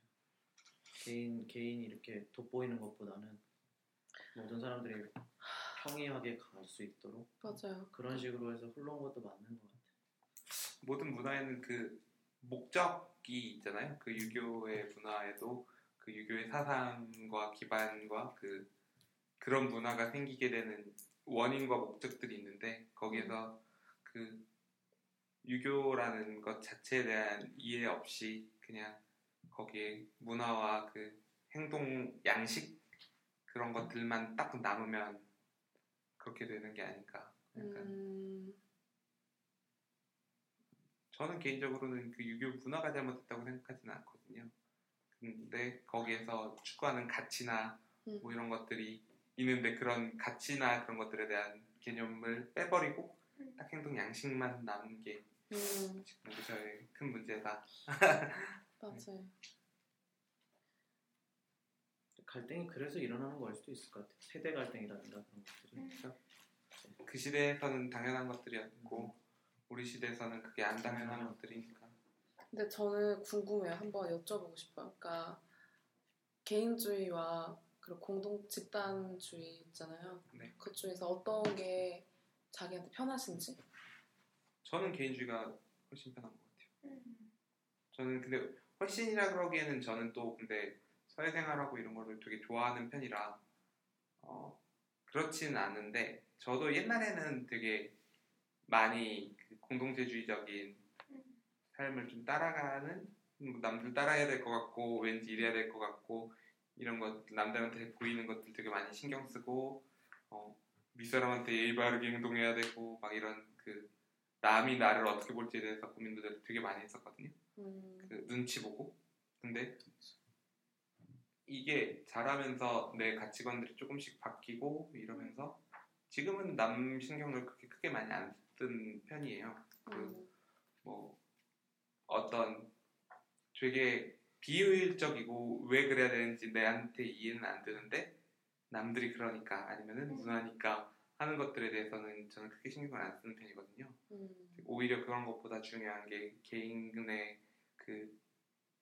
개인 개인이 이렇게 돋보이는 것보다는 모든 사람들이 평이하게 갈 수 있도록 맞아요. 그런 식으로 해서 흘러온 것도 맞는 것 같아요. 모든 문화에는 그 목적이 있잖아요. 그 유교의 문화에도 그 유교의 사상과 기반과 그 그런 문화가 생기게 되는 원인과 목적들이 있는데 거기에서 그 유교라는 것 자체에 대한 이해 없이 그냥 거기에 문화와 그 행동 양식 그런 것들만 딱 남으면 그렇게 되는 게 아닐까. 약간 음, 저는 개인적으로는 그 유교 문화가 잘못됐다고 생각하지는 않거든요. 근데 거기에서 추구하는 가치나 음. 뭐 이런 것들이 있는데 그런 가치나 그런 것들에 대한 개념을 빼버리고 음. 딱 행동 양식만 남은 게 음, 지금 저의 큰 문제다. <laughs> 맞아요. 갈등이 그래서 일어나는 거일 수도 있을 것 같아요. 세대 갈등이라든가 그런 것들이. 음. 그 시대에서는 당연한 것들이었고 우리 시대에서는 그게 안 당연한 것들이니까. 근데 저는 궁금해요. 한번 여쭤보고 싶어요. 그러니까 개인주의와 그리고 공동 집단주의 있잖아요. 네. 그 중에서 어떤 게 자기한테 편하신지? 저는 개인주의가 훨씬 편한 것 같아요. 음. 저는 근데 훨씬이라 그러기에는 저는 또 근데 사회생활하고 이런 거를 되게 좋아하는 편이라 어, 그렇진 않은데 저도 옛날에는 되게 많이 그 공동체주의적인 음. 삶을 좀 따라가는 뭐 남들 따라해야 될 것 같고 왠지 이래야 될 것 같고 이런 것 남들한테 보이는 것들 되게 많이 신경 쓰고 어, 윗사람한테 예의 바르게 행동해야 되고 막 이런 그 남이 나를 어떻게 볼지에 대해서 고민도 되게 많이 했었거든요. 음, 그 눈치 보고 근데 이게 자라면서 내 가치관들이 조금씩 바뀌고 이러면서 지금은 남 신경을 그렇게 크게 많이 안쓴 편이에요. 음, 뭐 어떤 되게 비효율적이고 왜 그래야 되는지 내한테 이해는 안 되는데 남들이 그러니까 아니면은 문화니까 하는 것들에 대해서는 저는 크게 신경을 안 쓰는 편이거든요. 음, 오히려 그런 것보다 중요한 게 개인의 그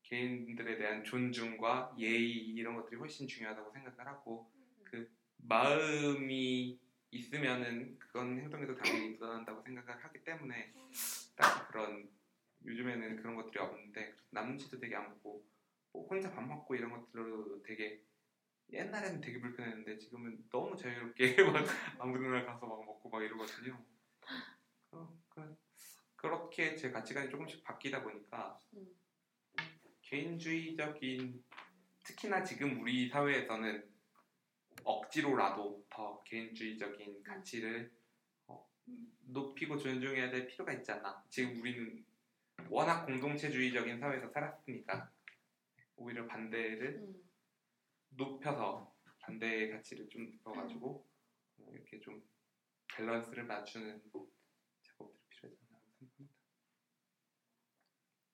개인들에 대한 존중과 예의 이런 것들이 훨씬 중요하다고 생각을 하고 그 마음이 있으면은 그건 행동에도 당연히 묻어난다고 생각을 하기 때문에 딱 그런 요즘에는 그런 것들이 없는데 남 눈치도 되게 안 보고 뭐 혼자 밥 먹고 이런 것들로 되게 옛날에는 되게 불편했는데 지금은 너무 자유롭게 <laughs> 막 아무데나 가서 막 먹고 막 이러거든요. 어, 그, 그렇게 제 가치관이 조금씩 바뀌다 보니까 음. 개인주의적인 특히나 지금 우리 사회에서는 억지로라도 더 개인주의적인 가치를 어, 높이고 존중해야 될 필요가 있지 않나. 지금 우리는 워낙 공동체주의적인 사회에서 살았으니까 오히려 반대를 음, 높여서 반대의 가치를 좀 높여가지고 어, 이렇게 좀 밸런스를 맞추는 작업들이 필요하지 않나 생각합니다.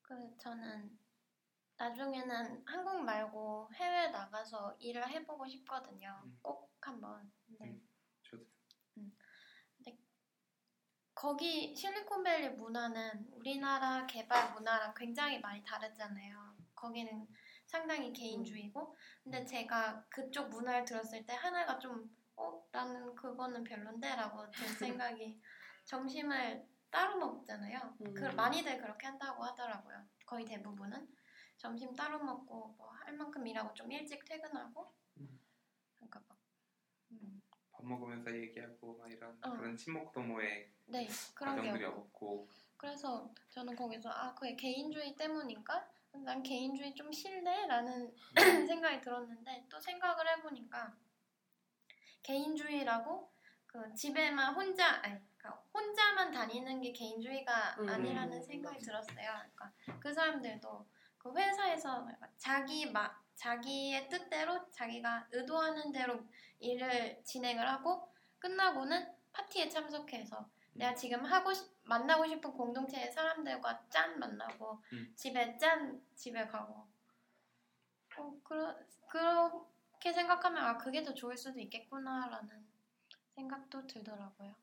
그 저는 나중에는 한국 말고 해외 나가서 일을 해보고 싶거든요. 음. 꼭 한번. 네. 음. 저도 거기 실리콘밸리 문화는 우리나라 개발 문화랑 굉장히 많이 다르잖아요. 거기는 상당히 개인주의고, 근데 제가 그쪽 문화를 들었을 때 하나가 좀, 어, 나는 그거는 별론데라고 든 <laughs> 생각이 점심을 따로 먹잖아요. 음. 그 많이들 그렇게 한다고 하더라고요. 거의 대부분은 점심 따로 먹고 뭐 할 만큼 일하고 좀 일찍 퇴근하고, 음. 음, 밥 먹으면서 얘기하고 막 이런 어. 그런 친목 도모의 네 과정들이 없고. 그래서 저는 거기서 아 그게 개인주의 때문인가? 난 개인주의 좀 싫네라는 <clears throat> 생각이 들었는데 또 생각을 해보니까 개인주의라고 그 집에만 혼자 아니 그러니까 혼자만 다니는 게 개인주의가 음. 아니라는 생각이 들었어요. 그러니까 그 사람들도 그 회사에서 자기 마, 자기의 뜻대로 자기가 의도하는 대로 일을 진행을 하고 끝나고는 파티에 참석해서 내가 지금 하고 싶- 만나고 싶은 공동체의 사람들과 짠 만나고 음. 집에 짠 집에 가고 어, 그러, 그렇게 생각하면 아 그게 더 좋을 수도 있겠구나라는 생각도 들더라고요.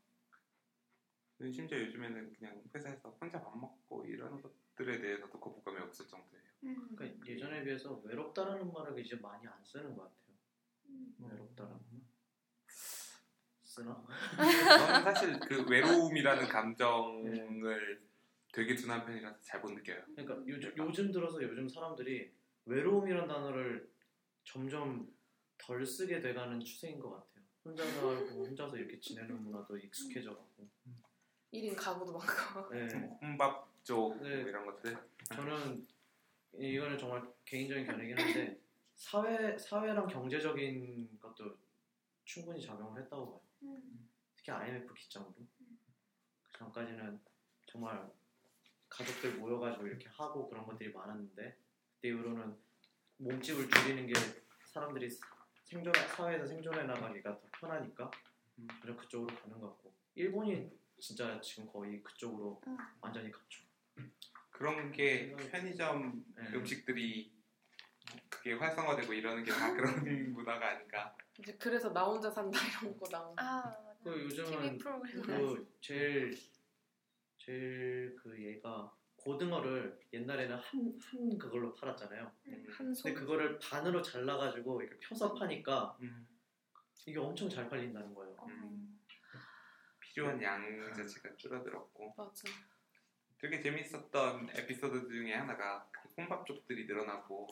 근데 심지어 요즘에는 그냥 회사에서 혼자 밥 먹고 이런 것들에 대해서도 거부감이 없을 정도예요. 음. 그러니까 예전에 비해서 외롭다라는 말을 이제 많이 안 쓰는 것 같아요. 음. 외롭다라는 말. 쓰나? 저는 사실 그 외로움이라는 <laughs> 감정을 되게 둔한 편이라서 잘 못 느껴요. 그러니까 요즘, 요즘 들어서 요즘 사람들이 외로움이란 단어를 점점 덜 쓰게 돼가는 추세인 것 같아요. 혼자 살고 혼자서 이렇게 지내는 문화도 익숙해져가고. 1인 가구도 많고. 네. 혼밥 쪽 네. 뭐 이런 것들. 저는 이거는 정말 개인적인 견해긴 한데 사회 사회랑 경제적인 것도 충분히 작용을 했다고 봐요. 음. 특히 IMF 기점으로 그 전까지는 정말 가족들 모여가지고 이렇게 하고 그런 것들이 많았는데 그때 이후로는 몸집을 줄이는 게 사람들이 생존 사회에서 생존해 나가기가 더 편하니까 음. 그냥 그쪽으로 가는 것 같고 일본이 진짜 지금 거의 그쪽으로 음. 완전히 갔죠. 그런 게 편의점 네. 음식들이 그게 활성화되고 이러는 게 다 <laughs> 그런 문화가 아닌가. 이제 그래서 나 혼자 산다 이런 거 나오고. 아 맞아. 그 요즘은 프로그램 그 제일 제일 그 얘가 고등어를 옛날에는 한 한 그걸로 팔았잖아요. 음. 한 손. 근데 그거를 반으로 잘라가지고 이렇게 펴서 파니까 음, 이게 엄청 잘 팔린다는 거예요. 음. 필요한 양 자체가 줄어들었고 맞아. 되게 재밌었던 에피소드 중에 하나가 그 혼밥족들이 늘어나고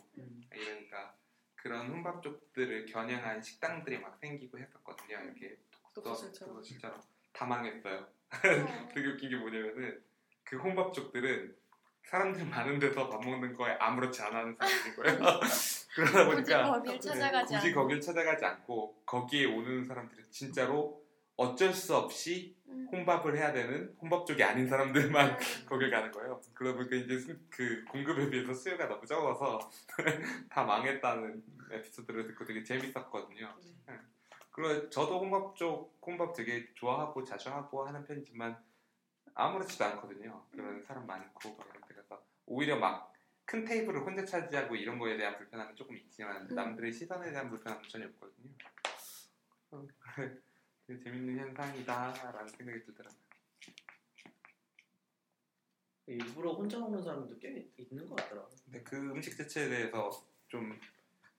이러니까 그런 혼밥족들을 겨냥한 식당들이 막 생기고 했었거든요. 이렇게 독서실처럼. 독서실처럼 다 망했어요. 어. <laughs> 되게 웃긴 게 뭐냐면은 그 혼밥족들은 사람들 많은 데서 밥 먹는 거에 아무렇지 않아 하는 사람들인 거예요. <laughs> <laughs> 그러다 굳이 보니까 거길 찾아가지 굳이 않고. 거길 찾아가지 않고 거기에 오는 사람들은 진짜로 어쩔 수 없이 음. 혼밥을 해야 되는 혼밥족이 아닌 사람들만 음. <laughs> 거길 가는 거예요. 그러다 보니까 이제 수- 그 공급에 비해서 수요가 너무 적어서 <laughs> 다 망했다는 에피소드를 듣고 되게 재밌었거든요. 네. 그리고 저도 혼밥 쪽 혼밥 되게 좋아하고 자주 하고 하는 편이지만 아무렇지도 않거든요. 그런 사람 많고 막 이런 데 가서 오히려 막 큰 테이블을 혼자 차지하고 이런 거에 대한 불편함은 조금 있지만 음. 남들의 시선에 대한 불편함은 전혀 없거든요. <laughs> 어, 되게 재밌는 현상이다라는 생각이 들더라고요. 일부러 혼자 먹는 사람도 꽤 있는 것 같더라고요. 근데 그 음식 자체에 대해서 좀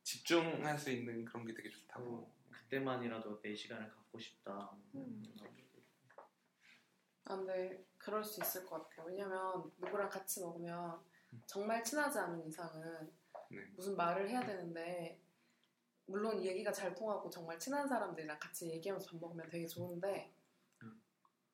집중할 수 있는 그런 게 되게 좋다고. 그때만이라도 내 시간을 갖고 싶다. 음. 아, 근데 그럴 수 있을 것 같아요. 왜냐면 누구랑 같이 먹으면 정말 친하지 않은 이상은 네. 무슨 말을 해야 되는데 물론 얘기가 잘 통하고 정말 친한 사람들이랑 같이 얘기하면서 밥 먹으면 되게 좋은데 음.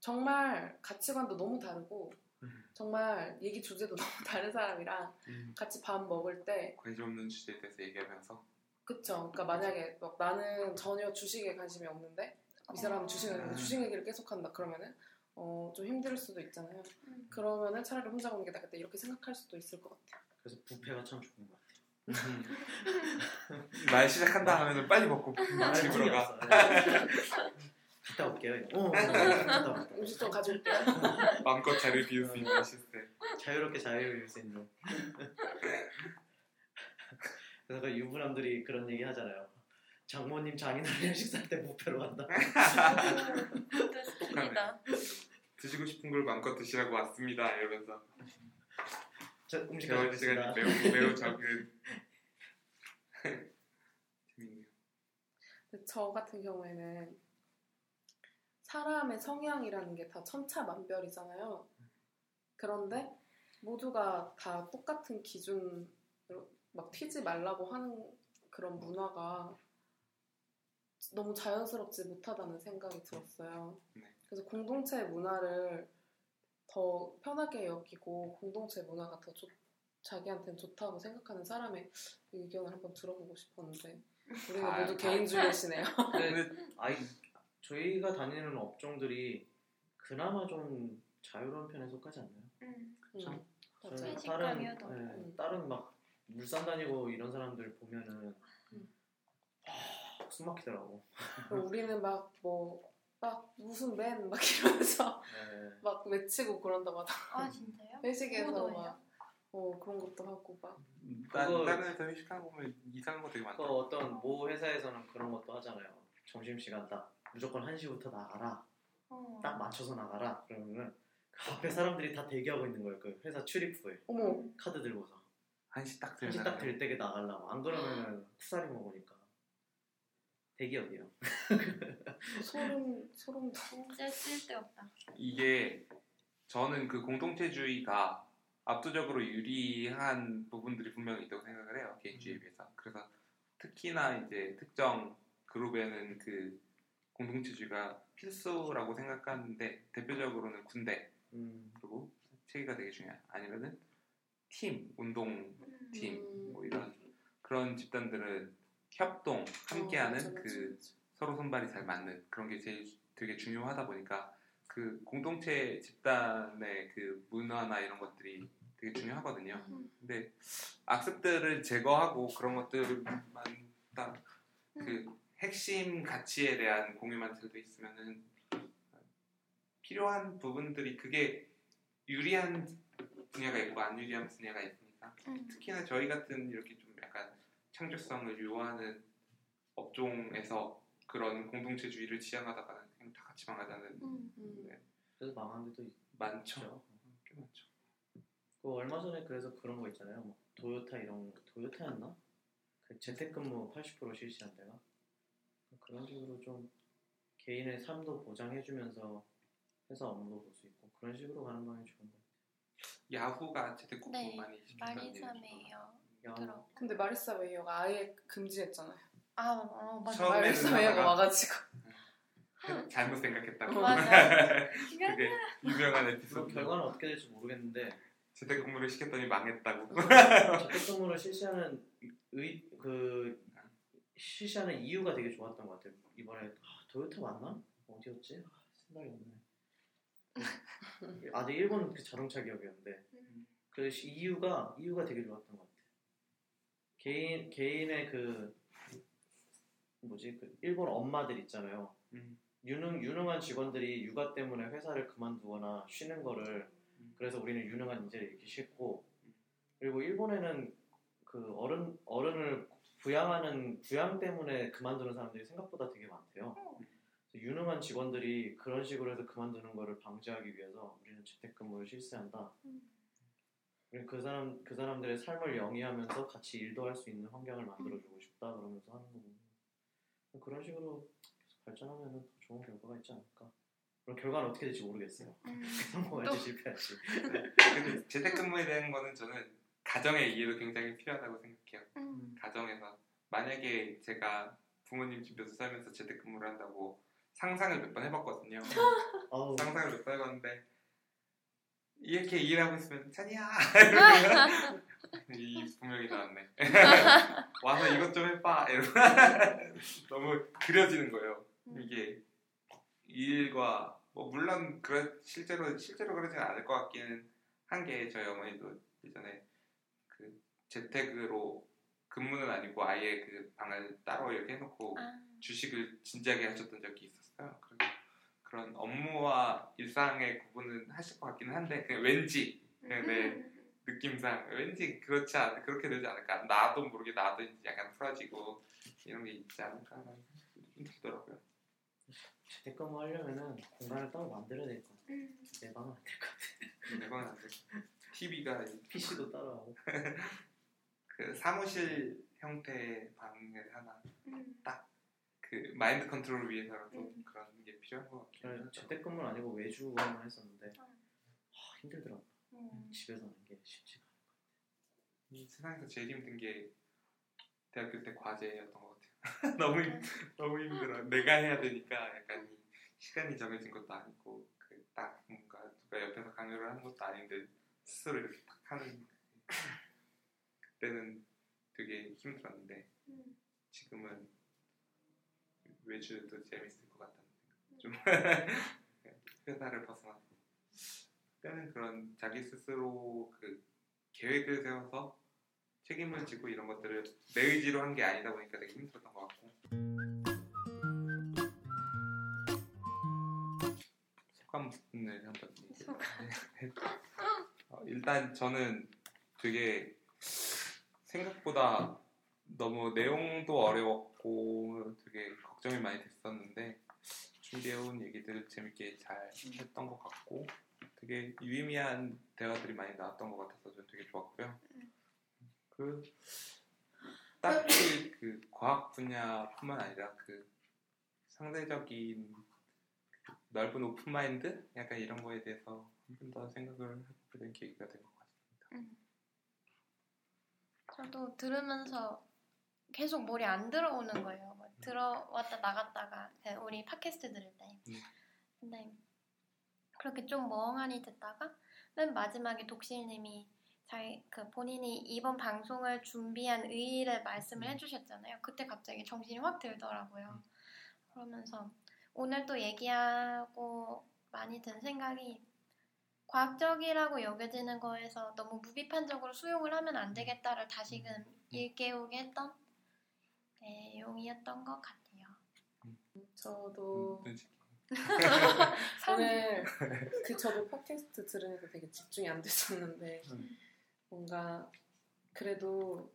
정말 가치관도 너무 다르고 음. 정말 얘기 주제도 <laughs> 너무 다른 사람이랑 같이 밥 먹을 때 관심 없는 주제에 대해서 얘기하면서 그쵸. 그러니까 만약에 막 나는 전혀 주식에 관심이 없는데 이 사람은 주식을 아. 주식 얘기를 계속한다 그러면은 어, 좀 힘들 수도 있잖아요. 음. 그러면은 차라리 혼자 먹는 게 낫겠다 이렇게 생각할 수도 있을 것 같아요. 그래서 부페가 참 좋은 것 같아요. <laughs> 말 시작한다 하면은 빨리 먹고 아, <laughs> 집으로 가. 가. <laughs> 갔다 올게요. 어, 갔다 올게요. 음식 좀 가져올게요. 마음껏 자리를 비울 수 있는 시스템. 자유롭게 자유를 수 있는. 그래서 그 유부남들이 그런 얘기 하잖아요. 장모님 장인어른 식사할 때 뷔페로 간다. 그것도 skill이다. 드시고 싶은 걸 마음껏 드시라고 왔습니다. 이러면서 저 음식 가져오겠습니다. 시간이 매우 매우 <laughs> 적은. 재밌네요. 저 같은 경우에는 사람의 성향이라는 게 다 천차만별이잖아요. 그런데 모두가 다 똑같은 기준으로 막 튀지 말라고 하는 그런 문화가 너무 자연스럽지 못하다는 생각이 들었어요. 네. 그래서 공동체 문화를 더 편하게 여기고 공동체 문화가 더 좋, 자기한테는 좋다고 생각하는 사람의 의견을 한번 들어보고 싶었는데 우리는 아, 모두 아. 개인주의시네요. <laughs> 근데 아이 저희가 다니는 업종들이 그나마 좀 자유로운 편에 속하지 않나요? 음. 음, 저는 맞아요. 회식감이요, 더. 예, 음. 다른 막 물산 다니고 이런 사람들 보면은 음. 아, 숨 막히더라고. 우리는 막 뭐 막 무슨 맨 막 이러면서 예. 막 외치고 그런다고 하다 아 진짜요? 회식에서 막 어, 그런 것도 하고 막 다른 회사 회식하는 거 보면 이상한 거 되게 그 많다. 어떤 모 회사에서는 그런 것도 하잖아요. 점심 시간 딱 무조건 1 시부터 나가라. 어. 딱 맞춰서 나가라. 그러면은 그 앞에 사람들이 다 대기하고 있는 거예요. 그 회사 출입 후에 어머 카드 들고서 한시 딱 들면 1시 딱될 때게 나가려고. 안 그러면은 <gasps> 쿠사리 먹으니까. 대기업이에요. 소름 <laughs> 소름 돋 진짜 쓸데없다. 이게 저는 그 공동체주의가 압도적으로 유리한 부분들이 분명히 있다고 생각을 해요 개인주의에 비해서 그래서 특히나 이제 특정 그룹에는 그 공동체주의가 필수라고 생각하는데 대표적으로는 군대 음, 그리고 체계가 되게 중요한 아니면은 팀 운동 음. 팀 음. 뭐 이런 그런 집단들은 협동 함께하는 어, 맞아, 맞아, 그 맞아. 서로 손발이 잘 맞는 그런 게 제일 되게 중요하다 보니까 그 공동체 집단의 그 문화나 이런 것들이 되게 중요하거든요. 음. 근데 악습들을 제거하고 그런 것들만 딱그 핵심 가치에 대한 공유만 잘돼 있으면은 필요한 부분들이 그게 유리한 분야가 있고 안 유리한 분야가 있으니까 음. 특히나 저희 같은 이렇게 창조성을 요하는 업종에서 그런 공동체주의를 지향하다가는 그냥 다 같이 망하자는 음. 음. 그래서 망한 데도 많죠. 있죠. 꽤 많죠. 그 얼마 전에 그래서 그런 거 있잖아요. 뭐 도요타 이런 도요타였나? 그 재택근무 80% 실시한 데가 그런 식으로 좀 개인의 삶도 보장해주면서 회사 업무도 볼 수 있고 그런 식으로 가는 방이 좋은 것 야후가 재택근무 네, 많이 시켰다는 마리사 메이어. 같아요. 들어. 근데 마리사 메이어가 아예 금지했잖아요. 아, 어, 맞아. 마리사 메이어가 와가지고 <laughs> 잘못 생각했다고. 맞아. <laughs> 그게 유명한 에피소드. 결과는 어떻게 될지 모르겠는데 재택근무를 시켰더니 망했다고. 재택근무를 실시하는 의, 그 실시하는 이유가 되게 좋았던 것 같아요. 이번에 아, 도요타 맞나? 어디였지? 아, 생각이 없네. <laughs> 아, 네 일본 그 자동차 기업이었는데 그 시- 이유가 이유가 되게 좋았던 것 같아요. 개인 개인의 그 뭐지 그 일본 엄마들 있잖아요. 음. 유능 유능한 직원들이 육아 때문에 회사를 그만두거나 쉬는 거를 음. 그래서 우리는 유능한 인재를 이렇게 싣고 그리고 일본에는 그 어른 어른을 부양하는 부양 때문에 그만두는 사람들이 생각보다 되게 많대요. 그래서 유능한 직원들이 그런 식으로 해서 그만두는 거를 방지하기 위해서 우리는 재택근무를 실시한다. 음. 그리고 그 사람 그 사람들의 삶을 영위하면서 같이 일도 할 수 있는 환경을 만들어주고 싶다 그러면서 하는 거고 그런 식으로 계속 발전하면 더 좋은 결과가 있지 않을까. 그럼 결과는 어떻게 될지 모르겠어요. 음. <laughs> 성공할지 실패할지. <laughs> 근데 재택근무에 대한 거는 저는 가정의 이해도 굉장히 필요하다고 생각해요. 음. 가정에서 만약에 제가 부모님 집에서 살면서 재택근무를 한다고 상상을 몇 번 해봤거든요. <laughs> 상상을 몇 번 해봤는데 이렇게 일하고 있으면 찬이야 <laughs> 이 분명히 나왔네. <laughs> 와서 이것 좀 해봐. 이러고 <laughs> 너무 그려지는 거예요. 음. 이게 일과 뭐 물론 그런 실제로 실제로 그러지는 않을 것 같기는 한 게 저희 어머니도 예전에 그 재택으로 근무는 아니고 아예 그 방을 따로 이렇게 해놓고 아. 주식을 진지하게 하셨던 적이 있었어요. 그래서 그런 업무와 일상의 구분은 하실 것 같기는 한데 그냥 왠지 그냥 내 느낌상 왠지 그렇지 않 그렇게 되지 않을까 나도 모르게 나도 이제 약간 풀어지고 이런 게 있지 않을까라는 생각이 좀 들더라고요. 재택근무 하려면은 공간을 따로 만들어야 될 것 같아요. 음. 내 방은 안 될 것 같아요. 내 방은 안 돼. TV가 PC도 따로 하고. 그 사무실 형태의 방을 하나 음. 그 마인드 컨트롤을 위해서라도 음. 그런 게 필요한 것 같긴 저는 하죠. 재택근무는 아니고 외주 근무 했었는데 아, 힘들더라고요. 음. 집에서 하는 게 쉽지가 이 세상에서 제일 힘든 게 대학교 때 과제였던 것 같아요. <laughs> 너무 힘, 너무 힘들어. 내가 해야 되니까 약간 이 시간이 정해진 것도 아니고 그 딱 뭔가 누가 옆에서 강요를 하는 것도 아닌데 스스로 이렇게 딱 하는 그- <laughs> 그때는 되게 힘들었는데 음. 지금은 외주도 재밌을 것 같다는 생각. 좀 <laughs> 회사를 벗어나. 그때는 그런 자기 스스로 그 계획을 세워서 책임을 지고 이런 것들을 내 의지로 한 게 아니다 보니까 되게 힘들었던 것 같고. 소감 부분을 한번 소감. <laughs> 어, 일단 저는 되게 생각보다 너무 내용도 어려웠고 되게 걱정이 많이 됐었는데 준비해온 얘기들 재밌게 잘 했던 것 같고 되게 유의미한 대화들이 많이 나왔던 것 같아서 저는 되게 좋았고요. 그 딱히 그 과학 분야뿐만 아니라 그 상대적인 그 넓은 오픈 마인드 약간 이런 거에 대해서 한 번 더 생각을 해보게 된 계기가 된 것 같습니다. 저도 들으면서 계속 머리 안 들어오는 거예요. 막 들어왔다 나갔다가 그 우리 팟캐스트 들을 때. 음. 근데 그렇게 좀 멍하니 듣다가 맨 마지막에 독실님이 자기 그 본인이 이번 방송을 준비한 의의를 말씀을 음. 해주셨잖아요. 그때 갑자기 정신이 확 들더라고요. 그러면서 오늘 또 얘기하고 많이 든 생각이 과학적이라고 여겨지는 거에서 너무 무비판적으로 수용을 하면 안 되겠다를 다시금 일깨우게 했던 내용이었던 것 같아요. 저도 음, 눈치. <laughs> 오늘 그 저도 팟캐스트 들으면서 되게 집중이 안 됐었는데 음. 뭔가 그래도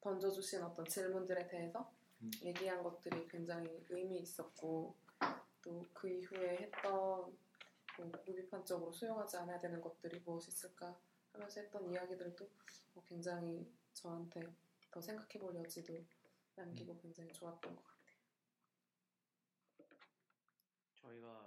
던져주신 어떤 질문들에 대해서 음. 얘기한 것들이 굉장히 의미 있었고 또 그 이후에 했던 뭐 무비판적으로 수용하지 않아야 되는 것들이 무엇이 있을까 하면서 했던 이야기들도 뭐 굉장히 저한테 더 생각해볼 여지도 남기고 음. 굉장히 좋았던 것 같아요. 저희가